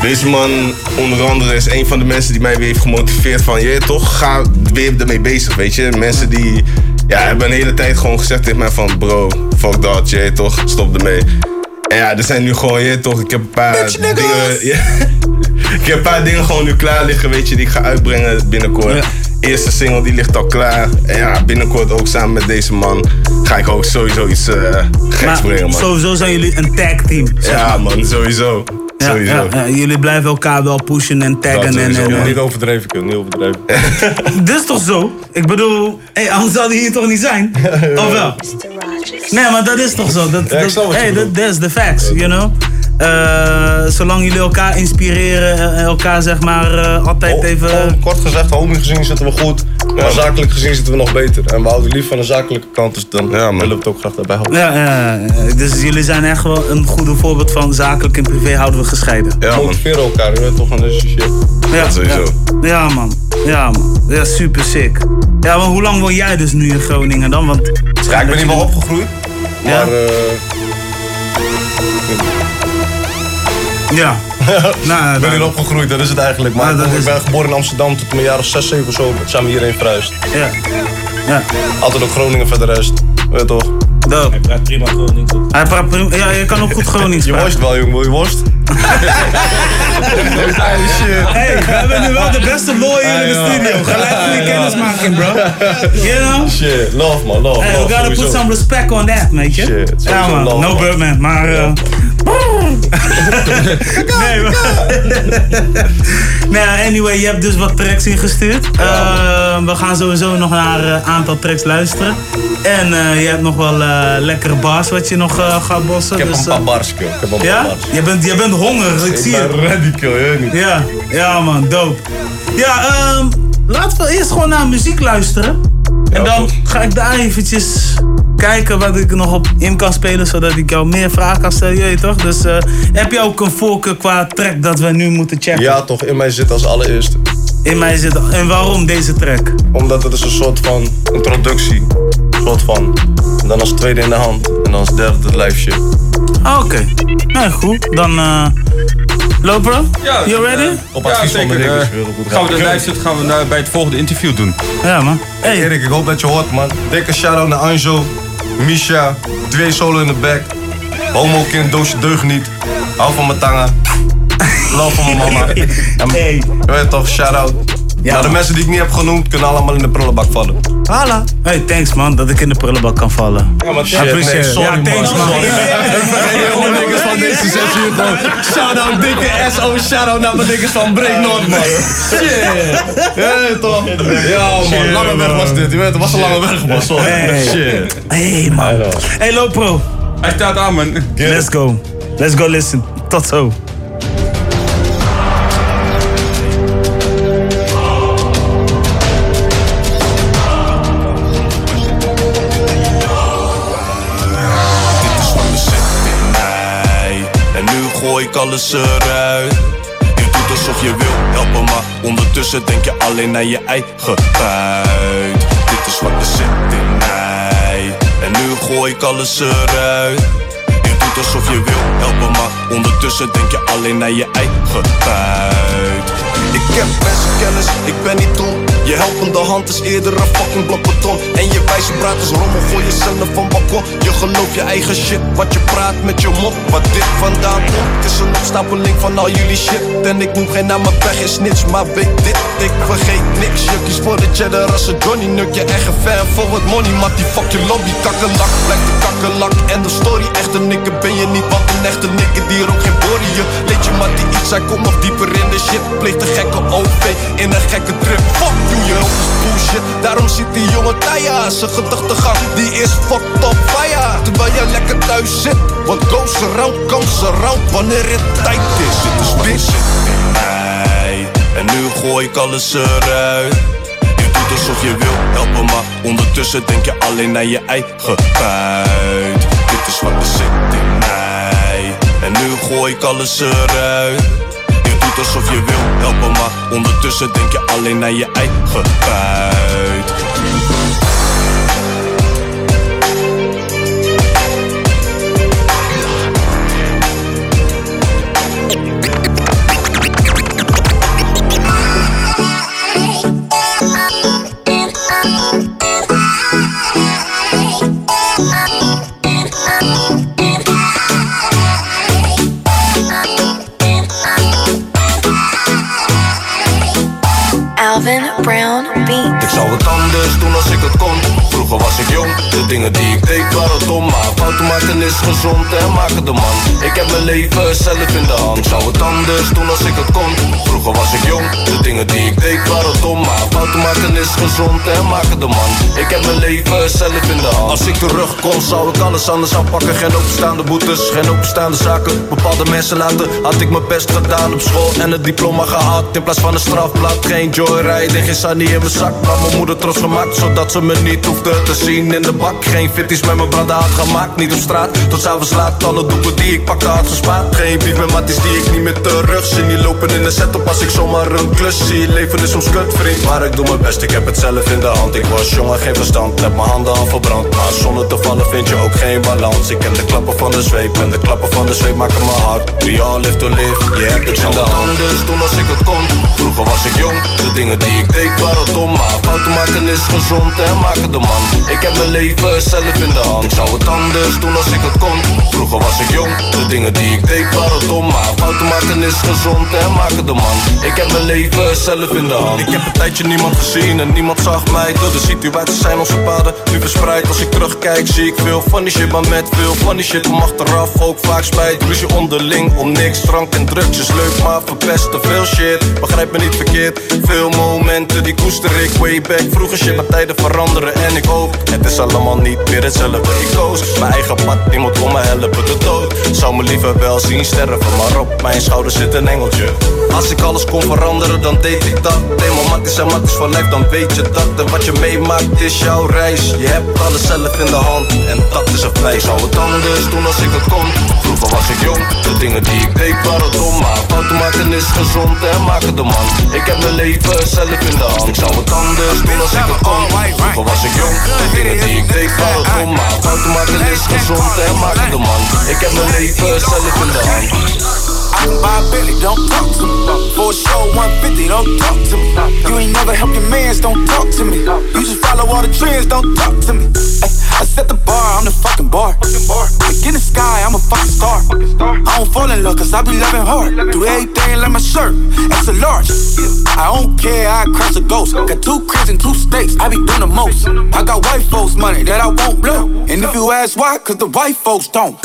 Deze man onder andere is een van de mensen die mij weer heeft gemotiveerd van... Je toch, ga weer ermee bezig, weet je. Mensen die ja, hebben een hele tijd gewoon gezegd tegen mij van... Bro, fuck dat, je toch, stop ermee. En ja, er zijn nu gewoon, je toch, ik heb een paar dingen... *laughs* Ja, ik heb een paar dingen gewoon nu klaar liggen, weet je, die ik ga uitbrengen binnenkort. Eerste single die ligt al klaar. En ja, binnenkort ook samen met deze man ga ik ook sowieso iets eh geks Maar brengen, man. sowieso zijn jullie een tag team. zeg Ja, maar. man, sowieso. Ja, sowieso. ja, ja, jullie blijven elkaar wel pushen en taggen. Dat en, en, en- Niet overdreven, kunnen, niet overdreven. *laughs* Dit is toch zo? Ik bedoel, hey, anders zou hij hier toch niet zijn? *laughs* Of wel? Nee, maar dat is toch zo? Dat, dat, hey, that's the facts, you know? Eh, zolang jullie elkaar inspireren en elkaar zeg maar eh, altijd Oh, even... gewoon kort gezegd, homie gezien zitten we goed. Maar zakelijk gezien zitten we nog beter. En we houden lief van de zakelijke kant, dus dan willen we het ook graag daarbij houden. Ja, ja, ja. dus jullie zijn echt wel een goede voorbeeld van zakelijk en privé houden we gescheiden. We motiveren elkaar, je weet toch, van deze shit. Ja, sowieso. Ja, ja, man. Ja, man. Ja, super sick. Ja, maar hoe lang woon jij dus nu in Groningen dan? Want Ja, ik ben hier wel opgegroeid. Ja. Maar Ja. *laughs* nou, ik ben hier opgegroeid, dat is het eigenlijk. Maar Ah, ik is ben geboren in Amsterdam tot mijn jaar of 6, 7 of zo. zijn we hierheen verhuisd. Ja. ja. Altijd ook Groningen voor de rest. Weet je toch? Dope. Hij praat prima Gronings. Hij praat prima. Ja, je kan ook goed Gronings *laughs* Je worst wel, jongen. Wil je worst? *laughs* Hey, we hebben nu wel de beste lawyer in de studio. Gelijk die kennismaking, bro. You know? Shit, love man, love. Hey, we love, gotta put some respect on that, weet je? Shit, ja, man. love, No man. Birdman. Maar, eh, nee, maar... *laughs* nee, anyway, je hebt dus wat tracks ingestuurd. Eh, we gaan sowieso nog naar een aantal tracks luisteren. En eh, je hebt nog wel eh, lekkere bars wat je nog eh, gaat bossen. Ik heb dus, een paar eh, bars, kill. Ik heb een paar Ja? bars. Je bent, je bent hongerig, ik, zie ben het. Je weet niet. Ja, ja man, dope. Ja, ehm, laten we eerst gewoon naar muziek luisteren. En dan ga ik daar eventjes kijken wat ik nog op in kan spelen, zodat ik jou meer vragen kan stellen, je weet toch? Dus eh, heb je ook een voorkeur qua track dat we nu moeten checken? Ja, toch. In mij zit als allereerste. In mij zit... En waarom deze track? Omdat het is een soort van introductie. Een soort van. En dan als tweede in de hand. En dan als derde het live shit. Ah, Oké, nou goed. Dan eh lopen Ja, You ready? Op ja, advies van zeker. de eh, gaan we de lijst gaan we naar- bij het volgende interview doen. Ja, man. Hey Erik, ik hoop dat je hoort, man. Dikke shout-out naar Anjo, Misha, twee solo in de back. Homo kind, doosje deugd niet. Hou van mijn tangen. Love van mijn mama. *laughs* Hey. Je weet toch, shout-out. Ja. de mensen die ik niet heb genoemd, kunnen allemaal in de prullenbak vallen. Hala. Hey, thanks man, dat ik in de prullenbak kan vallen. Ja, maar I appreciate it. sorry, ja, thanks man. man. Sorry. Niggas van deze zes uur gewoon. Shout-out dikke SO, shout-out naar mijn niggas van Break North, man. Shit. Ja, toch? Ja, man. Lange weg was dit. Je weet, het was een lange weg, man. Sorry. Hey. Shit. Hey man. Hey Lopro. Hij staat aan man. Let's go. Let's go listen. Tot zo. Ik alles eruit. Je doet alsof je wil helpen, maar ondertussen denk je alleen naar je eigen buit. Dit is wat er zit in mij. En nu gooi ik alles eruit. Je doet alsof je wil helpen, maar ondertussen denk je alleen naar je eigen buit. Ik heb mensenkennis, ik ben niet dom. Je helpende hand is eerder een fucking blok beton. En je wijze praat is rommel voor jezelf van balkon. Je gelooft je eigen shit, wat je praat met je mond. Wat dit vandaan komt, het is een opstapeling van al jullie shit. En ik noem geen namen weg, geen snitch, maar weet dit, ik vergeet niks. Je kiest voor de cheddar als een Johnny Nuk. Je eigen fan voor het money, maar die fuck je lobby. Kakkelak, blijft de kakkelak. En de story, echte nikke ben je niet, want een echte nikke die ook geen body. Je leed je maar die iets, hij komt nog dieper in de shit. Pleegt een gekke OV in een gekke trip. Fuck you, je. Daarom zit die jonge Taya. Zijn gedachtegang, die is fucked up fire. Terwijl je lekker thuis zit. What goes around, comes around. Wanneer het tijd is, dit is zit in mij. En nu gooi ik alles eruit. Je doet alsof je wil helpen, maar ondertussen denk je alleen naar je eigen buit. Dit is wat er zit in mij. En nu gooi ik alles eruit. Doet alsof je wil helpen, maar ondertussen denk je alleen naar je eigen buit. De dingen die ik deed waren dom. Maar fouten maken is gezond en maken de man. Ik heb mijn leven zelf in de hand. Zou het anders doen als ik het kon. Vroeger was ik jong, de dingen die ik deed waren dom. Maar fouten maken is gezond en maken de man. Ik heb mijn leven zelf in de hand. Als ik terugkom, zou ik alles anders aanpakken. Geen openstaande boetes, geen openstaande zaken. Bepaalde mensen laten, had ik mijn best gedaan op school en het diploma gehad. In plaats van een strafblad, geen joyride en geen sunny in mijn zak. Maar mijn moeder trots gemaakt, zodat ze me niet hoefde te zien de bak. Geen fitties met mijn branden had gemaakt, niet op straat. Tot s'avonds laat, alle doeken die ik pakte had gespaard. Geen beef met matties die ik niet meer terug zie. Die lopen in de setup als ik zomaar een klus zie. Leven is soms kut, vriend. Maar ik doe mijn best, ik heb het zelf in de hand. Ik was jong en geen verstand, heb mijn handen al verbrand. Maar zonder te vallen vind je ook geen balans. Ik ken de klappen van de zweep en de klappen van de zweep maken me hard. We all live to live, je hebt het in de hand. anders doen als ik het kon. Vroeger was ik jong, de dingen die ik deed waren dom. Maar fouten maken is gezond en maken de man. Ik heb mijn leven zelf in de hand. Ik zou het anders doen als ik het kon. Vroeger was ik jong, de dingen die ik deed waren dom. Maar fouten maken is gezond en maken de man. Ik heb mijn leven zelf in de hand. Ik heb een tijdje niemand gezien en niemand zag mij. Door de situaties zijn onze paden nu verspreid. Als ik terugkijk, zie ik veel funny shit, maar met veel funny shit. Om achteraf ook vaak spijt. Ruzie onderling om niks, drank en drugs leuk, maar verpest te veel shit. Begrijp me niet verkeerd, veel momenten die koester ik way back. Vroeger shit, maar tijden veranderen en ik hoop. Het is allemaal niet meer hetzelfde. Ik koos mijn eigen pad, niemand kon me helpen de dood. Zou me liever wel zien sterven, maar op mijn schouder zit een engeltje. Als ik alles kon veranderen, dan deed ik dat. Eenmaal matties en matties voor lijf, dan weet je dat. En wat je meemaakt is jouw reis. Je hebt alles zelf in de hand en dat is een feit. Zou het anders doen als ik het kon. Vroeger was ik jong, de dingen die ik deed waren dom. Maar fouten maken is gezond en maken de man. Ik heb mijn leven zelf in de hand. Ik zou het anders doen als ik het kon. Vroeger was ik jong, de dingen die ik deed dom. Maar fouten maken is gezond en de man. Ik heb mijn leven zelf in de hand. I can buy a Bentley, don't talk to me. For a show 150, don't talk to me. You ain't never helped your mans, don't talk to me. You just follow all the trends, don't talk to me. Ay, I set the bar, I'm the fucking bar. Like in the sky, I'm a fucking star. I don't fall in love, cause I be loving hard. Do everything like my shirt, extra large. I don't care, I crash a ghost. Got two cribs and two states, I be doing the most. I got white folks' money that I won't blow. And if you ask why, cause the white folks don't.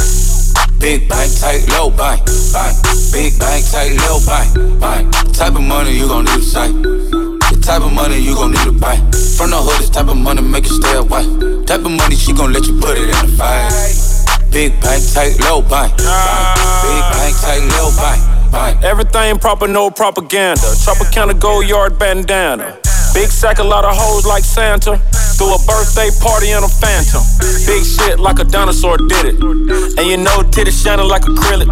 Big bank, tight, low bank, bank. Big bank, tight, low bank, bank. Type of money you gon' need to sight. The type of money you gon' need to buy. From the hood, this type of money make you stay away. Type of money she gon' let you put it in the fight. Big bank, tight, low bank, bank. Big bank, tight, low bank, bank. Everything proper, no propaganda. Tropicana gold yard bandana. Big sack, a lot of hoes like Santa. Threw a birthday party in a phantom. Big shit like a dinosaur did it. And you know titties shining like acrylic.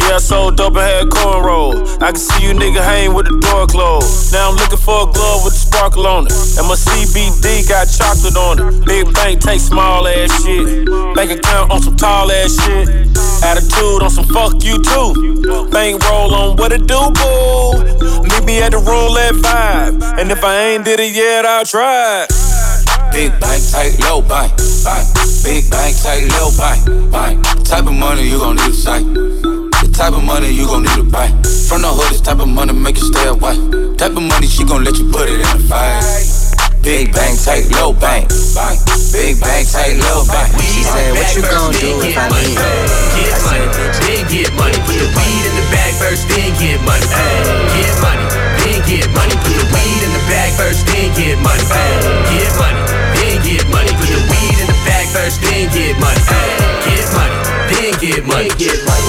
Yeah, I sold dope and had cornrows. I can see you nigga hang with the door closed. Now I'm looking for a glove with a sparkle on it. And my CBD got chocolate on it. Big bank take small ass shit. Bank account on some tall ass shit. Attitude on some fuck you too. Bank roll on what it do, boo. Meet me at the roulette vibe. And if I ain't did it yet, I'll try. Big bank, take low bank, bank. Big bank, take low bank, bank. Type of money you gon' need to sight. The type of money you gon' need to buy. From the hood, this type of money make you stay away. Type of money she gon' let you put it in the fight. Big bank, take low bank, bank. Big bank, take low bank. Said, what you gon' do if I leave? Get money, then get money. Put the weed in the bag first, then get money. Get money, then get money. Put the weed in the bag first, then get money. Get money, then get money. Put the weed in the bag first, then get money. Get money, then get money.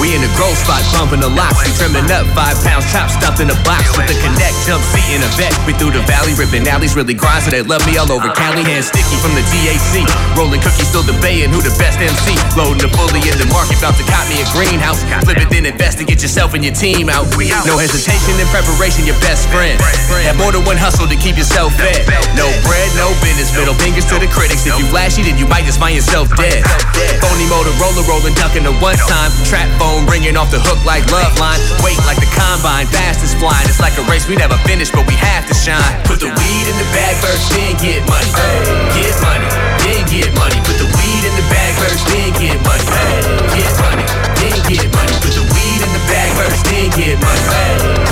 We in the growth spot, bumping the locks. We trimming up five pounds, chop stuffed in a box with the connect jump seat in a vet. We through the valley, ripping alleys, really grind, so they love me all over Cali. Hands sticky from the DAC. Rolling cookies, still debating who the best MC. Loading the bully in the market, about to cop me a greenhouse. Flip it, then invest and get yourself and your team out. No hesitation in preparation, your best friend. Have more than one hustle to keep yourself fed. No bread, no business. Middle fingers to the critics. If you flashy, then you might just find yourself dead. Phony Motorola rolling, ducking the one time. Trap phone ringing off the hook like love line. Wait like the combine, fast is flying. It's like a race we never finish, but we have to shine. Put the weed in the bag first, then get money. Get money, then get money. Put the weed in the bag first, then get money. Get money, then get money. Put the weed in the bag first, then get money.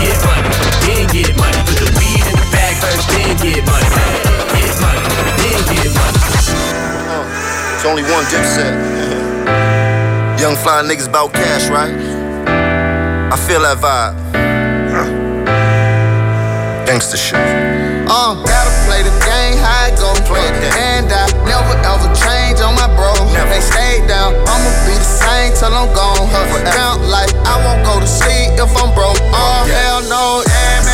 Get money, then get money. Put the weed in the bag first, then get money. Get money, then get money. It's only one dipset. *laughs* Young fly niggas bout cash, right? I feel that vibe. Gangsta shit. Uh, gotta play the game, how it go. Play it and I never ever change on my bro. They stay down, I'ma be the same till I'm gone. Count like I won't go to sleep if I'm broke. Oh, hell no, yeah, man,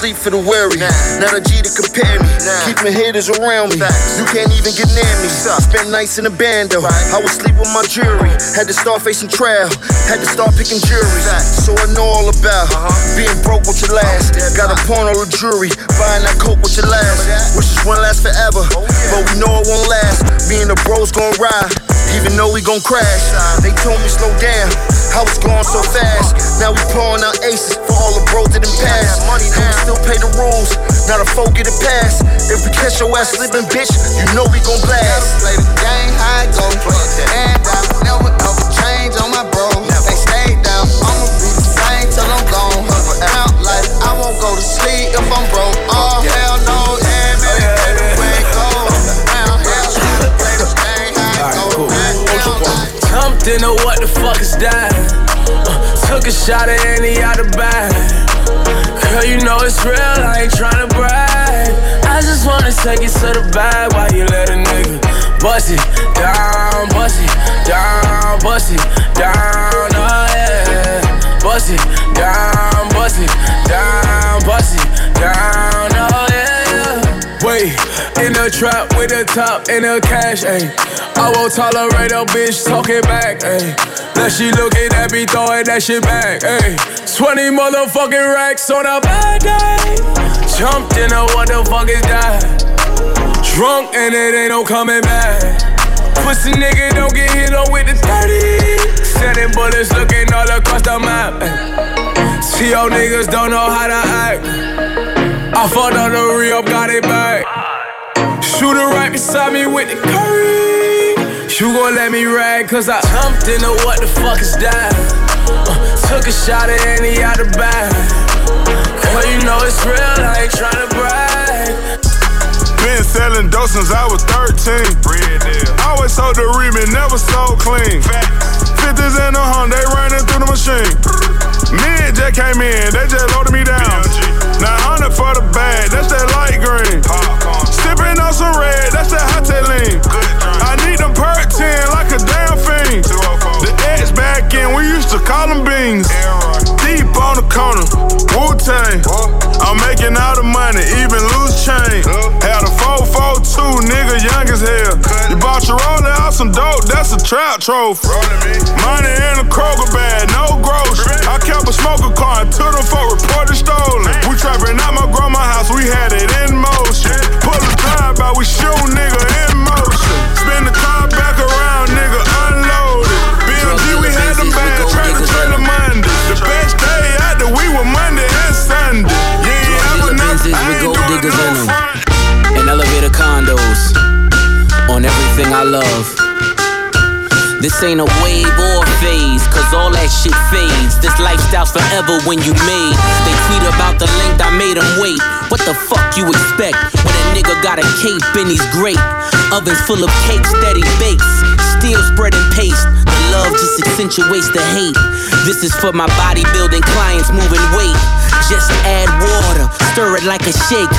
sleep for the weary. Not a G to compare me. Keep my haters around me. You can't even get near me. Spend nights in a bando. I would sleep with my jury. Had to start facing trial. Had to start picking juries. So I know all about being broke with your last. Got a pawn on the jury. Buying that coke with your last. Wishes won't last forever. But we know it won't last. Me and the bros gon' ride. even though we gon' crash. They told me slow down, I was going so fast. Now we pouring out aces for all the bros that done passed. And we still pay the rules, not a folk get a pass. If we catch your ass slipping, bitch, you know we gon' blast. Play the game, how it go. And I never ever change on my bro. They stay down, I'ma be the same till I'm gone. Out like I won't go to sleep if I'm broke. Jumped into what the fuck is that? Uh, took a shot at any out the bag. Girl, you know it's real, I ain't tryna brag. I just wanna take it to the bag while you let a nigga bust it down, bust it down, bust it down, oh yeah. Bust it down, bust it down, bust it down, oh yeah. Wait, in the trap with the top and the cash, ayy. I won't tolerate a bitch talking back, ayy. Now she looking at me throwing that shit back, ayy. 20 motherfucking racks on a bad day. Jumped in a what the fuck is that? Drunk and it ain't no coming back. Pussy nigga don't get hit on with the 30. Sending bullets looking all across the map. See y'all niggas don't know how to act. I fucked on the re-up, got it back. Shooter right beside me with the curry. You gon' let me rag, cause I jumped into what the fuck is that? Uh, took a shot at any out the bag. Girl, you know it's real, I ain't tryna brag. Been selling dope since I was 13. Always sold the remit, never sold clean. 50s in the home, they running through the machine. Me and Jack came in, they just loaded me down. 900 for the bag, that's that light green. Sipping on some red, that's that hot lean. I need them perk 10 like a damn fiend. The back in, we used to call them beans. Deep on the corner, Wu Tang. I'm making all the money, even loose chain. Had a 442, nigga, young as hell. You bought your roller out some dope, that's a trap trophy. Money in a Kroger bag, no grocery. I kept a smoker car until the folk reported stolen. We trapping out my grandma house, we had it in motion. Pull the drive by, we shoot nigga in motion. Spin the car back out the week was Monday and Sunday. Yeah, yeah, I was not, I with gold diggers in them. And elevator condos on everything I love. This ain't a wave or a phase, cause all that shit fades. This lifestyle's forever when you made. They tweet about the length I made them wait. What the fuck you expect when a nigga got a cape and he's great? Ovens full of cakes that he bakes. Still spreading paste. Love just accentuates the hate. This is for my bodybuilding clients moving weight. Just add water, stir it like a shake.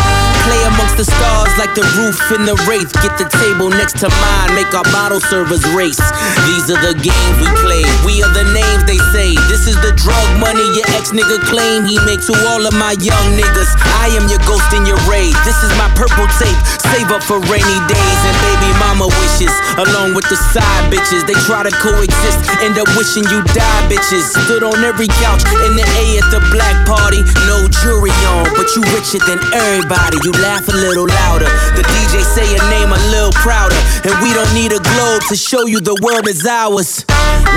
Play amongst the stars like the roof in the wraith. Get the table next to mine, make our bottle servers race. These are the games we play. We are the names they say. This is the drug money your ex nigga claim he make to all of my young niggas. I am your ghost in your raid. This is my purple tape. Save up for rainy days and baby mama wishes. Along with the side bitches, they try to coexist. End up wishing you die, bitches. Stood on every couch in the A at the black party. No jury on, but you richer than everybody. You laugh a little louder. The DJ say your name a little prouder. And we don't need a globe to show you the world is ours.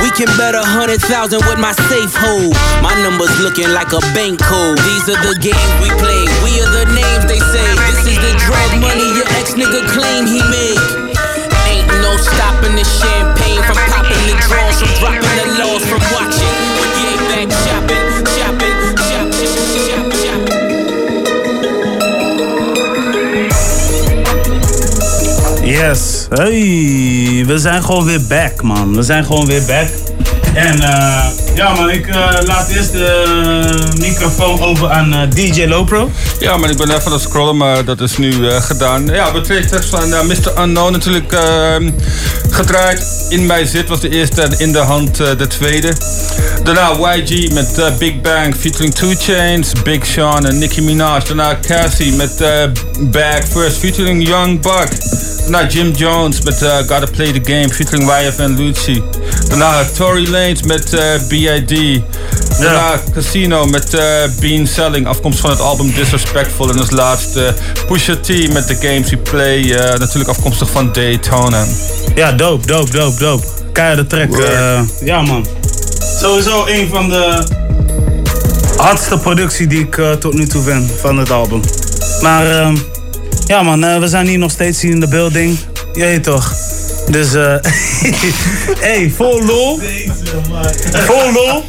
We can bet a hundred thousand with my safe hold. My number's looking like a bank code. These are the games we play. We are the names they say. This is the drug money your ex nigga claim he made. Ain't no stopping the champagne from popping the draws, from dropping the Yes. Hey, we zijn gewoon weer back, man. We zijn gewoon weer back. En eh, ja, man, ik eh, laat eerst de microfoon over aan eh, DJ Lopro. Ja, maar ik ben even aan het scrollen, maar dat is nu eh, gedaan. Ja, twee tracks van Mr. Unknown natuurlijk ehm, gedraaid. In Mij Zit was de eerste en In de Hand de tweede. Daarna YG met Big Bang featuring 2 Chains, Big Sean en Nicki Minaj. Daarna Cassie met Bag First featuring Young Buck. Daarna Jim Jones met Gotta Play the Game featuring YF en Lucci. Daarna Tory Lanez met eh, B.I.D. Daarna Casino met eh, Bean Selling, afkomst van het album Disrespectful. En als laatste Pusha T met The Games We Play, eh, natuurlijk afkomstig van Daytona. Ja, dope, dope, dope, dope. Keiharde track. eh, ja, man. Sowieso een van de hardste productie die ik tot nu toe vind van het album. Maar ehm, ja, man, we zijn hier nog steeds hier in de building. Jee toch. Dus, eh *laughs* hey, vol lol. Vol lol.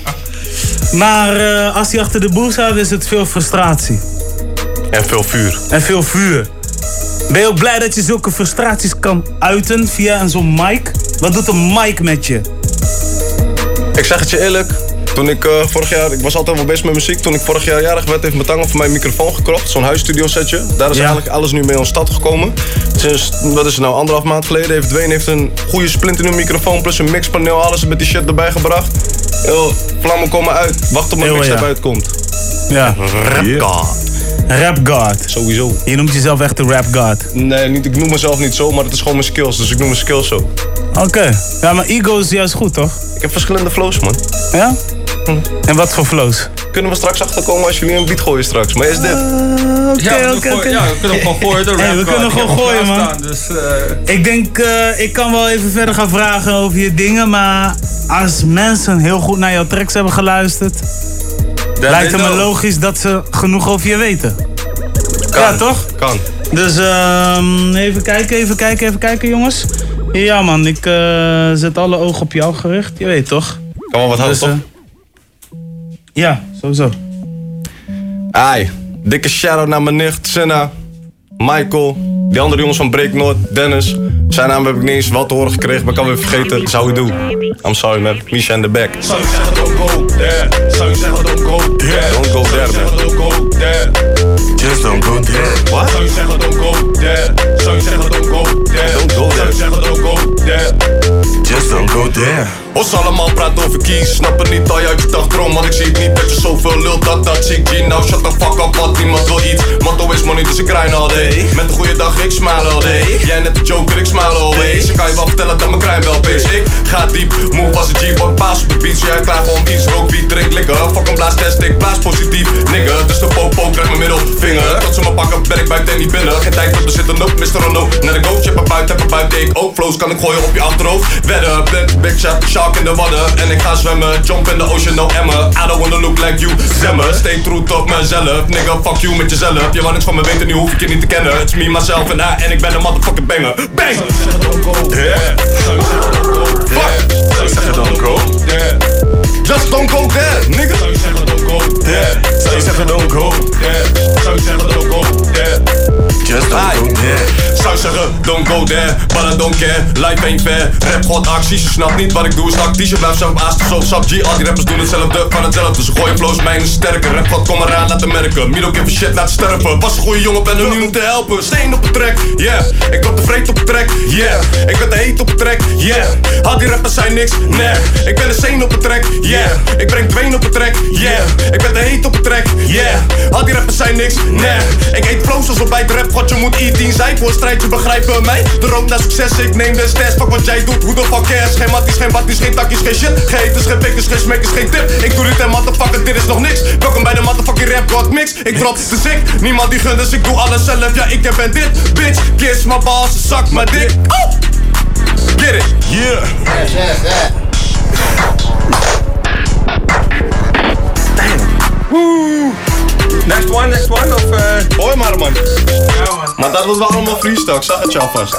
Maar eh, als hij achter de boel staat, is het veel frustratie. En veel vuur. En veel vuur. Ben je ook blij dat je zulke frustraties kan uiten via een zo'n mic? Wat doet een mic met je? Ik zeg het je eerlijk. Toen ik eh, vorig jaar, ik was altijd wel bezig met muziek. Toen ik vorig jaar jarig werd, heeft mijn tang voor mijn microfoon gekropt. Zo'n huisstudio setje. Daar is eigenlijk alles nu mee ontstad gekomen. Sinds, wat is het nou, anderhalf maand geleden heeft Dwayne heeft een goede splinternieuwe microfoon. Plus een mixpaneel, alles met die shit erbij gebracht. Yo, vlammen komen uit. Wacht op mijn mixtape ja. uitkomt. Ja. Rap God. Rap God. Sowieso. Je noemt jezelf echt de rap God. Nee, niet, ik noem mezelf niet zo, maar het is gewoon mijn skills. Dus ik noem mijn skills zo. Oké. Ja, maar ego is juist goed, toch? Ik heb verschillende flows, man. Ja? En wat voor flows? Kunnen we straks achterkomen als jullie een beat gooien straks. Maar is dit? Oké, ja, we oké, ja, we kunnen hem gewoon gooien, de Hey, we kunnen gewoon gooien, man. klaarstaan, Dus, eh, Ik denk, eh, ik kan wel even verder gaan vragen over je dingen, maar als mensen heel goed naar jouw tracks hebben geluisterd, lijkt het me know. logisch dat ze genoeg over je weten. Ja, toch? Kan. Dus ehm, even kijken, even kijken, even kijken, jongens. Ja, man, ik eh, zet alle ogen op jou gericht. Je weet toch? Kan wel wat houden, Dus, toch? eh, ja, sowieso. Ai, dikke shout-out naar mijn nicht, Senna, Michael, die andere jongens van Breaknoord, Dennis. Zijn naam heb ik niet eens wel te horen gekregen, maar ik kan weer vergeten. Zou ik doen. I'm sorry man, Misha in the back. Zou je zeggen don't go there? Zou je zeggen don't go there? Don't go there, Zou je man. zeggen don't go there? Just don't go there. What? Zou je zeggen don't go there? Zou je zeggen don't go there? Don't go Zou there. je zeggen don't go there? Just don't go there. Os allemaal praten over kies, snappen niet al je uit je dagdroom Want ik zie het niet dat je zoveel lult, dat dat zie ik G Nou shut the fuck up, want niemand wil iets Motto is money, dus ik grind all day Met een goede dag, ik smile all day Jij net de joker, ik smile always. Ik kan je wel vertellen dat mijn crime wel Ik ga diep, move als een G, word paas op de beat Jij klaar een iets, rook, wie drink, likken Fuck een blaas test, ik blaas positief. Nigga, dus de popo, krijg mijn middelvinger. Tot ze me pakken, ben ik buiten en niet binnen. Geen tijd voor te zitten, nope, Mr. Rono Naar de go, chip buiten, heb buiten. Ik ook flows, kan ik gooien op je achterhoofd. Wedden, blind, big shot, shark in de wadden. En ik ga zwemmen, jump in the ocean, no emmer. I don't wanna look like you, zemmer. Stay true tot mezelf, nigga, fuck you met jezelf. Je wou niks van me weten, nu hoef ik je niet te kennen. It's me, myself en I, en ik ben een motherfucking banger. Bang! Don't go there. Don't go there. Just don't go there, nigga. Don't go there. Don't go there. Just don't go there. Zeggen don't go there, but I don't care. Life ain't fair, rap god acties. Je snapt niet wat ik doe, is tactisch Je blijft zelf aast, zo sap G Al die rappers doen hetzelfde. Van hetzelfde. Ze gooien flows, mijn is sterker Rap god kom eraan, laten merken. Milo give a shit, laat sterven. Was een goede jongen, ben er nu om te helpen. Steen op de track, yeah. Ik drop de vreet op de track, yeah. Ik ben de heet op de track, yeah. Al die rappers zijn niks, nee. Ik ben de steen op de track, yeah. Ik breng Dwayne op de track, yeah. Ik ben de heet op de track, yeah. Al die rappers zijn niks, nee. Ik eet flows als bij de rap, god je moet E10 zijn Voor een strijdje begrijpen mij. De rood naar succes, ik neem de stress. Fuck wat jij doet, hoe de fuck cares? Geen matties, geen batties, geen takjes, geen shit. Geen geen fakers, geen smackers, geen tip. Ik doe dit en motherfucker, dit is nog niks. Welkom bij de motherfucking rap god mix. Ik drop de zik, niemand die gunt dus ik doe alles zelf. Ja ik ben dit, bitch Kiss my balls, zak mijn dik. Oh! Get it, yeah. Yes. Next one, next one of uh... Hoi maar man. Maar dat was wel allemaal freestyle, ik zag het je alvast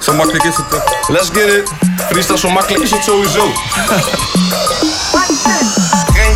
Zo makkelijk is het toch? Let's get it. Freestyle zo makkelijk is het sowieso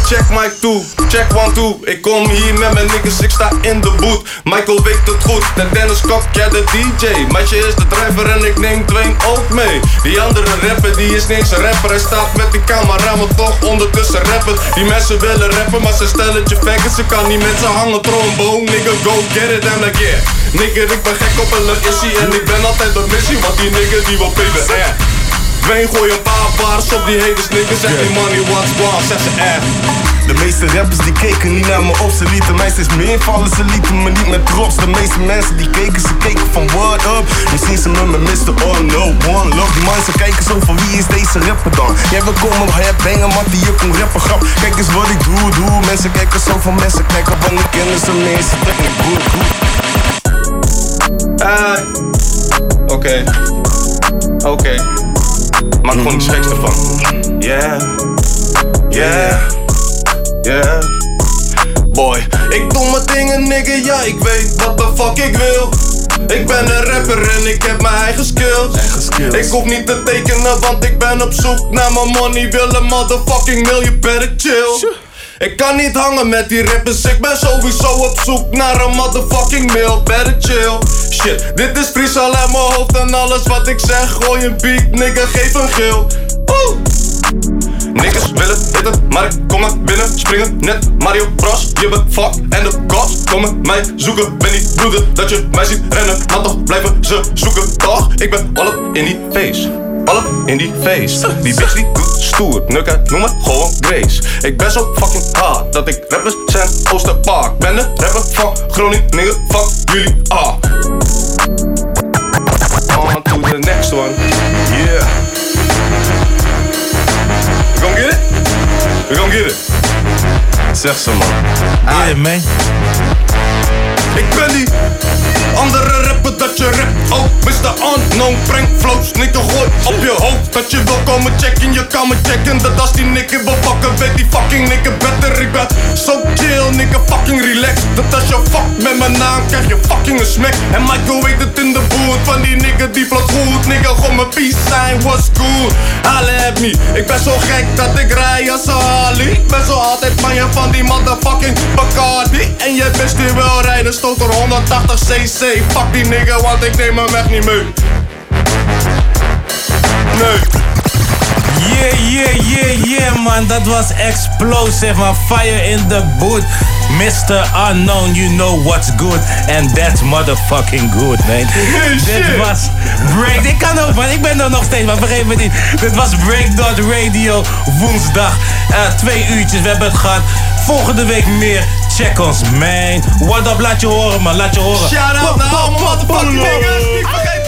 check mic 2, check 1 2 Ik kom hier met mijn niggas, ik sta in de boot. Michael weet het goed, de Dennis Kok, ja de DJ Meisje is de driver en ik neem Dwayne ook mee. Die andere rapper, die is niks rapper. Hij staat met die camera, maar toch ondertussen rappen Die mensen willen rappen, maar ze stellen je faggots Ze kan niet met z'n hangen, trombone, nigga go get it I'm like yeah Nigga, ik ben gek op een issie en ik ben altijd op missie Want die nigga die wil PBR Dwayne, gooi een paar bars op die haters, niggas. Zeg die money, what's wrong, zeg ze echt. De meeste rappers die keken niet naar me op, ze lieten mij steeds meer vallen, ze lieten me niet met trots. De meeste mensen die keken, ze keken van what up. Nu zien ze me met Mr. Oh no, one love. Die mensen kijken zo van wie is deze rapper dan? Jij wil komen, jij bengen, man die je komt rappen grap. Kijk eens wat ik doe, doe. Mensen kijken zo van mensen kijken, want ik kennen ze meer, ze trekken goed. Ah, oké. Oké. Maak gewoon iets geks ervan. Yeah. Yeah. Yeah. Boy, ik doe mijn dingen, nigga, ja, ik weet wat de fuck ik wil. Ik ben een rapper en ik heb mijn eigen skills. Ik hoef niet te tekenen, want ik ben op zoek naar mijn money. Wil een motherfucking mill, you better chill. Ik kan niet hangen met die rappers, ik ben sowieso op zoek naar een motherfucking mail. Better chill. Shit, dit is Fries al uit mijn hoofd en alles wat ik zeg. Gooi een beat, nigga, geef een geel. Oeh. Niggas willen hitten, maar ik kom naar binnen springen Net Mario Bros, je bent fuck en de cops komen mij zoeken Ben niet broeder dat je mij ziet rennen, maar toch blijven ze zoeken Toch, ik ben all in die face All up in die face Die bitch die doet stoer, nukken, noem me gewoon Grace. Ik ben zo fucking hard, dat ik rappers zijn Oosterpark Ben de rapper van Groningen, nigga, fuck jullie ah On to the next one, yeah. We gon' get it? We gon' get it. Zeg ze man. Get it man. Ik ben die andere rapper dat je rapt. Oh, Mr. Unknown, breng flows, nigga gooi op je hoofd. Dat je wil komen checken, je kan me checken. Dat als die nigga wil pakken, weet die fucking nigga better. Ik zo chill, nigga fucking relaxed. Dat als je fuck met mijn naam, krijg je fucking een smack. En Michael weet het in de boot van die nigga die vlot goed. Nigga, gewoon mijn peace sign was good. Halle at me, ik ben zo gek dat ik rij als Harley. Ik ben zo altijd manja van die motherfucking Bacardi. En jij best die wil rijden, stoot er 180 cc. Fuck die nigga, want ik neem hem echt niet mee. Nee. Yeah, yeah, yeah, yeah, man. Dat was explosive, man. Fire in the boot. Mr. Unknown, you know what's good. And that's motherfucking good, man. *laughs* Dit was Break. Ik kan ook, man. Ik ben er nog steeds, maar vergeet me niet. Dit was Breakdot Radio woensdag. Eh, twee uurtjes, we hebben het gehad. Volgende week meer. Check ons, man. What up, laat je horen, man. Laat je horen. Shout out naar motherfucking niggas.